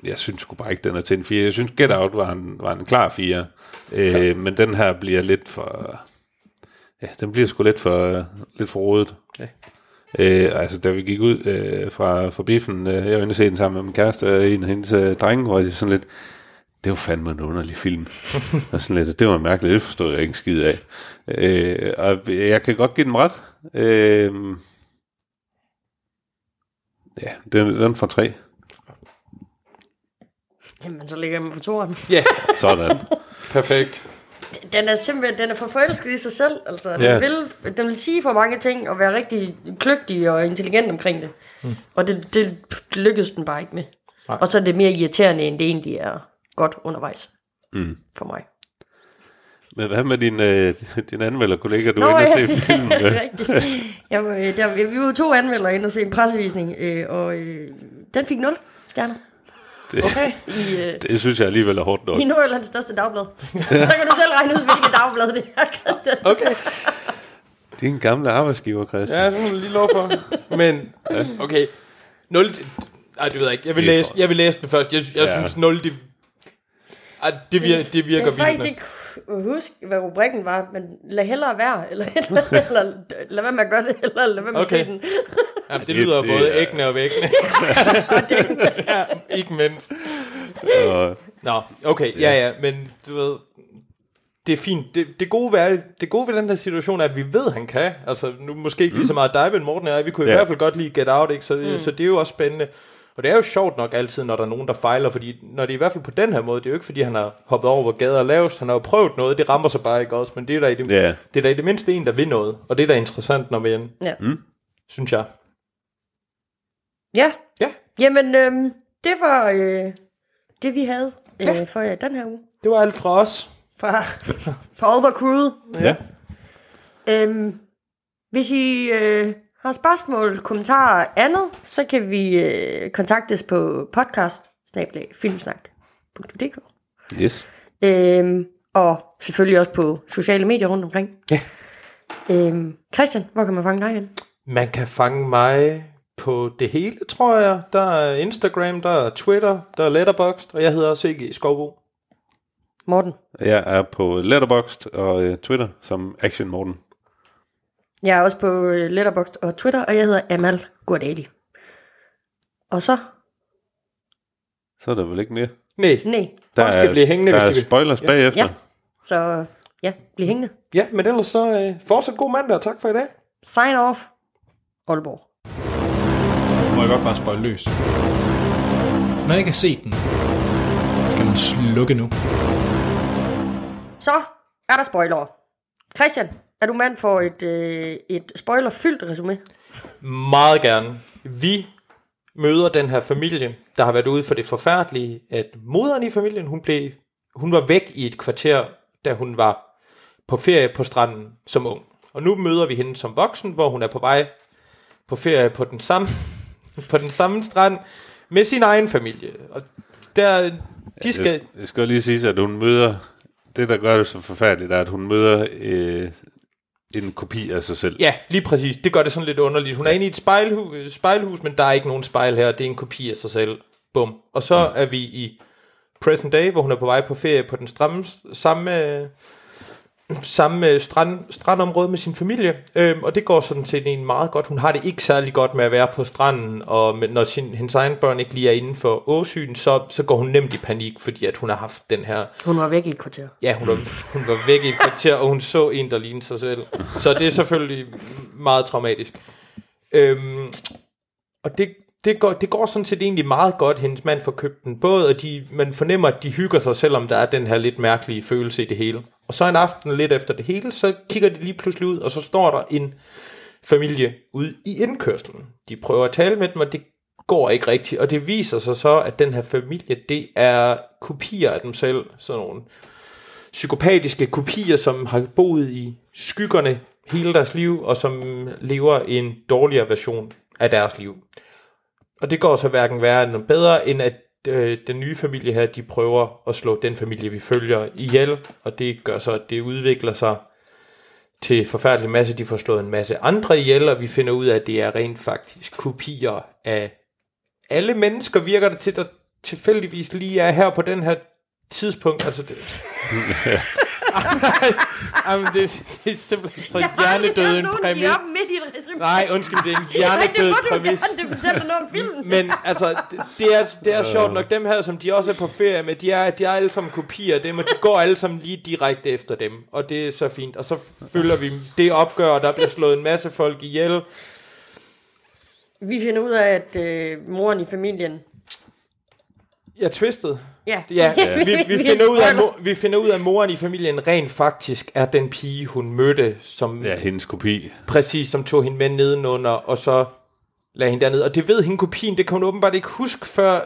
jeg synes sgu bare ikke, den er til en 4. Jeg synes, Get Out var en, var en klar 4. Øh, men den her bliver lidt for... Ja, den bliver sgu lidt for, lidt for rodet. Ja. Øh, altså, da vi gik ud øh, fra, fra biffen, øh, jeg var inde og se den sammen med min kæreste og en af hendes øh, drenge, hvor det sådan lidt, det var fandme en underlig film. og sådan lidt, det var mærkeligt, det forstod jeg ikke en skid af. Øh, og jeg kan godt give den ret. Øh, ja, den, den får tre. Jamen, så ligger jeg med på toren. Ja, Sådan. perfekt. Den er simpelthen den er for forelsket i sig selv. Altså, den, Ja. vil, den vil sige for mange ting og være rigtig kløgtig og intelligent omkring det. Mm. Og det, det lykkedes den bare ikke med. Nej. Og så er det mere irriterende, end det egentlig er godt undervejs. Mm. For mig. Men hvad med din, øh, din anmelderkollega? Du Nå, er inde og se filmen. det er rigtigt. Jamen, øh, der, vi var jo to anmeldere inde og se en pressevisning, øh, og øh, den fik 0 stjerner Det, Okay. i, øh, det synes jeg alligevel er hårdt nok. i Nordjyllands største dagblad. så kan du selv regne ud, hvilket dagblad det er, Christian. Okay. Din gamle arbejdsgiver, Christian. Ja, det må du lige lov for. Men, okay. 0 Ej, det ved jeg ikke. Jeg vil, læse, jeg vil læse den først. Jeg, jeg Ja. synes 0, det, ej, det, virker, det virker Jeg kan faktisk vildt. ikke huske, hvad rubrikken var, men lad hellere være, eller, eller, eller lad være med at gøre det, eller lad være med Okay. at se den. Jamen, det lyder Det- både er- æggende og væggende. ja, ikke mindst. Og, Nå, okay, ja, ja, men du ved, det er fint. Det, det, gode ved, det gode ved den her situation er, at vi ved, at han kan. Altså, nu måske ikke lige så meget dig, men Morten og jeg, vi kunne i Ja. hvert fald godt lide Get Out, ikke? Så, mm. så det er jo også spændende. Og det er jo sjovt nok altid, når der er nogen, der fejler, fordi når det er i hvert fald på den her måde, det er jo ikke, fordi han har hoppet over, hvor gader er lavest. Han har jo prøvet noget, det rammer sig bare ikke også, men det er da i det, Ja. det, er da i det mindste en, der vil noget. Og det er da interessant, når vi Ja. synes jeg. Ja, Ja, jamen, øhm, det var øh, det, vi havde øh, Ja. for øh, den her uge. det var alt fra os. Fra, fra Aalborg Crewet. ja. Øhm, hvis I øh, har spørgsmål, kommentarer og andet, så kan vi øh, kontaktes på podcast filmsnak.dk Yes. øhm, og selvfølgelig også på sociale medier rundt omkring. Ja. Øhm, Christian, hvor kan man fange dig hen? Man kan fange mig på det hele, tror jeg. Der er Instagram, der er Twitter, der er Letterboxd, og jeg hedder C.G. Skovbo. Morten. Jeg er på Letterboxd og øh, Twitter som Action Morten. Jeg er også på øh, Letterboxd og Twitter, og jeg hedder Amal Gurdali. Og så, Så er der vel ikke mere. Nej, nej, Der Folk skal blive hængende, der hvis er de vil. spoilers bagefter. ja, så ja, bliv hængende. ja, men ellers så øh, fortsat god mandag, og tak for i dag. Sign off, Aalborg. må jeg godt bare spøjle løs. Hvis man ikke har set den, skal man slukke nu. Så er der spoiler. Christian, er du mand for et, øh, et spoilerfyldt resume? Meget gerne. Vi møder den her familie, der har været ude for det forfærdelige, at moderen i familien, hun, blev, hun var væk i et kvarter, da hun var på ferie på stranden som ung. Og nu møder vi hende som voksen, hvor hun er på vej på ferie på den samme, på den samme strand med sin egen familie. Og der, de skal... Jeg, jeg skal lige sige, at hun møder... Det, der gør det så forfærdeligt, er, at hun møder øh, en kopi af sig selv. Ja, lige præcis. Det gør det sådan lidt underligt. Hun er inde i et spejlhus, spejlhus, men der er ikke nogen spejl her. Det er en kopi af sig selv. Bum. Og så er vi i present day, hvor hun er på vej på ferie på den stramme, samme, samme strand, strandområde med sin familie. Øhm, og det går sådan set en meget godt. Hun har det ikke særlig godt med at være på stranden, og med, når sin, hendes egen børn ikke lige er inden for åsyn, så, så går hun nemt i panik, fordi at hun har haft den her Hun var væk i et kvarter. Ja, hun var, hun var væk i et kvarter, og hun så en, der lignede sig selv. Så det er selvfølgelig meget traumatisk. Øhm, og det, det, går, det går sådan set egentlig meget godt, hendes mand får købt den båd, og de, man fornemmer, at de hygger sig, selvom der er den her lidt mærkelige følelse i det hele. Og så en aften lidt efter det hele, så kigger de lige pludselig ud, og så står der en familie ude i indkørslen. De prøver at tale med dem, og det går ikke rigtigt, og det viser sig så, at den her familie, det er kopier af dem selv, sådan nogle psykopatiske kopier, som har boet i skyggerne hele deres liv, og som lever en dårligere version af deres liv. Og det går så hverken værre eller bedre, end at øh, den nye familie her, de prøver at slå den familie, vi følger ihjel, og det gør så, at det udvikler sig til forfærdelig masse. De får slået en masse andre ihjel, og vi finder ud af, at det er rent faktisk kopier af alle mennesker, virker det til, der tilfældigvis lige er her på den her tidspunkt. Altså, det, Jamen, det, det er simpelthen så hjernedød en præmis. op midt i et resume. Nej, undskyld, det er en Nej, det hjernedød må du præmis. gerne. Det fortæller noget om filmen. Men altså, det, det er, det er sjovt nok, dem her, som de også er på ferie med, de er, de er alle sammen kopier af dem, og de går alle sammen lige direkte efter dem, og det er så fint. Og så følger vi det opgør, og der bliver slået en masse folk ihjel. Vi finder ud af, at øh, moren i familien... Jeg twistet. Ja, Ja, vi, vi, finder ud af, mo- vi finder ud af, at moren i familien rent faktisk er den pige, hun mødte, som Ja, hendes kopi. præcis som tog hende med nedenunder, og så lagde hende derned. Og det ved hende kopien, det kan hun åbenbart ikke huske før...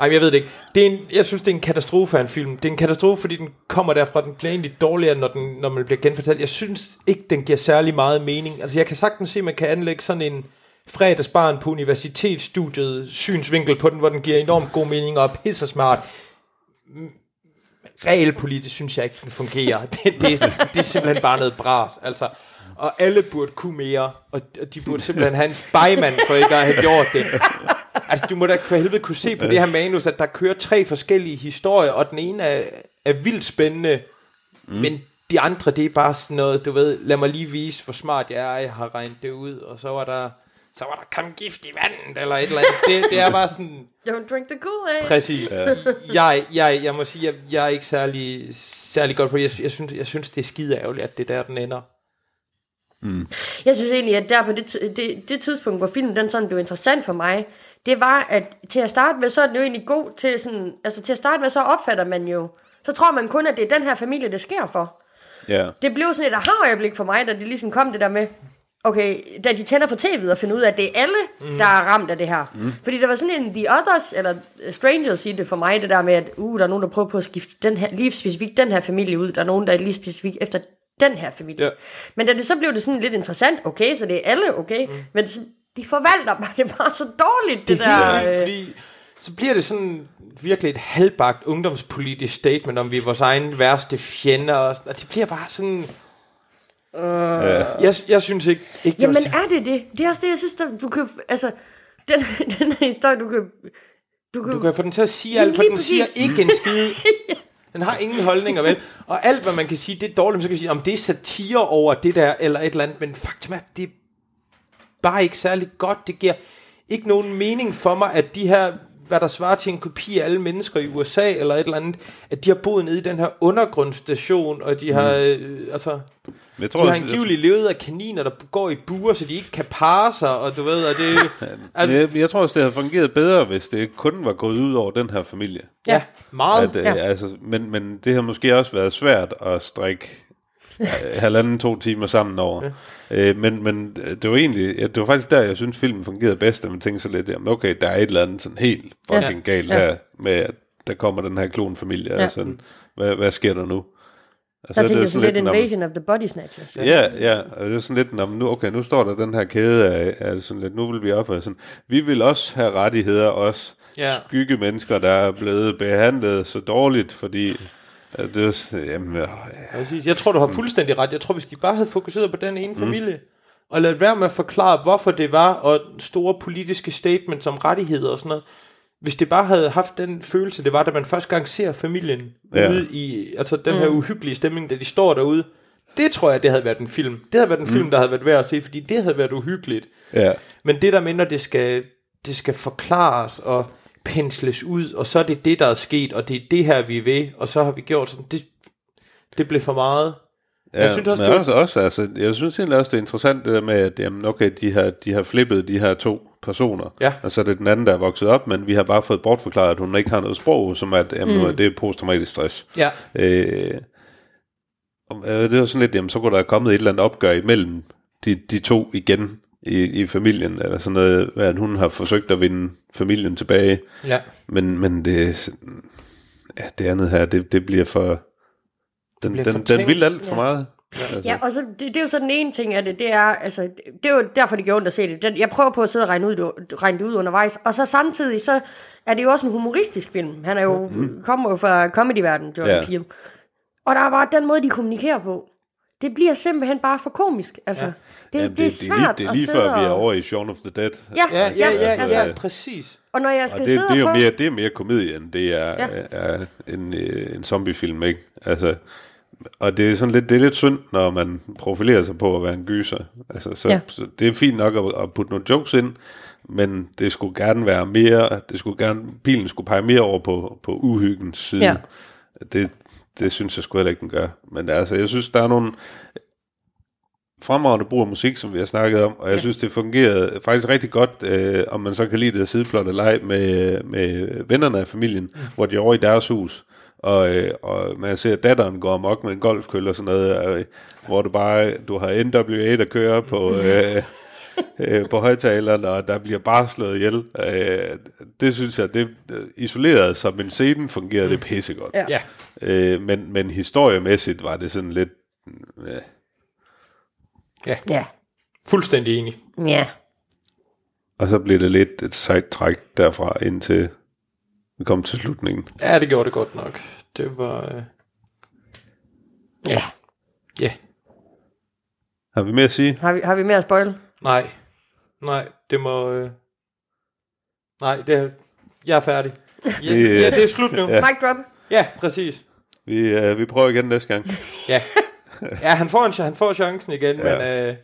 Ej, jeg ved det ikke. Det er en, jeg synes, det er en katastrofe af en film. Det er en katastrofe, fordi den kommer derfra, den bliver egentlig dårligere, når, den, når man bliver genfortalt. Jeg synes ikke, den giver særlig meget mening. Altså, jeg kan sagtens se, at man kan anlægge sådan en fredagsbarn på universitetsstudiet synsvinkel på den, hvor den giver enormt god mening og er pisse smart. Realpolitisk synes jeg ikke, den fungerer. Det, det, det er simpelthen bare noget bras. Altså, og alle burde kunne mere, og og de burde simpelthen have en spejmand for ikke at have gjort det. Altså, du må da for helvede kunne se på det her manus, at der kører tre forskellige historier, og den ene er, er vildt spændende, mm. men de andre, det er bare sådan noget, du ved, lad mig lige vise, hvor smart jeg er, jeg har regnet det ud, og så var der, så var der kom gift i vandet, eller et eller andet. Det, det er bare sådan, Don't drink the Kool-Aid. præcis. Ja. Jeg, jeg, jeg må sige, jeg, jeg er ikke særlig, særlig godt på det. Jeg, jeg, synes, jeg synes, det er skide ærgerligt, at det er der, den ender. Jeg synes egentlig, at der på det, det, det tidspunkt, hvor filmen den sådan blev interessant for mig, det var, at til at starte med, så er den jo egentlig god til sådan, altså til at starte med, så opfatter man jo, så tror man kun, at det er den her familie, det sker for. Ja. Det blev sådan et aha-øjeblik for mig, da det ligesom kom det der med, okay, da de tænder for tv'et og finder ud af, at det er alle, mm. der er ramt af det her. Mm. Fordi der var sådan en The Others, eller Strangers i det for mig, det der med, at uh, der er nogen, der prøver på at skifte den her, lige specifikt den her familie ud. Der er nogen, der er lige specifikt efter den her familie. Ja. Men da det så blev det sådan lidt interessant, okay, så det er alle, okay, mm. men så, de forvalter bare det bare så dårligt, det, det er der... øh, fordi så bliver det sådan virkelig et halvbagt ungdomspolitisk statement, om vi er vores egen værste fjender, og, sådan, og det bliver bare sådan... Uh, jeg, jeg synes ikke... ikke det Jamen var- er det det? Det er også det, jeg synes, der, du kan... Altså, den, den her historie, du kan... Du kan, Du kan få den til at sige alt, for den siger præcis. ikke en skide. Den har ingen holdninger, vel? Og alt, hvad man kan sige, det er dårligt, så kan man sige, om det er satire over det der, eller et eller andet, men faktum er, det er bare ikke særlig godt. Det giver ikke nogen mening for mig, at de her, hvad der svarer til en kopi af alle mennesker i USA, eller et eller andet, at de har boet nede i den her undergrundsstation, og de har, øh, altså, jeg de har jeg- angiveligt levet af kaniner, der går i buer, så de ikke kan parre sig, og du ved, og det... Altså, Jeg, jeg tror også, det havde fungeret bedre, hvis det kun var gået ud over den her familie. ja, meget. At, øh, Ja. altså, men, men det har måske også været svært at strikke øh, halvanden, to timer sammen over. Ja. Øh, men, men øh, det var egentlig, ja, det var faktisk der, jeg synes, filmen fungerede bedst, at man tænkte så lidt, jamen okay, der er et eller andet sådan helt fucking Ja. galt Ja. her, med at der kommer den her klonfamilie, ja. Og sådan, hvad, hvad sker der nu? Altså, der tænker jeg sådan lidt om- Invasion of the Body Snatchers. Ja, ja, og det er sådan lidt, om nu, okay, nu står der den her kæde af, af sådan lidt, nu vil vi op og sådan, vi vil også have rettigheder, også Ja. skygge mennesker, der er blevet behandlet så dårligt, fordi at det er, jamen, ja, Præcis. Jeg tror, du har fuldstændig ret. Jeg tror, hvis de bare havde fokuseret på den ene mm. familie, og ladet være med at forklare, hvorfor det var, og store politiske statements om rettigheder og sådan noget, hvis det bare havde haft den følelse, det var, da man første gang ser familien Ja. ja. ude i, altså den her uhyggelige stemning, da de står derude, det tror jeg, det havde været en film. Det havde været en film, der havde været værd at se, fordi det havde været uhyggeligt. ja, Men det der med, når det skal, det skal forklares og pensles ud, og så er det det, der er sket, og det er det her, vi er ved, og så har vi gjort sådan, det, det blev for meget. ja Jeg synes også, men det var- også, også, altså, jeg synes egentlig også, det er interessant det der med, at jamen, okay, de har, de har flippet de her to personer, Ja. og så er det den anden, der er vokset op, men vi har bare fået bortforklaret, at hun ikke har noget sprog, som at, jamen, mm. det er posttraumatisk stress. Ja. Øh, og, øh, det var sådan lidt, jamen, så kunne der kommet et eller andet opgør imellem de, de to igen i, i familien, eller sådan noget, at hun har forsøgt at vinde familien tilbage, Ja. men, men det, ja, det andet her, det, det bliver for, den, bliver den, den vil alt for Ja. meget. Ja, og så, det, det er jo så den ene ting af det, det er, altså, det er jo derfor, det gjorde ondt at se det. Den, jeg prøver på at sidde og regne, ud, regne det ud undervejs, og så samtidig, så er det jo også en humoristisk film. Han er jo, mm. kommer jo fra comedyverdenen, Jordan Ja. Og der er bare den måde, de kommunikerer på. Det bliver simpelthen bare for komisk. Altså, ja. det, Jamen, det, er svært det er at lige sidde før, vi er og... over i Shaun of the Dead. Ja, Ja, ja, ja, altså, ja, præcis. Og når jeg Og skal det, sidde det, er jo og mere, det er mere komedie, end det er, Ja. ja. er en, øh, en zombiefilm, ikke? Altså, og det er sådan lidt, det er lidt synd, når man profilerer sig på at være en gyser. Altså, så, Ja. ja. så det er fint nok at, at putte nogle jokes ind, men det skulle gerne være mere, det skulle gerne, bilen skulle pege mere over på, på uhyggens side. Ja. Det, det synes jeg sgu heller ikke, den gør. Men altså, jeg synes, der er nogle fremragende brug af musik, som vi har snakket om, og jeg ja. synes, det fungerede faktisk rigtig godt, øh, om man så kan lide det at sideplot og lege med, med vennerne af familien, mm. hvor de er over i deres hus, og, øh, og man ser, at datteren går amok med en golfkølle og sådan noget, øh, hvor du bare, du har NWA, der kører på... Øh, øh, på højtaleren, og der bliver bare slået ihjel. Øh, det synes jeg, det øh, isoleret som en scene fungerede det pissegodt. Ja. Ja. Øh, men, men historiemæssigt var det sådan lidt... Øh, Ja, Fuldstændig enig. ja. og så blev det lidt et sidetrack derfra, indtil vi kom til slutningen. Ja, det gjorde det godt nok. Det var... Øh... Ja. Ja. Har vi mere at sige? Har vi, har vi mere at spoil? Nej. Nej, det må... Øh... Nej, det er... Jeg er færdig. Ja, Det- ja, det er slut nu. Ja. Mic drop. ja præcis. Vi, øh, vi prøver igen næste gang. Ja. Ja, han får, en, han får chancen igen, Ja. men øh,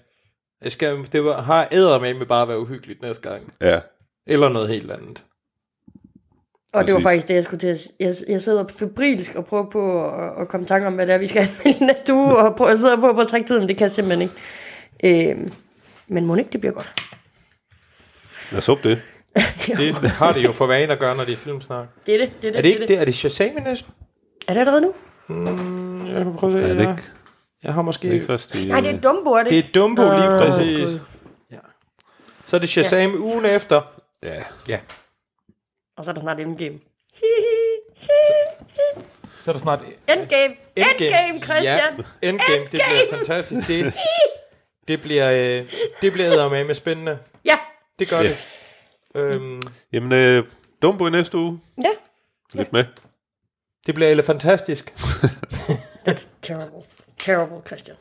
jeg skal, det var, har æder med med bare at være uhyggeligt næste gang. Ja. Eller noget helt andet. Og det var Præcis. faktisk det, jeg skulle til at Jeg, jeg sidder febrilsk og prøver på at, at komme i tanke om, hvad det er, vi skal anmelde næste uge, og prøver, jeg sidder på at trække tiden, men det kan jeg simpelthen ikke. Øhm, men må ikke, det bliver godt. Lad os håbe det. Det har det jo for vane at gøre, når det er filmsnak. Det er det, det er det. Er det ikke det? Er det Shazam i næsten? Er det allerede nu? Mm, jeg kan prøve at se. Er det ikke, Jeg har måske... det er ikke først i... Nej, det er Dumbo, er det Det ikke? er Dumbo lige præcis. Ja. Så er det Shazam ja. ugen efter. Ja. Ja. Og så er der snart Endgame. Så er der snart... Endgame! Endgame, Christian! Ja, Endgame. Det bliver fantastisk. Det, det bliver, øh, det bliver med med spændende. Ja, Det gør Ja. det. Øhm, Jamen, øh, Dumbo i næste uge. ja. Lidt med. det bliver fantastisk. That's terrible. Terrible, Christian.